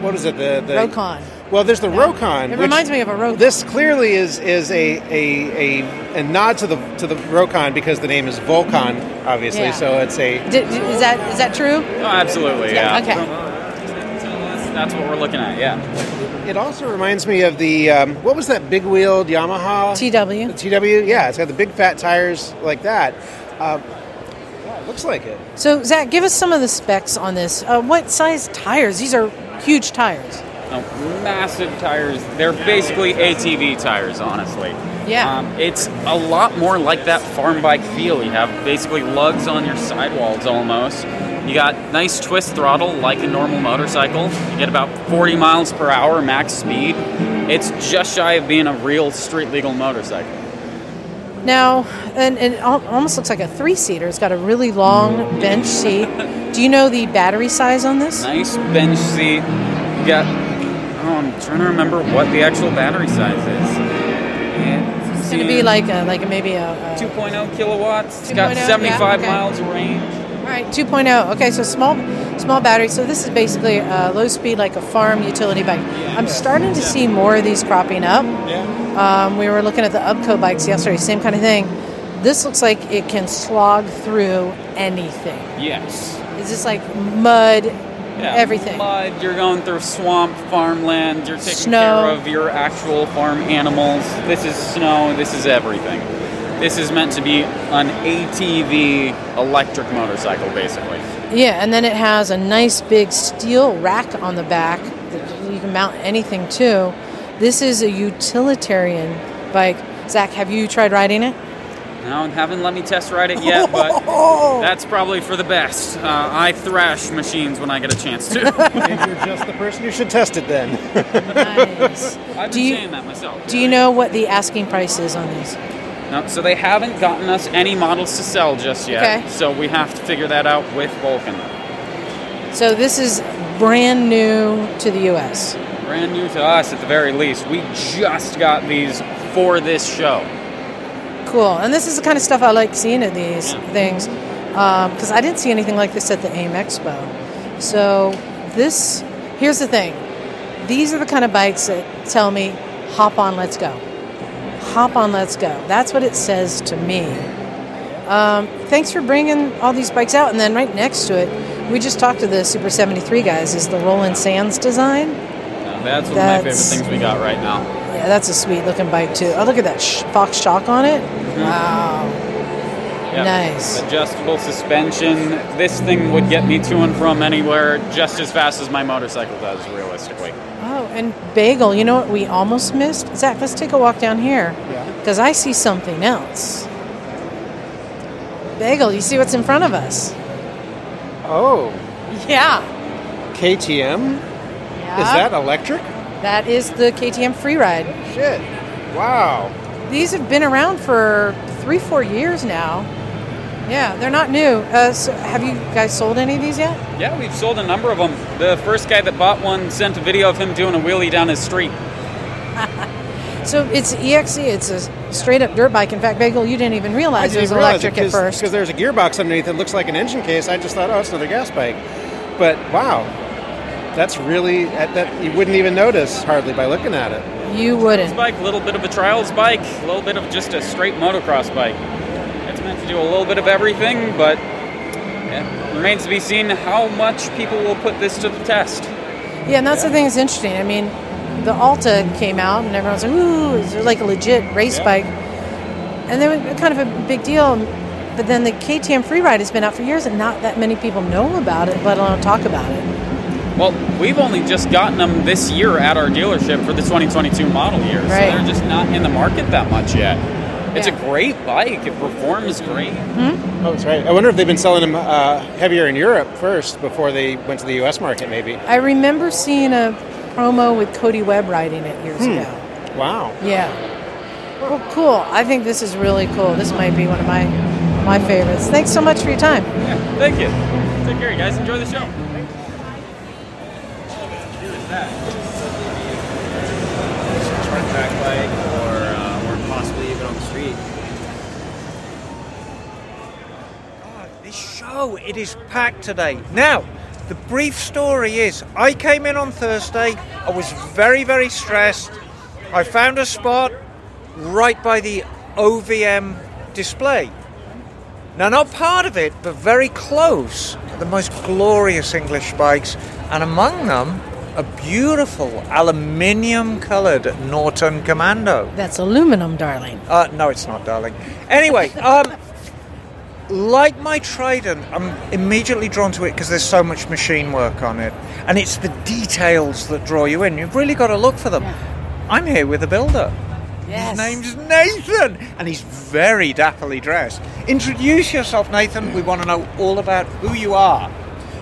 [SPEAKER 9] what is it? The, the
[SPEAKER 1] Rokon.
[SPEAKER 9] Well, there's the Rokon.
[SPEAKER 1] It
[SPEAKER 9] which-
[SPEAKER 1] reminds me of a Rokon.
[SPEAKER 9] This clearly is is a, a, a, a nod to the to the Rokon because the name is Volcon, obviously.
[SPEAKER 1] Yeah.
[SPEAKER 9] So it's a
[SPEAKER 1] is that is that true?
[SPEAKER 23] Oh, absolutely, yeah.
[SPEAKER 1] Okay.
[SPEAKER 23] that's what we're looking at. Yeah.
[SPEAKER 9] It also reminds me of the um, what was that big wheeled Yamaha
[SPEAKER 1] TW?
[SPEAKER 9] The TW, yeah, it's got the big fat tires like that. Yeah, looks like it.
[SPEAKER 1] So, Zach, give us some of the specs on this. Uh, what size tires? These are huge tires.
[SPEAKER 23] No, massive tires. They're basically ATV tires, honestly.
[SPEAKER 1] Yeah.
[SPEAKER 23] Um, it's a lot more like that farm bike feel. You have basically lugs on your sidewalls almost. You got nice twist throttle like a normal motorcycle. You get about 40 miles per hour max speed. It's just shy of being a real street legal motorcycle.
[SPEAKER 1] Now, and, and it almost looks like a three seater. It's got a really long bench seat. Do you know the battery size on this?
[SPEAKER 23] Nice bench seat. You got. Oh, I'm trying to remember what the actual battery size is.
[SPEAKER 1] It's going to be like a, like a, maybe a, a
[SPEAKER 23] 2.0 kilowatts. It's got
[SPEAKER 1] 2.0, yeah,
[SPEAKER 23] 75
[SPEAKER 1] okay.
[SPEAKER 23] miles of range.
[SPEAKER 1] All right, 2.0. Okay, so small, small battery. So this is basically uh, low speed, like a farm utility bike. I'm starting to see more of these cropping up. Um, we were looking at the Ubco bikes yesterday, same kind of thing. This looks like it can slog through anything.
[SPEAKER 23] Yes.
[SPEAKER 1] Is this like mud,
[SPEAKER 23] Yeah,
[SPEAKER 1] everything?
[SPEAKER 23] Mud, you're going through swamp, farmland, you're taking
[SPEAKER 1] Snow.
[SPEAKER 23] care of your actual farm animals. This is snow, this is everything. This is meant to be an ATV electric motorcycle, basically.
[SPEAKER 1] Yeah, and then it has a nice big steel rack on the back that you can mount anything to. This is a utilitarian bike. Zach, have you tried riding it?
[SPEAKER 23] Now, haven't let me test ride it yet, but that's probably for the best. Uh, I thrash machines when I get a chance to.
[SPEAKER 9] Maybe you're just the person who should test it then.
[SPEAKER 1] Nice.
[SPEAKER 23] I've been
[SPEAKER 1] Do you-
[SPEAKER 23] saying that myself.
[SPEAKER 1] Do you know what the asking price is on these?
[SPEAKER 23] No, so they haven't gotten us any models to sell just yet.
[SPEAKER 1] Okay.
[SPEAKER 23] So we have to figure that out with Volcon.
[SPEAKER 1] So this is brand new to the U.S.
[SPEAKER 23] Brand new to us at the very least. We just got these for this show.
[SPEAKER 1] Cool. And this is the kind of stuff I like seeing at these things because I didn't see anything like this at the AIM Expo. So this, here's the thing. These are the kind of bikes that tell me, hop on, let's go. Hop on, let's go. That's what it says to me. Um, thanks for bringing all these bikes out. And then right next to it, we just talked to the Super 73 guys, is the Roland Sands design.
[SPEAKER 23] Now, that's one of my favorite things we got right now.
[SPEAKER 1] Yeah, that's a sweet looking bike too. Oh, look at that sh- Fox shock on it. Wow.
[SPEAKER 23] Yep.
[SPEAKER 1] Nice.
[SPEAKER 23] Adjustable suspension. This thing would get me to and from anywhere just as fast as my motorcycle does, realistically.
[SPEAKER 1] Oh, and bagel. You know what we almost missed? Zach, let's take a walk down here.
[SPEAKER 23] Yeah.
[SPEAKER 1] Because I see something else. Bagel, you see what's in front of us?
[SPEAKER 9] Oh,
[SPEAKER 1] Yeah.
[SPEAKER 9] KTM?
[SPEAKER 1] Yeah.
[SPEAKER 9] Is that electric?
[SPEAKER 1] That is the KTM Freeride.
[SPEAKER 9] Shit. Wow.
[SPEAKER 1] These have been around for three, four years now. Yeah, they're not new. Uh, so have you guys sold any of these yet?
[SPEAKER 23] Yeah, we've sold a number of them. The first guy that bought one sent a video of him doing a wheelie down his street.
[SPEAKER 1] So it's E-XC. It's a straight up dirt bike. In fact, Bagel, you didn't even realize it was electric at first.
[SPEAKER 9] because there's a gearbox underneath that looks like an engine case. I just thought, oh, it's another gas bike. But wow, that's really that, that you wouldn't even notice hardly by looking at it.
[SPEAKER 1] You wouldn't.
[SPEAKER 23] This bike, a little bit of a trials bike, a little bit of just a straight motocross bike. It's meant to do a little bit of everything, but yeah, remains to be seen how much people will put this to the test.
[SPEAKER 1] Yeah, and that's the thing that's interesting. I mean, the Alta came out, and everyone's like, "Ooh, it's like a legit race
[SPEAKER 23] Yeah.
[SPEAKER 1] bike," and they were kind of a big deal. But then the KTM Freeride has been out for years, and not that many people know about it, let alone talk about it.
[SPEAKER 23] Well, we've only just gotten them this year at our dealership for the 2022 model year, so they're just not in the market that much yet. It's
[SPEAKER 1] Yeah.
[SPEAKER 23] a great bike. It performs great.
[SPEAKER 9] Oh, that's right. I wonder if they've been selling them uh, heavier in Europe first before they went to the U.S. market, maybe.
[SPEAKER 1] I remember seeing a promo with Cody Webb riding it years
[SPEAKER 9] Hmm.
[SPEAKER 1] ago.
[SPEAKER 9] Wow.
[SPEAKER 1] Yeah. Well, cool. I think this is really cool. This might be one of my my favorites. Thanks so much for your time.
[SPEAKER 23] Yeah, thank you. Take care, you guys. Enjoy the show.
[SPEAKER 22] Short track bike or, uh, or possibly even on the street.
[SPEAKER 2] Show, it is packed today. Now, the brief story is I came in on Thursday. I was very, very stressed. I found a spot right by the OVM display. Now, not part of it, but very close. The most glorious English bikes, and among them, a beautiful aluminium colored Norton Commando.
[SPEAKER 1] That's aluminum, darling.
[SPEAKER 2] Uh, no, it's not, darling. Anyway, um, like my Trident, I'm immediately drawn to it because there's so much machine work on it. And it's the details that draw you in. You've really got to look for them. I'm here with a builder.
[SPEAKER 1] Yes.
[SPEAKER 2] His name's Nathan, and he's very dapperly dressed. Introduce yourself, Nathan. We want to know all about who you are.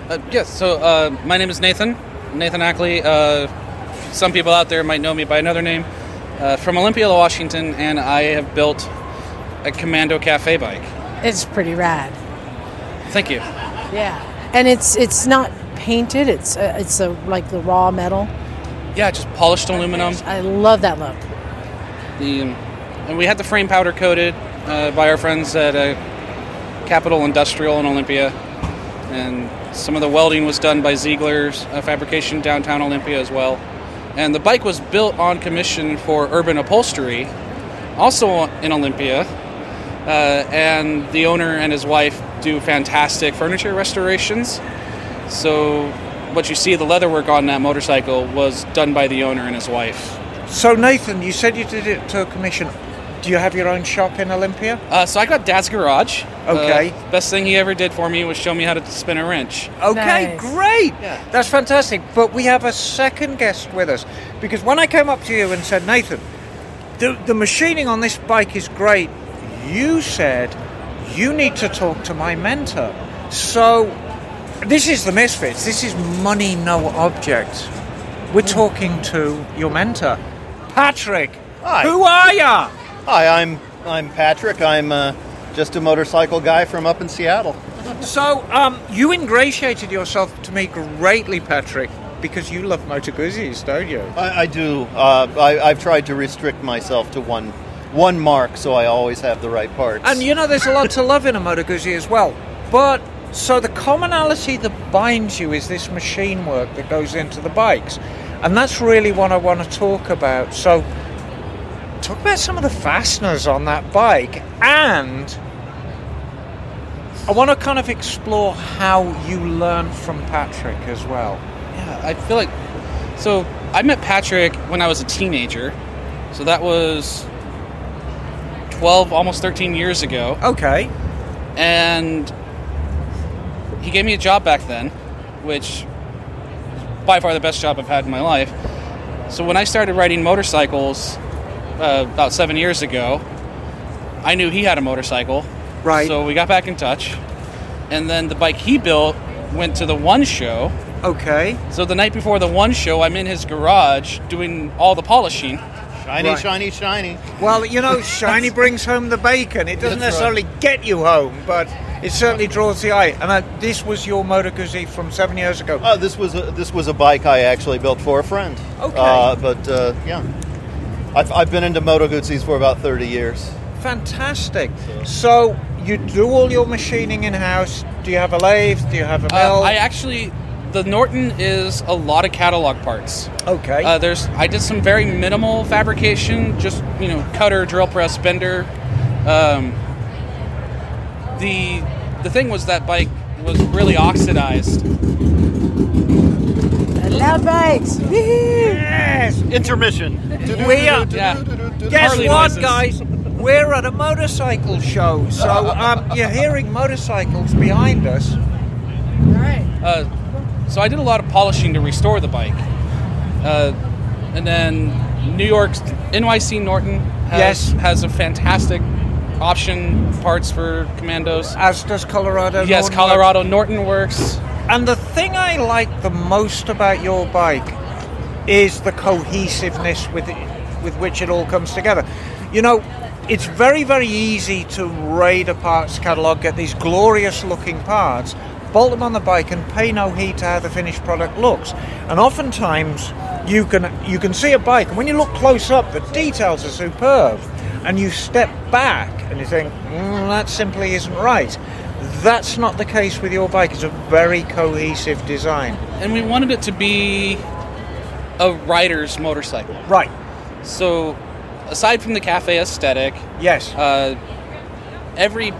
[SPEAKER 24] Uh, yes, so uh, my name is Nathan, Nathan Ackley. Uh, some people out there might know me by another name. Uh, from Olympia, Washington, and I have built a Commando Cafe bike.
[SPEAKER 1] It's pretty rad.
[SPEAKER 24] Thank you.
[SPEAKER 1] Yeah, and it's it's not painted. It's uh, it's a like the raw metal.
[SPEAKER 24] Yeah, just polished aluminum.
[SPEAKER 1] I love that look.
[SPEAKER 24] The and we had the frame powder coated uh, by our friends at uh, Capital Industrial in Olympia, and some of the welding was done by Ziegler's uh, Fabrication downtown Olympia as well. And the bike was built on commission for Urban Upholstery, also in Olympia. Uh, and the owner and his wife do fantastic furniture restorations. So, what you see, the leatherwork on that motorcycle was done by the owner and his wife.
[SPEAKER 2] So, Nathan, you said you did it to a commission. Do you have your own shop in Olympia?
[SPEAKER 24] Uh, so I got Dad's Garage.
[SPEAKER 2] Okay.
[SPEAKER 24] Uh, best thing he ever did for me was show me how to spin a wrench.
[SPEAKER 2] Okay, great. That's fantastic. But we have a second guest with us because when I came up to you and said, Nathan, the, the machining on this bike is great, you said you need to talk to my mentor. So this is the Misfits. This is money, no object. We're talking to your mentor, Patrick.
[SPEAKER 25] Hi.
[SPEAKER 2] Who are ya?
[SPEAKER 25] Hi, I'm I'm Patrick. I'm uh, just a motorcycle guy from up in Seattle.
[SPEAKER 2] So, um, you ingratiated yourself to me greatly, Patrick, because you love Moto Guzzis, don't you?
[SPEAKER 25] I, I do. Uh, I, I've tried to restrict myself to one one marque, so I always have the right parts.
[SPEAKER 2] And you know, there's a lot to love in a Moto Guzzi as well. But so the commonality that binds you is this machine work that goes into the bikes, and that's really what I want to talk about. So, talk about some of the fasteners on that bike, and I want to kind of explore how you learn from Patrick as well.
[SPEAKER 24] Yeah, I feel like. So I met Patrick when I was a teenager. So that was 12, almost 13 years ago.
[SPEAKER 2] Okay.
[SPEAKER 24] And he gave me a job back then, which is by far the best job I've had in my life. So when I started riding motorcycles uh, about seven years ago, I knew he had a motorcycle.
[SPEAKER 2] Right.
[SPEAKER 24] So we got back in touch. And then the bike he built went to the one show.
[SPEAKER 2] Okay.
[SPEAKER 24] So the night before the one show, I'm in his garage doing all the polishing.
[SPEAKER 25] Shiny,
[SPEAKER 2] Right.
[SPEAKER 25] shiny, shiny.
[SPEAKER 2] Well, you know, shiny brings home the bacon. It doesn't
[SPEAKER 25] That's right.
[SPEAKER 2] necessarily get you home, but it certainly draws the eye. And uh, this was your Moto Guzzi from seven years ago.
[SPEAKER 25] Uh, this was a, this was a bike I actually built for a friend.
[SPEAKER 2] Okay.
[SPEAKER 25] Uh, but uh, yeah, I've, I've been into Moto Guzzi's for about thirty years.
[SPEAKER 2] Fantastic. So you do all your machining in house. Do you have a lathe? Do you have a mill?
[SPEAKER 24] Uh, I actually, the Norton is a lot of catalog parts.
[SPEAKER 2] Okay.
[SPEAKER 24] Uh, there's, I did some very minimal fabrication, just you know, cutter, drill press, bender. Um, the the thing was that bike was really oxidized.
[SPEAKER 1] Loud bikes.
[SPEAKER 2] yes.
[SPEAKER 25] Intermission.
[SPEAKER 2] We are.
[SPEAKER 24] Yeah.
[SPEAKER 2] Guess
[SPEAKER 24] Harley
[SPEAKER 2] what,
[SPEAKER 24] noises.
[SPEAKER 2] guys? We're at a motorcycle show, so um, you're hearing motorcycles behind us.
[SPEAKER 24] Uh, so I did a lot of polishing to restore the bike. Uh, and then New York's NYC Norton has,
[SPEAKER 2] Yes.
[SPEAKER 24] has a fantastic option parts for commandos.
[SPEAKER 2] As does Colorado.
[SPEAKER 24] Yes,
[SPEAKER 2] Norton
[SPEAKER 24] Colorado Norton works.
[SPEAKER 2] And the thing I like the most about your bike is the cohesiveness with with which it all comes together. You know, it's very very easy to raid a parts catalog, get these glorious looking parts, bolt them on the bike, and pay no heed to how the finished product looks. And oftentimes you can you can see a bike, and when you look close up, the details are superb. And you step back and you think, mm, that simply isn't right. That's not the case with your bike. It's a very cohesive design.
[SPEAKER 24] And we wanted it to be a rider's motorcycle.
[SPEAKER 2] Right.
[SPEAKER 24] So, aside from the cafe aesthetic,
[SPEAKER 2] yes,
[SPEAKER 24] uh, every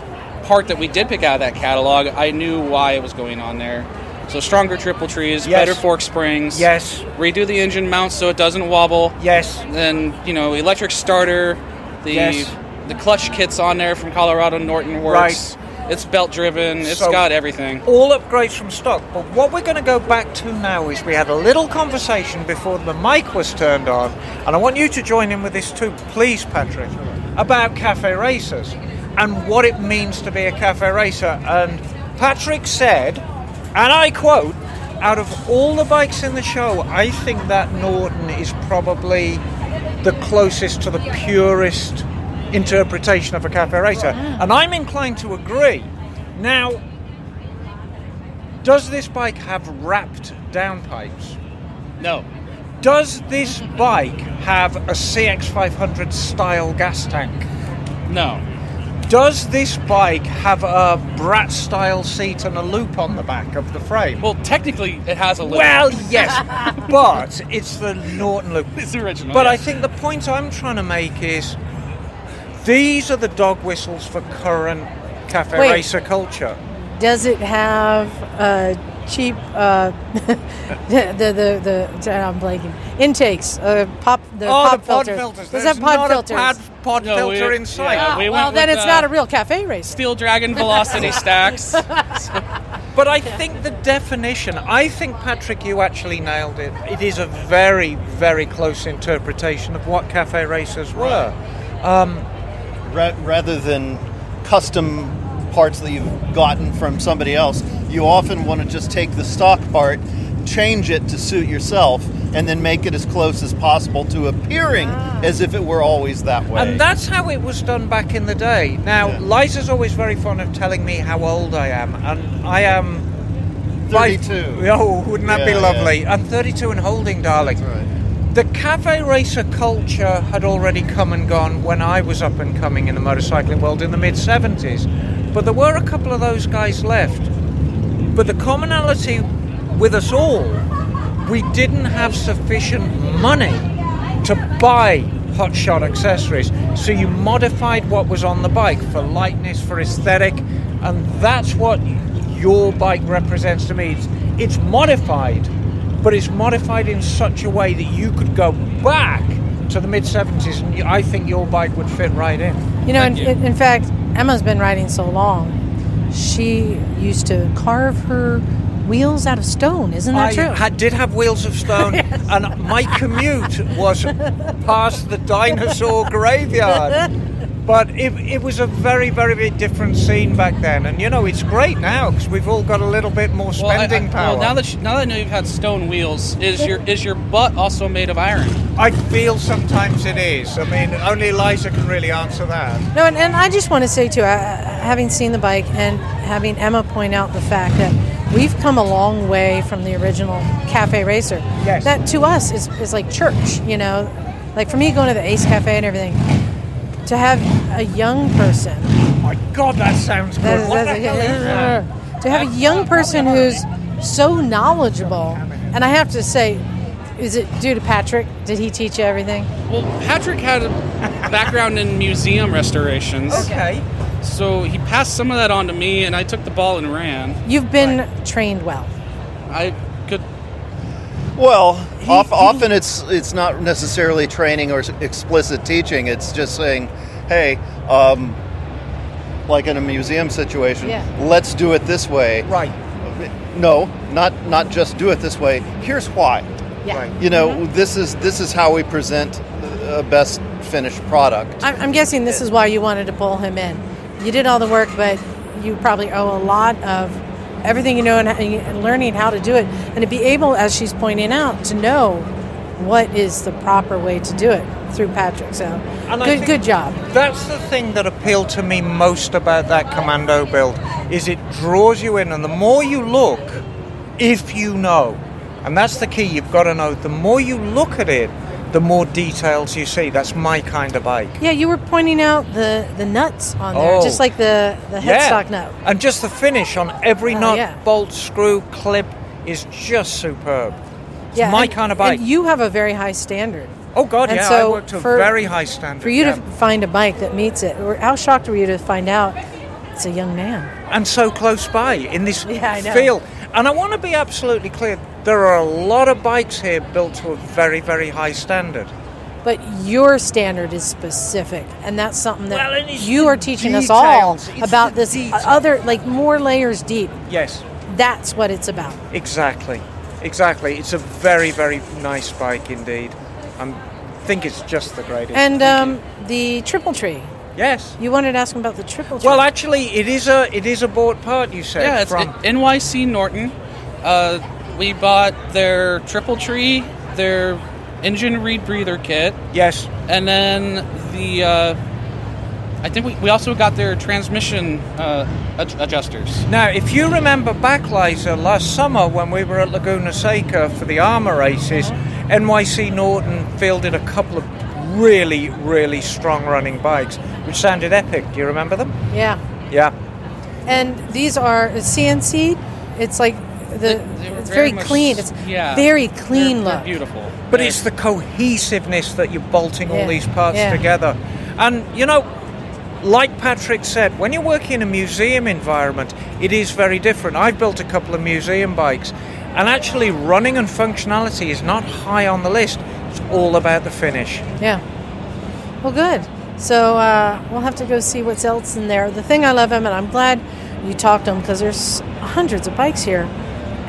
[SPEAKER 24] part that we did pick out of that catalog, I knew why it was going on there. So stronger triple trees,
[SPEAKER 2] Yes.
[SPEAKER 24] better fork springs.
[SPEAKER 2] Yes.
[SPEAKER 24] Redo the engine mount so it doesn't wobble.
[SPEAKER 2] Yes.
[SPEAKER 24] Then you know electric starter. The
[SPEAKER 2] Yes.
[SPEAKER 24] the clutch kit's on there from Colorado Norton works. Right. It's belt driven. It's
[SPEAKER 2] So-
[SPEAKER 24] got everything.
[SPEAKER 2] all upgrades from stock. But what we're going to go back to now is we had a little conversation before the mic was turned on, and I want you to join in with this too, please, Patrick, about cafe racers and what it means to be a cafe racer. And Patrick said, and I quote, out of all the bikes in the show, I think that Norton is probably the closest to the purest interpretation of a cafe racer. And I'm inclined to agree. Now, does this bike have wrapped downpipes?
[SPEAKER 24] No.
[SPEAKER 2] Does this bike have a CX500 style gas tank?
[SPEAKER 24] No.
[SPEAKER 2] Does this bike have a Brat style seat and a loop on the back of the frame?
[SPEAKER 24] Well, technically, it has a loop.
[SPEAKER 2] Well, yes, but it's the Norton loop.
[SPEAKER 24] It's the original.
[SPEAKER 2] But I think the point I'm trying to make is these are the dog whistles for current cafe
[SPEAKER 1] Wait.
[SPEAKER 2] racer culture.
[SPEAKER 1] Does it have uh, cheap uh, the, the the the I'm blanking intakes? Uh, pop the
[SPEAKER 2] oh,
[SPEAKER 1] pop
[SPEAKER 2] the pod
[SPEAKER 1] filter.
[SPEAKER 2] filters.
[SPEAKER 1] Does
[SPEAKER 2] There's
[SPEAKER 1] that pod
[SPEAKER 2] not
[SPEAKER 1] filters?
[SPEAKER 2] a pod, pod
[SPEAKER 24] No,
[SPEAKER 2] filter
[SPEAKER 24] we-
[SPEAKER 2] inside.
[SPEAKER 24] yeah, we
[SPEAKER 1] well, then it's
[SPEAKER 24] uh,
[SPEAKER 1] not a real cafe race.
[SPEAKER 24] Steel Dragon Velocity stacks.
[SPEAKER 2] But I think the definition, I think, Patrick, you actually nailed it. It is a very, very close interpretation of what cafe racers were. Um,
[SPEAKER 25] Ra- rather than custom parts that you've gotten from somebody else, you often want to just take the stock part, change it to suit yourself, and then make it as close as possible to appearing ah. as if it were always that way.
[SPEAKER 2] And that's how it was done back in the day. Now, Liza's always very fond of telling me how old I am, and I am.
[SPEAKER 25] 32.
[SPEAKER 2] Oh, wouldn't that be
[SPEAKER 25] Yeah,
[SPEAKER 2] lovely? I'm 32 and holding, darling. The cafe racer culture had already come and gone when I was up and coming in the motorcycling world in the mid 70s. But there were a couple of those guys left. But the commonality with us all, we didn't have sufficient money to buy hotshot accessories. So you modified what was on the bike for lightness, for aesthetic, and that's what your bike represents to me. It's, it's modified, but it's modified in such a way that you could go back to the mid 70s, and I think your bike would fit right in.
[SPEAKER 1] You know, in, in, in fact, Emma's been riding so long. She used to carve her wheels out of stone. Isn't that
[SPEAKER 2] I
[SPEAKER 1] true?
[SPEAKER 2] had, did have wheels of stone, and my commute was past the dinosaur graveyard. But it, it was a very, very, very different scene back then. And you know, it's great now because we've all got a little bit more
[SPEAKER 24] Well, I-
[SPEAKER 2] spending
[SPEAKER 24] I-
[SPEAKER 2] power.
[SPEAKER 24] Well, now that you, now that I know you've had stone wheels, is your is your butt also made of iron?
[SPEAKER 2] I feel sometimes it is. I mean, only Eliza can really answer that.
[SPEAKER 1] No, and, and I just want to say too, uh, having seen the bike and having Emma point out the fact that we've come a long way from the original cafe racer.
[SPEAKER 2] Yes.
[SPEAKER 1] That to us is, is like church, you know, like for me going to the Ace Cafe and everything. To have a young person.
[SPEAKER 2] My God, that sounds good.
[SPEAKER 1] That is-
[SPEAKER 2] What the hell is that?
[SPEAKER 1] To have a young person who's so knowledgeable, and I have to say, is it due to Patrick? Did he teach you everything?
[SPEAKER 24] Well, Patrick had a background in museum restorations.
[SPEAKER 2] Okay.
[SPEAKER 24] So he passed some of that on to me, and I took the ball and ran.
[SPEAKER 1] You've been trained well.
[SPEAKER 24] I could.
[SPEAKER 25] Well, off, often it's it's not necessarily training or explicit teaching. It's just saying, "Hey, um, like in a museum situation,
[SPEAKER 1] Yeah.
[SPEAKER 25] let's do it this way."
[SPEAKER 2] Right.
[SPEAKER 25] No, not not just do it this way. Here's why.
[SPEAKER 1] Yeah. Right.
[SPEAKER 25] You know, mm-hmm. this is this is how we present a best finished product.
[SPEAKER 1] I'm, I'm guessing this is why you wanted to pull him in. You did all the work, but you probably owe a lot of everything you know and, and learning how to do it, and to be able, as she's pointing out, to know what is the proper way to do it through Patrick. So,
[SPEAKER 2] And
[SPEAKER 1] good, good job.
[SPEAKER 2] That's the thing that appealed to me most about that commando build is it draws you in and the more you look, if you know, and that's the key, you've got to know, the more you look at it, the more details you see. That's my kind of bike.
[SPEAKER 1] Yeah, you were pointing out the the nuts on there,
[SPEAKER 2] Oh.
[SPEAKER 1] just like the the
[SPEAKER 2] Yeah.
[SPEAKER 1] headstock nut.
[SPEAKER 2] And just the finish on every
[SPEAKER 1] Oh,
[SPEAKER 2] nut,
[SPEAKER 1] yeah.
[SPEAKER 2] bolt, screw, clip is just superb. It's
[SPEAKER 1] yeah,
[SPEAKER 2] my
[SPEAKER 1] and-
[SPEAKER 2] kind of bike.
[SPEAKER 1] And you have a very high standard.
[SPEAKER 2] oh God,
[SPEAKER 1] and
[SPEAKER 2] yeah,
[SPEAKER 1] so
[SPEAKER 2] I worked to a very high standard.
[SPEAKER 1] For you
[SPEAKER 2] yeah.
[SPEAKER 1] to find a bike that meets it, or how shocked were you to find out it's a young man?
[SPEAKER 2] and so close by in this
[SPEAKER 1] Yeah, I know.
[SPEAKER 2] field. And I want to be absolutely clear there are a lot of bikes here built to a very, very high standard.
[SPEAKER 1] But your standard is specific, and that's something that
[SPEAKER 2] Well,
[SPEAKER 1] you are teaching us all.
[SPEAKER 2] It's
[SPEAKER 1] about this
[SPEAKER 2] detail.
[SPEAKER 1] other, like more layers deep.
[SPEAKER 2] Yes,
[SPEAKER 1] That's what it's about.
[SPEAKER 2] exactly. Exactly. It's a very, very nice bike indeed. I think it's just the greatest.
[SPEAKER 1] And um, the triple tree.
[SPEAKER 2] Yes.
[SPEAKER 1] You wanted to ask him about the triple tree.
[SPEAKER 2] well, actually, it is a it is a bought part. You said
[SPEAKER 24] Yeah, it's
[SPEAKER 2] from
[SPEAKER 24] NYC Norton. Uh, we bought their triple tree, their engine reed breather kit.
[SPEAKER 2] Yes.
[SPEAKER 24] And then the, uh, I think we, we also got their transmission uh, ad- adjusters.
[SPEAKER 2] Now, if you remember back, Liza, last summer when we were at Laguna Seca for the AHRMA races, NYC Norton fielded a couple of really, really strong running bikes, which sounded epic. Do you remember them?
[SPEAKER 1] yeah.
[SPEAKER 2] Yeah.
[SPEAKER 1] And these are CNC. It's like the it's very,
[SPEAKER 24] very much-
[SPEAKER 1] clean. It's
[SPEAKER 24] yeah.
[SPEAKER 1] very clean
[SPEAKER 24] They're- they're
[SPEAKER 1] look.
[SPEAKER 24] beautiful.
[SPEAKER 2] But it's the cohesiveness that you're bolting all these parts
[SPEAKER 1] yeah.
[SPEAKER 2] together. And, you know, like Patrick said, when you're working in a museum environment, it is very different. I've built a couple of museum bikes, and actually, running and functionality is not high on the list. It's all about the finish.
[SPEAKER 1] Yeah. Well, good. So uh, we'll have to go see what's else in there. The thing I love him, and I'm glad you talked to him because there's hundreds of bikes here.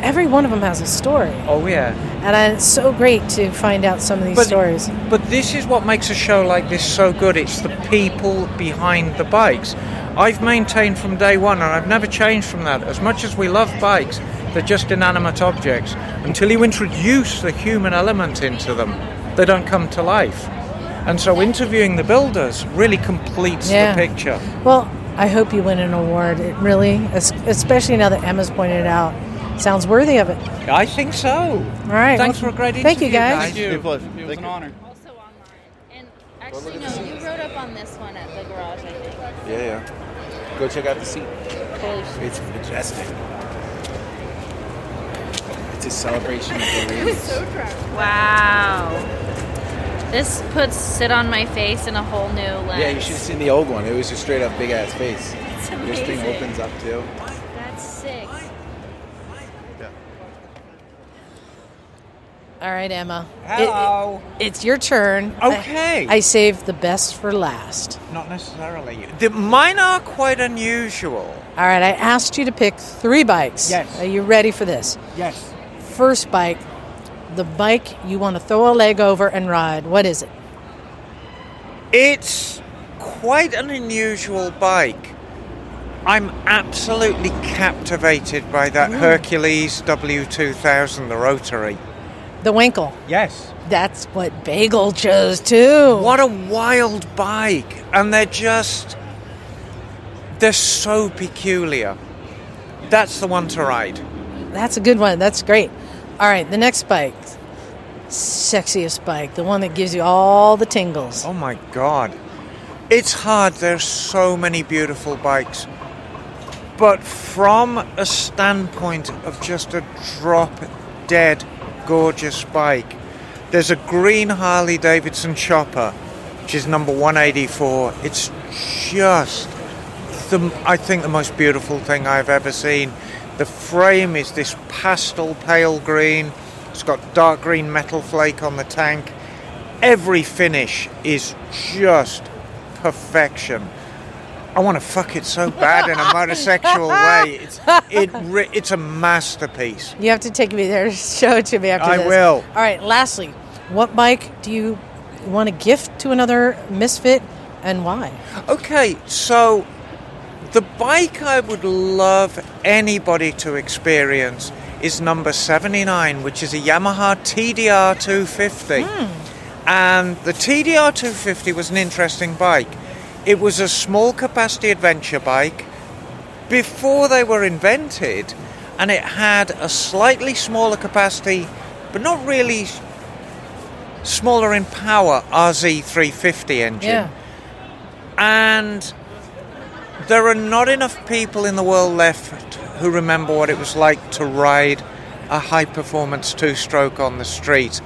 [SPEAKER 1] Every one of them has a story,
[SPEAKER 2] Oh, yeah.
[SPEAKER 1] and I, it's so great to find out some of these
[SPEAKER 2] But-
[SPEAKER 1] stories.
[SPEAKER 2] But this is what makes a show like this so good. It's the people behind the bikes. I've maintained from day one, and I've never changed from that. As much as we love bikes, they're just inanimate objects. Until you introduce the human element into them, they don't come to life. And so interviewing the builders really completes
[SPEAKER 1] Yeah.
[SPEAKER 2] the picture.
[SPEAKER 1] Well, I hope you win an award. It really, especially now that Emma's pointed out, sounds worthy of it.
[SPEAKER 2] I think so. All
[SPEAKER 1] right.
[SPEAKER 2] Thanks
[SPEAKER 1] well,
[SPEAKER 2] for a great
[SPEAKER 1] Thank you,
[SPEAKER 2] interview,
[SPEAKER 1] guys.
[SPEAKER 2] guys.
[SPEAKER 24] Thank you.
[SPEAKER 25] pleasure.
[SPEAKER 24] It was
[SPEAKER 25] Thank
[SPEAKER 24] an
[SPEAKER 25] you.
[SPEAKER 24] honor.
[SPEAKER 18] Also online. And actually, no, you wrote up on this one at the garage, I think.
[SPEAKER 15] Yeah, yeah. Go check out the seat.
[SPEAKER 18] Holy.
[SPEAKER 15] It's majestic. It's a celebration of the race.
[SPEAKER 18] Wow. This puts sit on my face in a whole new lens.
[SPEAKER 15] Yeah, you should have seen the old one. It was just straight up big ass face.
[SPEAKER 18] It's
[SPEAKER 15] This thing opens up too.
[SPEAKER 18] That's sick.
[SPEAKER 1] All right, Emma. It-
[SPEAKER 2] Hello.
[SPEAKER 1] it- it's your turn.
[SPEAKER 2] Okay.
[SPEAKER 1] I, I saved the best for last.
[SPEAKER 2] Not necessarily. The, mine are quite unusual.
[SPEAKER 1] All right, I asked you to pick three bikes.
[SPEAKER 2] Yes.
[SPEAKER 1] Are you ready for this?
[SPEAKER 2] Yes.
[SPEAKER 1] First bike, the bike you want to throw a leg over and ride. What is it?
[SPEAKER 2] It's quite an unusual bike. I'm absolutely captivated by that
[SPEAKER 1] Mm.
[SPEAKER 2] Hercules W2000, the rotary.
[SPEAKER 1] The Winkle.
[SPEAKER 2] Yes.
[SPEAKER 1] That's what Bagel chose too.
[SPEAKER 2] What a wild bike. And they're just. They're so peculiar. That's the one to ride.
[SPEAKER 1] That's a good one. That's great. All right, the next bike. Sexiest bike, the one that gives you all the tingles.
[SPEAKER 2] Oh my god. It's hard. There's so many beautiful bikes. But from a standpoint of just a drop dead gorgeous bike, there's a green Harley Davidson chopper, which is number 184. It's just the, I think the most beautiful thing I've ever seen. The frame is this pastel pale green. It's got dark green metal flake on the tank. Every finish is just perfection. I want to fuck it so bad in a motorsexual way. It's it re- it's a masterpiece.
[SPEAKER 1] You have to take me there. To show it to me after
[SPEAKER 2] I
[SPEAKER 1] this.
[SPEAKER 2] will.
[SPEAKER 1] All right. Lastly, what bike do you want to gift to another misfit, and why?
[SPEAKER 2] Okay, so the bike I would love anybody to experience is number 79, which is a Yamaha TDR 250. Hmm. And the TDR 250 was an interesting bike. It was a small capacity adventure bike before they were invented, and it had a slightly smaller capacity, but not really smaller in power RZ350 engine.
[SPEAKER 1] Yeah.
[SPEAKER 2] And there are not enough people in the world left who remember what it was like to ride a high performance two stroke on the street.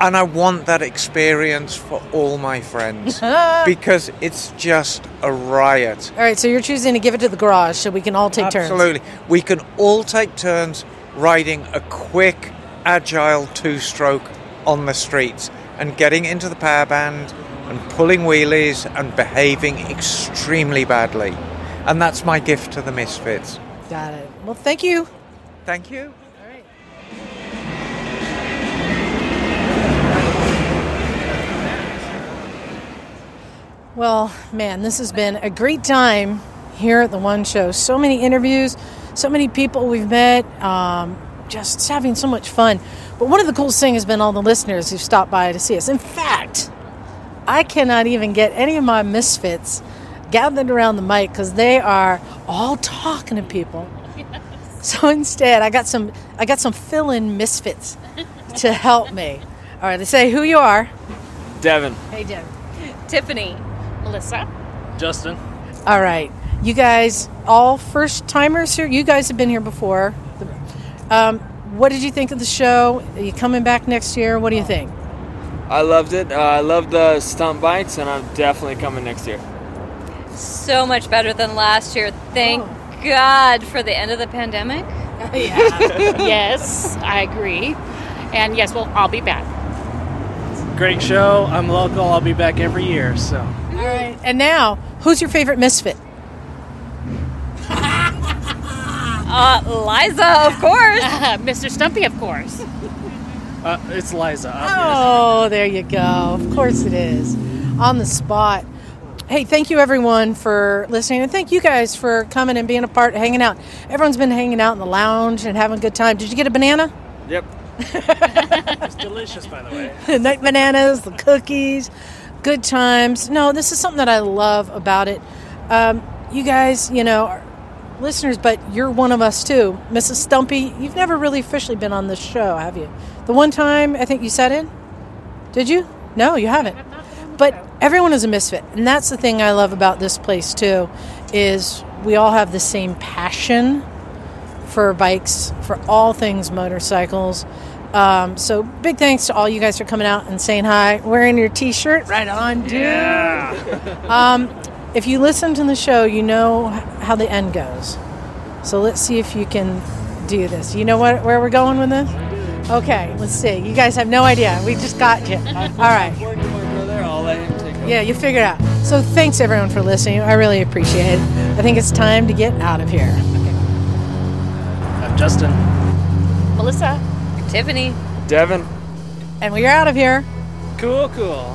[SPEAKER 2] And I want that experience for all my friends because it's just a riot.
[SPEAKER 1] All right. So you're choosing to give it to the garage, so we can all take turns.
[SPEAKER 2] Absolutely. We can all take turns riding a quick, agile two stroke on the streets and getting into the power band and pulling wheelies and behaving extremely badly. And that's my gift to the Misfits.
[SPEAKER 1] Got it. Well, thank you.
[SPEAKER 2] Thank you.
[SPEAKER 1] Well, man, this has been a great time here at the One Show. So many interviews, so many people we've met, um, just having so much fun. But one of the coolest things has been all the listeners who've stopped by to see us. In fact, I cannot even get any of my misfits gathered around the mic because they are all talking to people. So instead, I got some I got some fill-in misfits to help me. All right, let's say who you are.
[SPEAKER 22] Devin.
[SPEAKER 1] Hey, Devin.
[SPEAKER 12] Tiffany.
[SPEAKER 13] Melissa.
[SPEAKER 22] Justin.
[SPEAKER 1] All right, you guys, all first timers here. You guys have been here before. Um, what did you think of the show? Are you coming back next year? What do you think?
[SPEAKER 22] I loved it. Uh, I love the stunt bikes, and I'm definitely coming next year.
[SPEAKER 14] So much better than last year. Thank God for the end of the pandemic.
[SPEAKER 13] yes, I agree. And yes, well, I'll be back.
[SPEAKER 21] Great show. I'm local. I'll be back every year. So.
[SPEAKER 1] All right, and now, who's your favorite misfit?
[SPEAKER 14] Uh, Liza, of course.
[SPEAKER 13] Mr. Stumpy, of course.
[SPEAKER 21] Uh, it's Liza.
[SPEAKER 1] Oh, there you go. Of course it is. On the spot. Hey, thank you everyone for listening, and thank you guys for coming and being a part, hanging out. Everyone's been hanging out in the lounge and having a good time. Did you get a banana?
[SPEAKER 22] Yep.
[SPEAKER 21] it's delicious, by the way.
[SPEAKER 1] the night bananas, the cookies, good times. No, this is something that I love about it. Um, you guys, you know, listeners, but you're one of us too. Mrs. Stumpy, you've never really officially been on this show, have you? The one time I think you sat in? Did you? No, you haven't. But everyone is a misfit, and that's the thing I love about this place too, is we all have the same passion for bikes, for all things motorcycles. Um, so big thanks to all you guys for coming out and saying hi, wearing your T-shirt. Right on, dude. um, if you listen to the show, you know how the end goes. So let's see if you can do this. You know what, where we're going with this? Okay, let's see. You guys have no idea. We just got you. All right. Yeah, you figure it out. So thanks everyone for listening. I really appreciate it. I think it's time to get out of here.
[SPEAKER 21] I'm Justin.
[SPEAKER 13] Melissa.
[SPEAKER 14] Tiffany.
[SPEAKER 22] Devin.
[SPEAKER 1] And we're out of here.
[SPEAKER 21] Cool, cool.